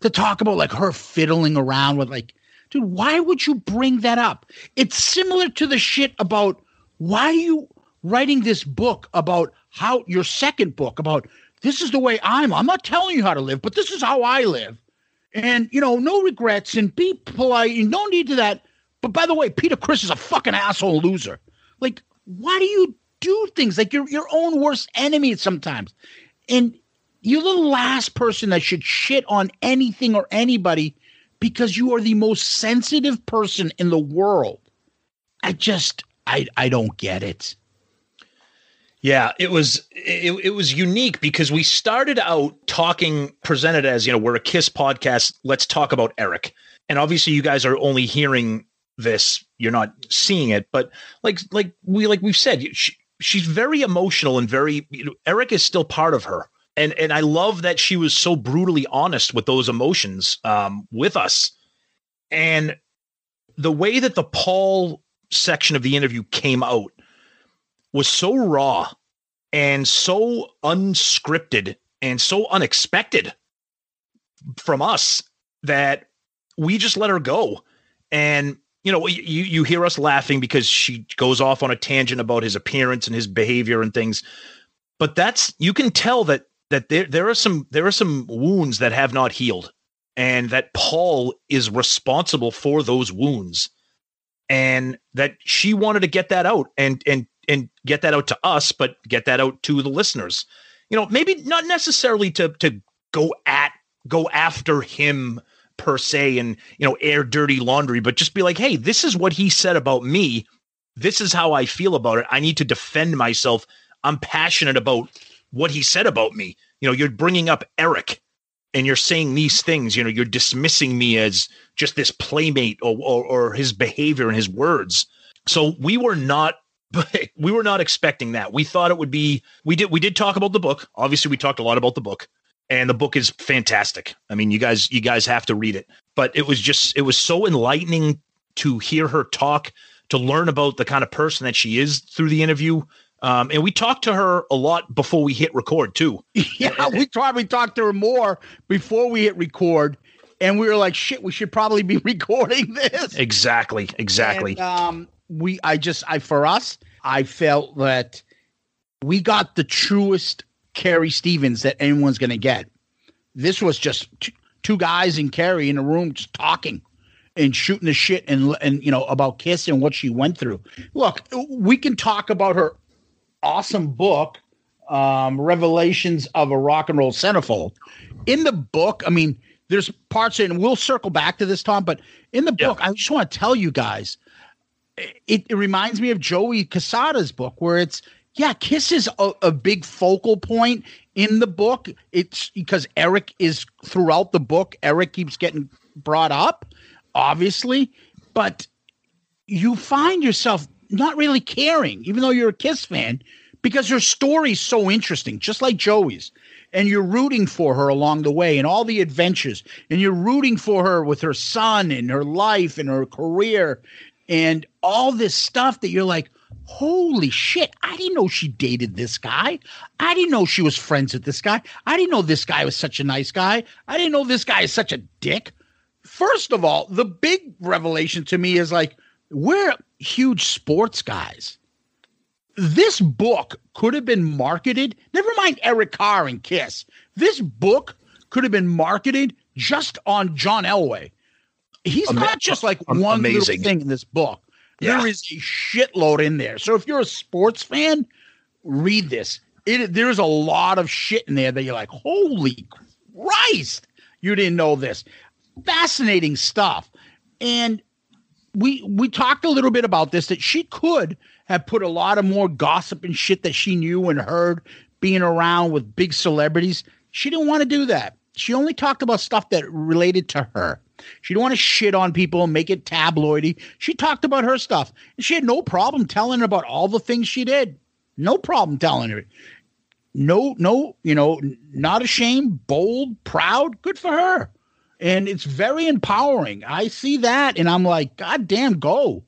to talk about like her fiddling around with like, dude, why would you bring that up? It's similar to the shit about why are you writing this book about how your second book about this is the way I'm. I'm not telling you how to live, but this is how I live, and you know, no regrets and be polite. You don't need to that. But by the way, Peter Criss is a fucking asshole loser. Like, why do you do things like you're your own worst enemy sometimes? And you're the last person that should shit on anything or anybody because you are the most sensitive person in the world. I just I I don't get it. Yeah, it was it, it was unique because we started out talking presented as, you know, we're a Kiss podcast, let's talk about Eric. And obviously you guys are only hearing this, you're not seeing it, but like like we like we've said, she, she's very emotional and very you know, Eric is still part of her. And and I love that she was so brutally honest with those emotions um with us. And the way that the Paul section of the interview came out was so raw and so unscripted and so unexpected from us that we just let her go. And you know, you you hear us laughing because she goes off on a tangent about his appearance and his behavior and things. But that's you can tell that that there there are some there are some wounds that have not healed and that Paul is responsible for those wounds. And that she wanted to get that out and and and get that out to us but get that out to the listeners. You know maybe not necessarily to to go at go after him per se and you know air dirty laundry but just be like hey this is what he said about me. This is how i feel about it. I need to defend myself. I'm passionate about what he said about me. You know you're bringing up eric and you're saying these things. You know you're dismissing me as just this playmate or, or, or his behavior and his words. So we were not [LAUGHS] we were not expecting that. We thought it would be we did we did talk about the book. Obviously we talked a lot about the book and the book is fantastic. I mean you guys you guys have to read it. But it was just it was so enlightening to hear her talk to learn about the kind of person that she is through the interview um, and we talked to her a lot before we hit record too. [LAUGHS] yeah, we probably talked to her more before we hit record, and we were like, "Shit, we should probably be [LAUGHS] recording this." Exactly, exactly. And, um, we, I just, I for us, I felt that we got the truest Carrie Stevens that anyone's going to get. This was just t- two guys and Carrie in a room just talking and shooting the shit and and you know about Kiss and what she went through. Look, we can talk about her awesome book, um, Revelations of a Rock and Roll Centerfold. In the book, I mean, there's parts, and we'll circle back to this, Tom, but in the book, I just want to tell you guys, it, it reminds me of Joey Cassata's book, where it's, yeah, Kiss is a, a big focal point in the book. It's because Eric is throughout the book, Eric keeps getting brought up, obviously, but you find yourself not really caring, even though you're a Kiss fan, because her story's so interesting, just like Joey's. And you're rooting for her along the way and all the adventures. And you're rooting for her with her son and her life and her career and all this stuff that you're like, holy shit, I didn't know she dated this guy. I didn't know she was friends with this guy. I didn't know this guy was such a nice guy. I didn't know this guy is such a dick. First of all, the big revelation to me is like, we're huge sports guys. This book could have been marketed, never mind Eric Carr and Kiss. This book could have been marketed just on John Elway. He's Ama- not just like one amazing. little thing in this book. Yeah. There is a shitload in there. So if you're a sports fan, read this. It there's a lot of shit in there that you're like, holy Christ, you didn't know this. Fascinating stuff. And we we talked a little bit about this that she could have put a lot of more gossip and shit that she knew and heard being around with big celebrities. She didn't want to do that. She only talked about stuff that related to her. She didn't want to shit on people and make it tabloidy. She talked about her stuff. And she had no problem telling about all the things she did. No problem telling her. No, no, you know, not ashamed, bold, proud. Good for her. And it's very empowering. I see that and I'm like, God damn, go.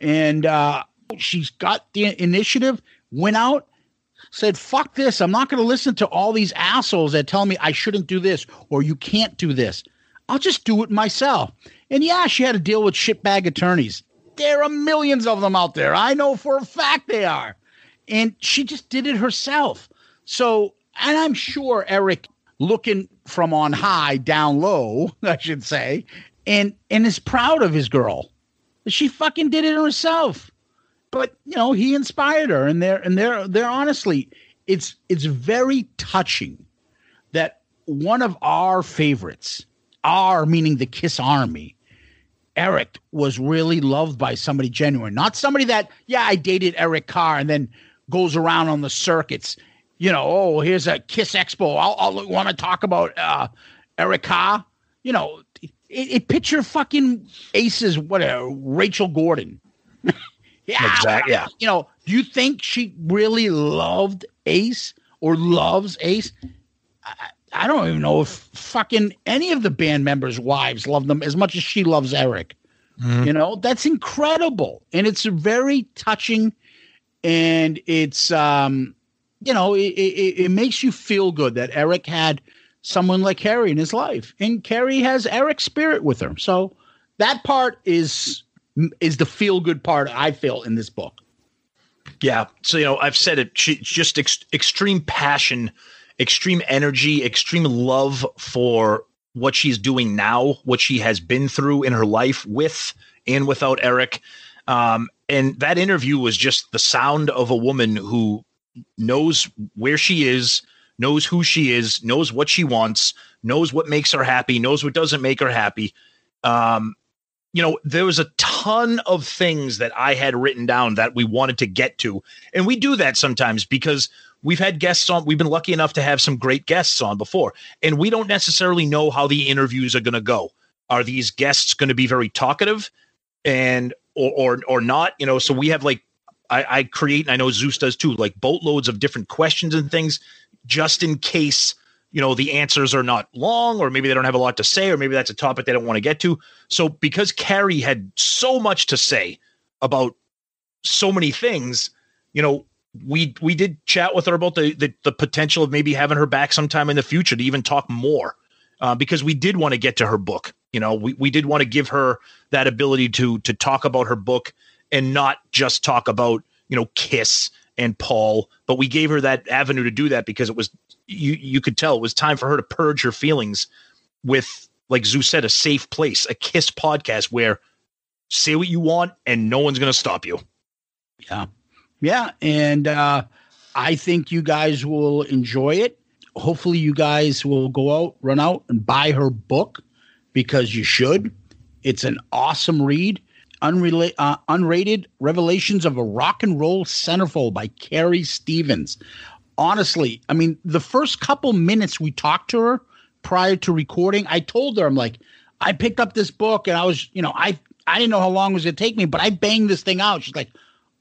And uh, she's got the initiative, went out, said, fuck this. I'm not going to listen to all these assholes that tell me I shouldn't do this or you can't do this. I'll just do it myself. And yeah, she had to deal with shitbag attorneys. There are millions of them out there. I know for a fact they are. And she just did it herself. So, and I'm sure Eric looking from on high down low, [LAUGHS] I should say, and and is proud of his girl. She fucking did it herself. But, you know, he inspired her and they're and they're they're honestly it's it's very touching that one of our favorites, our meaning the Kiss Army, Eric was really loved by somebody genuine, not somebody that, yeah, I dated Eric Carr and then goes around on the circuits. You know, oh, here's a Kiss Expo. I'll, I'll want to talk about uh, Erica. You know, it, it picture fucking aces. Whatever, Rachel Gordon. [LAUGHS] yeah, Exact- yeah. You know, do you think she really loved Ace or loves Ace? I, I don't even know if fucking any of the band members' wives love them as much as she loves Eric. You know, that's incredible. And it's very touching and it's um you know, it, it, it makes you feel good that Eric had someone like Carrie in his life. And Carrie has Eric's spirit with her. So that part is is the feel good part I feel in this book. Yeah. So, you know, I've said it. She just ex- extreme passion, extreme energy, extreme love for what she's doing now, what she has been through in her life with and without Eric. Um, and that interview was just the sound of a woman who knows where she is, knows who she is, knows what she wants, knows what makes her happy, knows what doesn't make her happy. Um, you know, there was a ton of things that I had written down that we wanted to get to. And we do that sometimes because we've had guests on, we've been lucky enough to have some great guests on before, and we don't necessarily know how the interviews are going to go. Are these guests going to be very talkative and or or or not? You know, so we have like I, I create, and I know Zeus does too, like boatloads of different questions and things just in case you know the answers are not long or maybe they don't have a lot to say or maybe that's a topic they don't want to get to. So because carrie had so much to say about so many things you know we we did chat with her about the the, the potential of maybe having her back sometime in the future to even talk more uh, because we did want to get to her book. You know we, we did want to give her that ability to to talk about her book and not just talk about you know kiss and paul but we gave her that avenue to do that because it was you you could tell it was time for her to purge her feelings with like Zeus said a safe place a kiss podcast where say what you want and no one's going to stop you Yeah. Yeah. And uh, I think you guys will enjoy it. Hopefully, you guys will go out, run out, and buy her book because you should. It's an awesome read. Unrela- uh, unrated Revelations of a Rock and Roll Centerfold by Carrie Stevens. Honestly, I mean, the first couple minutes we talked to her prior to recording, I told her, I'm like, I picked up this book and I was, you know, I I didn't know how long it was gonna take me, but I banged this thing out. She's like,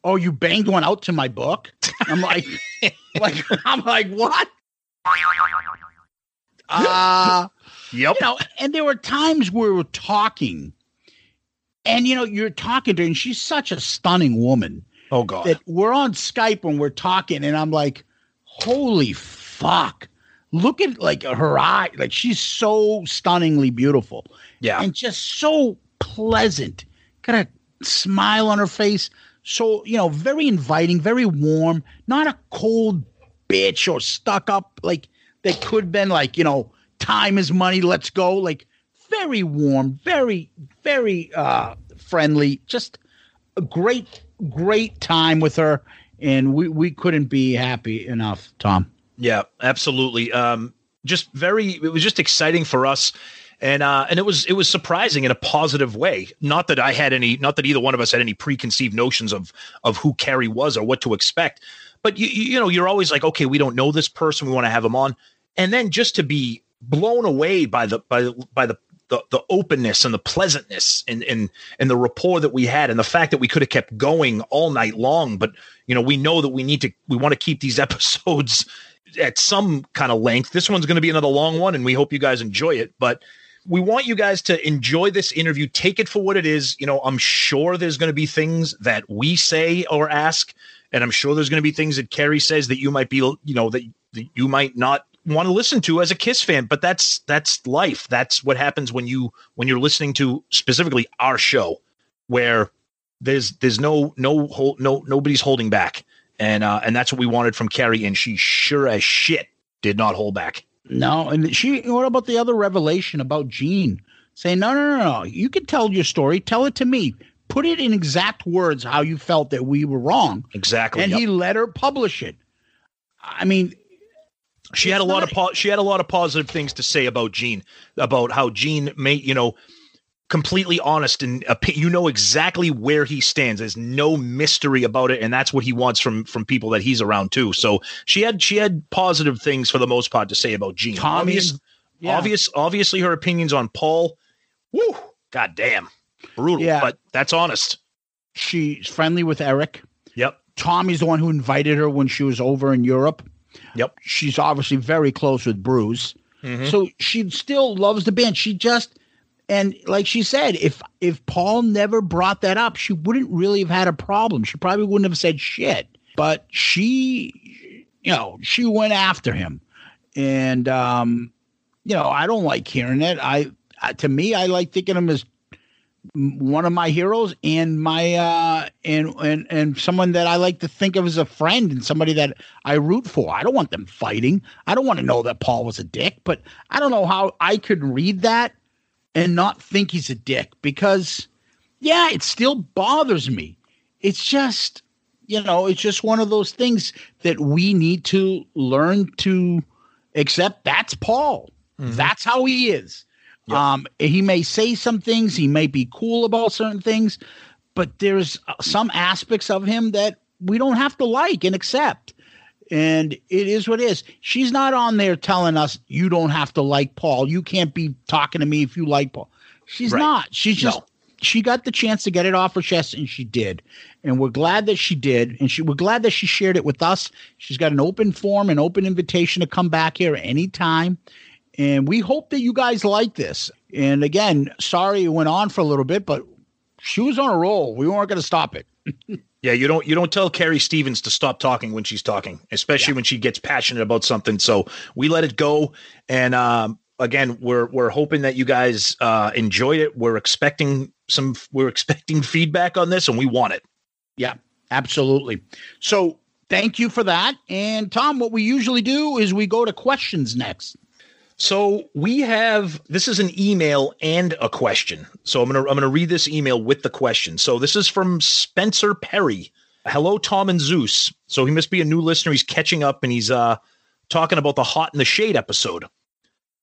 "Oh, you banged one out to my book?" I'm like, [LAUGHS] like I'm like, what? Uh yep. you know, and there were times where we were talking, and you know, you're talking to her, and she's such a stunning woman oh god that we're on Skype when we're talking, and I'm like, holy fuck. Look at like her eye, like she's so stunningly beautiful. Yeah. And just so pleasant. Got a smile on her face. So, you know, very inviting, very warm, not a cold bitch or stuck up like that could have been like, you know, time is money, let's go. Like very warm, very, very uh friendly. Just a great, great time with her. And we, we couldn't be happy enough, Tom. Yeah, absolutely. Um, just very. It was just exciting for us, and uh, and it was it was surprising in a positive way. Not that I had any, not that either one of us had any preconceived notions of of who Carrie was or what to expect. But you you know you're always like, okay, we don't know this person, we want to have him on, and then just to be blown away by the by the by the the, the openness and the pleasantness and, and and the rapport that we had and the fact that we could have kept going all night long but you know we know that we need to we want to keep these [LAUGHS] episodes at some kind of length. This one's going to be another long one and we hope you guys enjoy it but we want you guys to enjoy this interview. Take it for what it is. You know i'm sure there's going to be things that we say or ask and i'm sure there's going to be things that carrie says that you might be you know that, that you might not want to listen to as a kiss fan but that's that's life that's what happens when you when you're listening to specifically our show where there's there's no no hold no nobody's holding back and uh and that's what we wanted from carrie and she sure as shit did not hold back No, and she. What about the other revelation about Gene saying, "No, no, no, no. You can tell your story. Tell it to me. Put it in exact words how you felt that we were wrong." exactly And yep. he let her publish it. I mean, she had a lot of po- she had a lot of positive things to say about Gene about how Gene may you know completely honest and you know exactly where he stands. There's no mystery about it, and that's what he wants from from people that he's around too. So she had she had positive things for the most part to say about Gene. Tommy Obvious, yeah. obvious, obviously her opinions on Paul. Woo, god damn, brutal. Yeah. but that's honest. She's friendly with Eric. Yep. Tommy's the one who invited her when she was over in Europe. Yep. She's obviously very close with Bruce. Mhm. So she still loves the band. She just and like she said, if if Paul never brought that up, she wouldn't really have had a problem. She probably wouldn't have said shit. But she you know, she went after him. And um, you know, I don't like hearing it. I, I to me, I like thinking of him as one of my heroes and my uh and and and someone that I like to think of as a friend and somebody that I root for. I don't want them fighting. I don't want to know that Paul was a dick, but I don't know how I could read that and not think he's a dick because yeah, it still bothers me. It's just you know, it's just one of those things that we need to learn to accept that's Paul. That's how he is. Um, he may say some things, he may be cool about certain things, but there's uh, some aspects of him that we don't have to like and accept. And it is what it is. She's not on there telling us you don't have to like Paul. You can't be talking to me if you like Paul. She's Right. not. She's just No. she got the chance to get it off her chest and she did. And we're glad that she did. And she we're glad that she shared it with us. She's got an open form, an open invitation to come back here anytime. And we hope that you guys like this. And again, sorry it went on for a little bit, but she was on a roll. We weren't going to stop it. [LAUGHS] Yeah, you don't you don't tell Carrie Stevens to stop talking when she's talking, especially when she gets passionate about something. So we let it go, and um, again, we're we're hoping that you guys uh, enjoyed it. We're expecting some we're expecting feedback on this, and we want it. Yeah, absolutely. So thank you for that. And Tom, what we usually do is we go to questions next. So we have this is an email and a question. So I'm gonna I'm gonna read this email with the question. So this is from Spencer Perry. Hello, Tom and Zeus. So he must be a new listener. He's catching up and he's uh talking about the Hot in the Shade episode.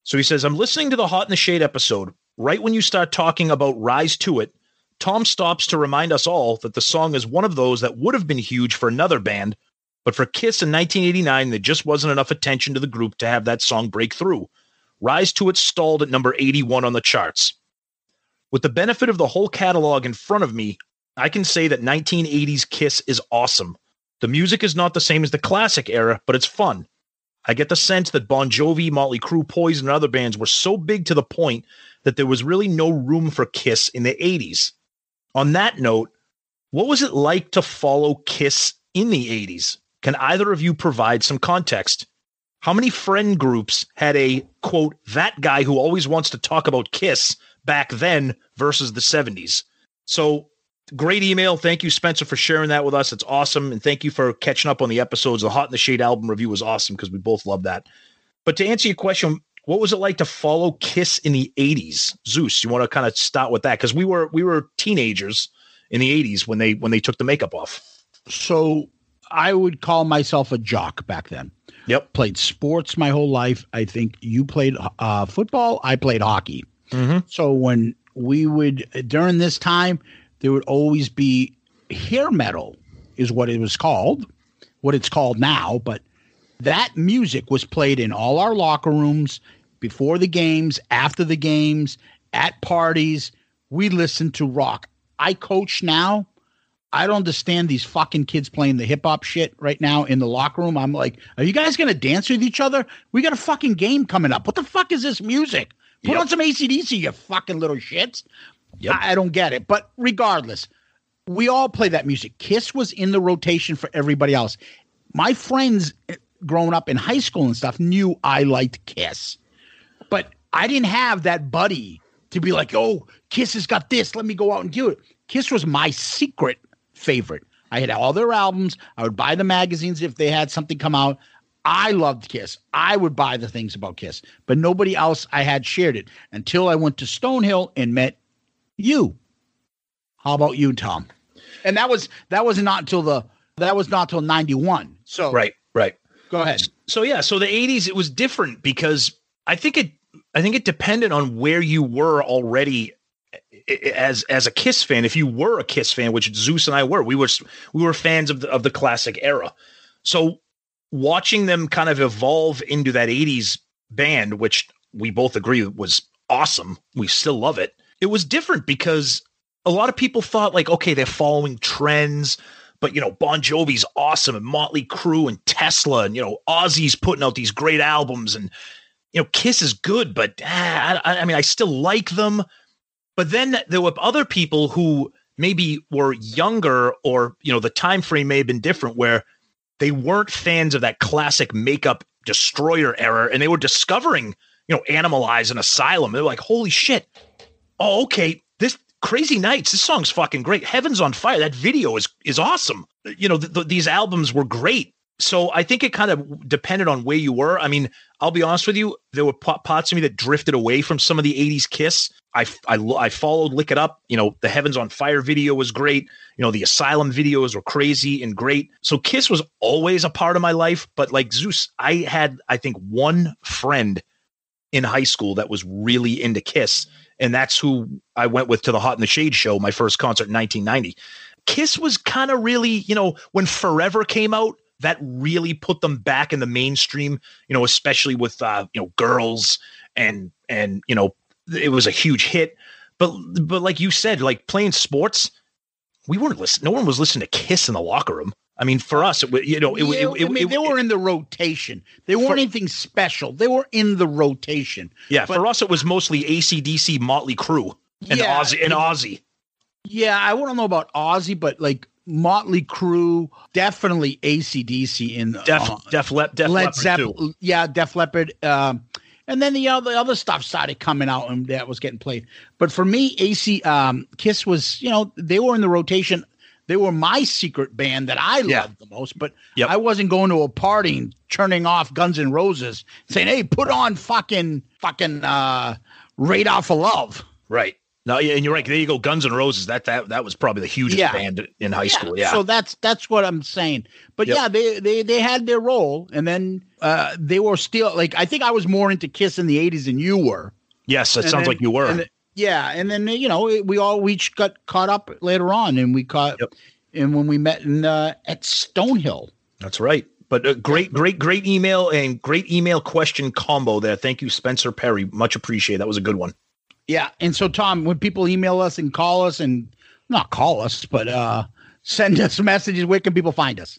So he says, I'm listening to the Hot in the Shade episode. Right when you start talking about Rise to It, Tom stops to remind us all that the song is one of those that would have been huge for another band, but for Kiss in 1989, there just wasn't enough attention to the group to have that song break through. Rise to It stalled at number 81 on the charts. With the benefit of the whole catalog in front of me, I can say that 1980s Kiss is awesome. The music is not the same as the classic era, but it's fun. I get the sense that Bon Jovi, Motley Crue, Poison, and other bands were so big to the point that there was really no room for Kiss in the 80s. On that note, what was it like to follow Kiss in the 80s? Can either of you provide some context? How many friend groups had a quote, that guy who always wants to talk about Kiss back then versus the 70s? So great email. Thank you, Spencer, for sharing that with us. It's awesome. And thank you for catching up on the episodes. The Hot in the Shade album review was awesome because we both love that. But to answer your question, what was it like to follow Kiss in the 80s? Zeus, you want to kind of start with that? Because we were we were teenagers in the 80s when they when they took the makeup off. So I would call myself a jock back then. Yep. Played sports my whole life. I think you played uh, football. I played hockey. So when we would during this time, there would always be hair metal, is what it was called, what it's called now. But that music was played in all our locker rooms before the games, after the games, at parties. We listened to rock. I coach now. I don't understand these fucking kids playing the hip hop shit right now in the locker room. I'm like, are you guys gonna dance with each other? We got a fucking game coming up. What the fuck is this music? Put Yep. on some ACDC, you fucking little shits. I, I don't get it. But regardless, we all play that music. Kiss was in the rotation for everybody else. My friends eh, growing up in high school and stuff knew I liked Kiss. But I didn't have that buddy to be like, oh, Kiss has got this. Let me go out and do it. Kiss was my secret favorite. I had all their albums. I would buy the magazines if they had something come out. I loved Kiss. I would buy the things about Kiss, but nobody else I had shared it until I went to Stonehill and met you. How about you, Tom? And that was that was not until the that was not till ninety one. So Right, right. go ahead. So yeah, so the 80s it was different because I think it I think it depended on where you were already as as a Kiss fan, if you were a Kiss fan, which Zeus and I were, we were we were fans of the of the classic era. So watching them kind of evolve into that 80s band, which we both agree was awesome. We still love it. It was different because a lot of people thought like, okay, they're following trends, but you know, Bon Jovi's awesome and Motley Crue and Tesla and you know, Ozzy's putting out these great albums and you know, Kiss is good, but ah, I, I mean, I still like them. But then there were other people who maybe were younger or you know, the time frame may have been different where they weren't fans of that classic makeup destroyer era and they were discovering you know animalize and asylum. They're like holy shit. Oh okay. This crazy nights this song's fucking great. Heavens on fire. That video is is awesome. You know th- th- these albums were great so i think it kind of depended on where you were. I mean i'll be honest with you there were parts of me that drifted away from some of the 80s kiss. I, I, I followed lick it up you know the heavens on fire video was great. You know the asylum videos were crazy and great. So kiss was always a part of my life but like zeus i had i think one friend in high school that was really into kiss and that's who i went with to the hot in the shade show my first concert in 1990 kiss was kind of really you know when forever came out that really put them back in the mainstream you know especially with uh you know girls and and you know it was a huge hit but but like you said like playing sports we weren't listening no one was listening to kiss in the locker room i mean for us it, wa- you know it, Yeah, it, it, I mean, they were in the rotation. They weren't anything special. They were in the rotation. yeah but- for us it was mostly acdc Motley Crue and Yeah, ozzy and ozzy Yeah, I wouldn't know about Ozzy, but like Motley Crue, definitely ACDC in def uh, def, Lep, def Led. Zeppelin. Yeah, Def Leppard. Um, and then the other other stuff started coming out and that was getting played. But for me, AC um, Kiss was, you know, they were in the rotation. They were my secret band that I Yeah. loved the most, but Yep. I wasn't going to a party and turning off Guns N' Roses, saying, "Hey, put on fucking fucking uh, Radar for Love." Right. No, yeah, and you're right. There you go. Guns and Roses. That that that was probably the hugest Yeah. band in high school. Yeah. So that's that's what I'm saying. But Yep. yeah, they they they had their role, and then uh, they were still like I think I was more into Kiss in the '80s than you were. yes, it And sounds then- like you were. and yeah, and then you know we all we each got caught up later on, and we caught and when we met in uh, at Stonehill. That's right. But uh, great, great, great email and great email question combo there. Thank you, Spencer Perry. Much appreciated. That was a good one. Yeah, and so Tom, when people email us and call us and not call us, but uh, send us [LAUGHS] messages, where can people find us?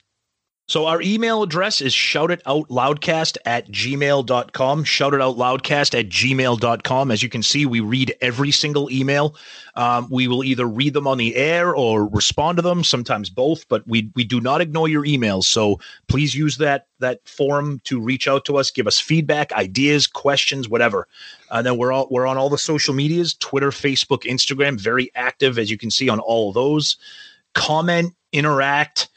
So our email address is shoutitoutloudcast at gmail.com. Shoutitoutloudcast at gmail.com. As you can see, we read every single email. Um, we will either read them on the air or respond to them, sometimes both, but we we do not ignore your emails. So please use that that forum to reach out to us, give us feedback, ideas, questions, whatever. And then we're all we're on all the social medias, Twitter, Facebook, Instagram, very active, as you can see on all of those. Comment, interact.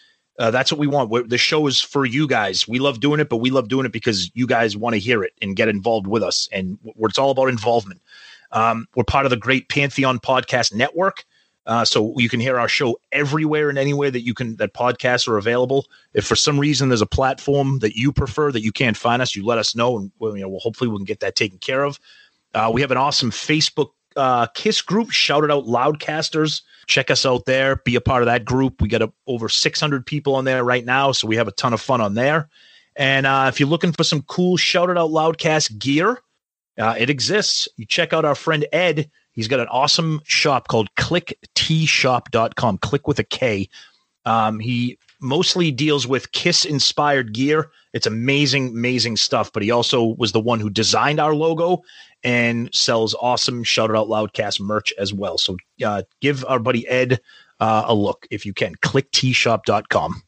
Uh, that's what we want. We're, the show is for you guys. We love doing it, but we love doing it because you guys want to hear it and get involved with us. And w- it's all about involvement. Um, we're part of the Great Pantheon Podcast Network, uh, so you can hear our show everywhere and anywhere that you can that podcasts are available. If for some reason there's a platform that you prefer that you can't find us, you let us know, and you know, well, hopefully we can get that taken care of. Uh, we have an awesome Facebook uh, Kiss group. Shout it out, Loudcasters. Check us out there. Be a part of that group. We got a, over 600 people on there right now, so we have a ton of fun on there. And uh, if you're looking for some cool Shout It Out Loudcast gear, uh, it exists. You check out our friend Ed. He's got an awesome shop called clicktshop.com. Click with a K. Um, he mostly deals with Kiss inspired gear. It's amazing, amazing stuff. But he also was the one who designed our logo and sells awesome Shout It Out Loudcast merch as well. So uh, give our buddy Ed uh, a look if you can. Clicktshop.com.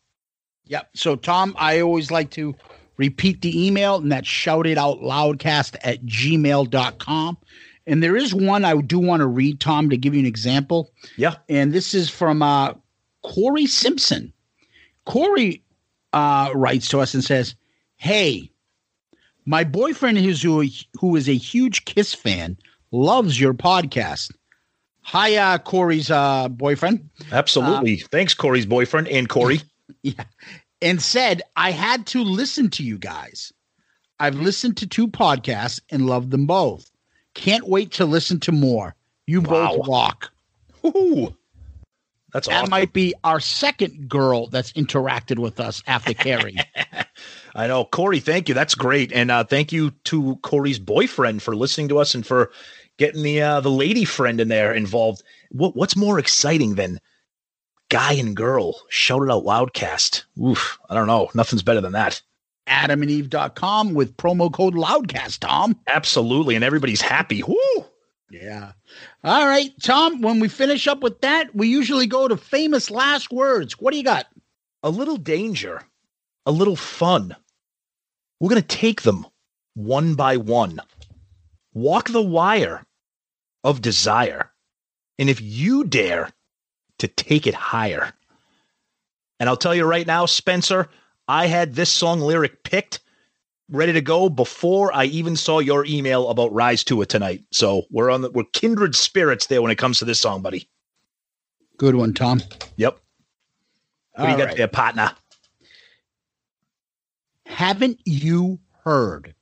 Yep. So, Tom, I always like to repeat the email, and that's shout it out loudcast at gmail.com. And there is one I do want to read, Tom, to give you an example. Yeah. And this is from uh, Corey Simpson. Corey uh, writes to us and says, Hey, my boyfriend is who, who is a huge Kiss fan, loves your podcast. Hi, uh, Corey's uh, boyfriend. Absolutely. Thanks, Corey's boyfriend and Corey. [LAUGHS] Yeah. And said, I had to listen to you guys. I've listened to two podcasts and loved them both. Can't wait to listen to more. You both rock. Ooh, that's that awesome. might be our second girl that's interacted with us after Carrie. [LAUGHS] I know, Corey. Thank you. That's great, and uh, thank you to Corey's boyfriend for listening to us and for getting the uh, the lady friend in there involved. What what's more exciting than guy and girl Shout It Out Loudcast? Oof, I don't know. Nothing's better than that. AdamandEve.com with promo code Loudcast. Tom. Absolutely, and everybody's happy. Woo! Yeah. All right, Tom. When we finish up with that, we usually go to famous last words. What do you got? A little danger, a little fun. We're gonna take them one by one. Walk the wire of desire. And if you dare to take it higher. And I'll tell you right now, Spencer, I had this song lyric picked, ready to go before I even saw your email about Rise to It tonight. So we're on the we're kindred spirits there when it comes to this song, buddy. Good one, Tom. Yep. What do you All got right. there, partner? Haven't you heard?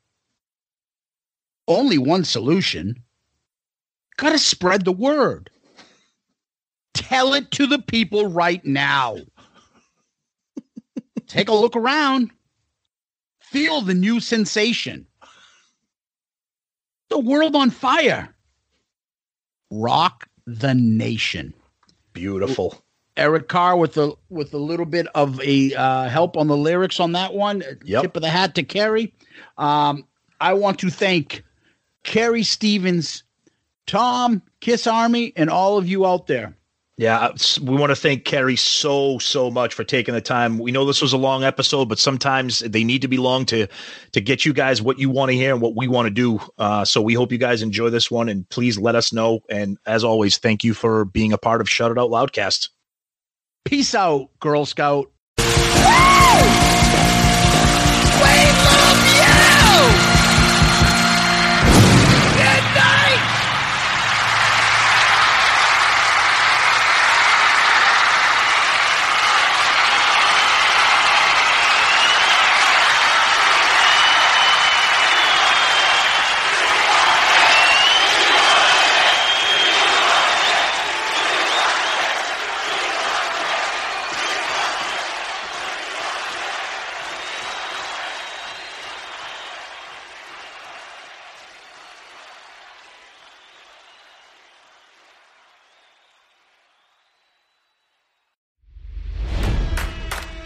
Only one solution. Got to spread the word. Tell it to the people right now. [LAUGHS] Take a look around. Feel the new sensation. The world on fire. Rock the nation. Beautiful. Eric Carr with a with a little bit of a uh, help on the lyrics on that one. Yep. Tip of the hat to Carrie. Um, I want to thank Carrie Stevens, Tom, Kiss Army, and all of you out there. Yeah, uh, we want to thank Carrie so so much for taking the time. We know this was a long episode, but sometimes they need to be long to to get you guys what you want to hear and what we want to do. Uh, so we hope you guys enjoy this one, and please let us know. And as always, thank you for being a part of Shout It Out Loudcast. Peace out, Girl Scout. [LAUGHS]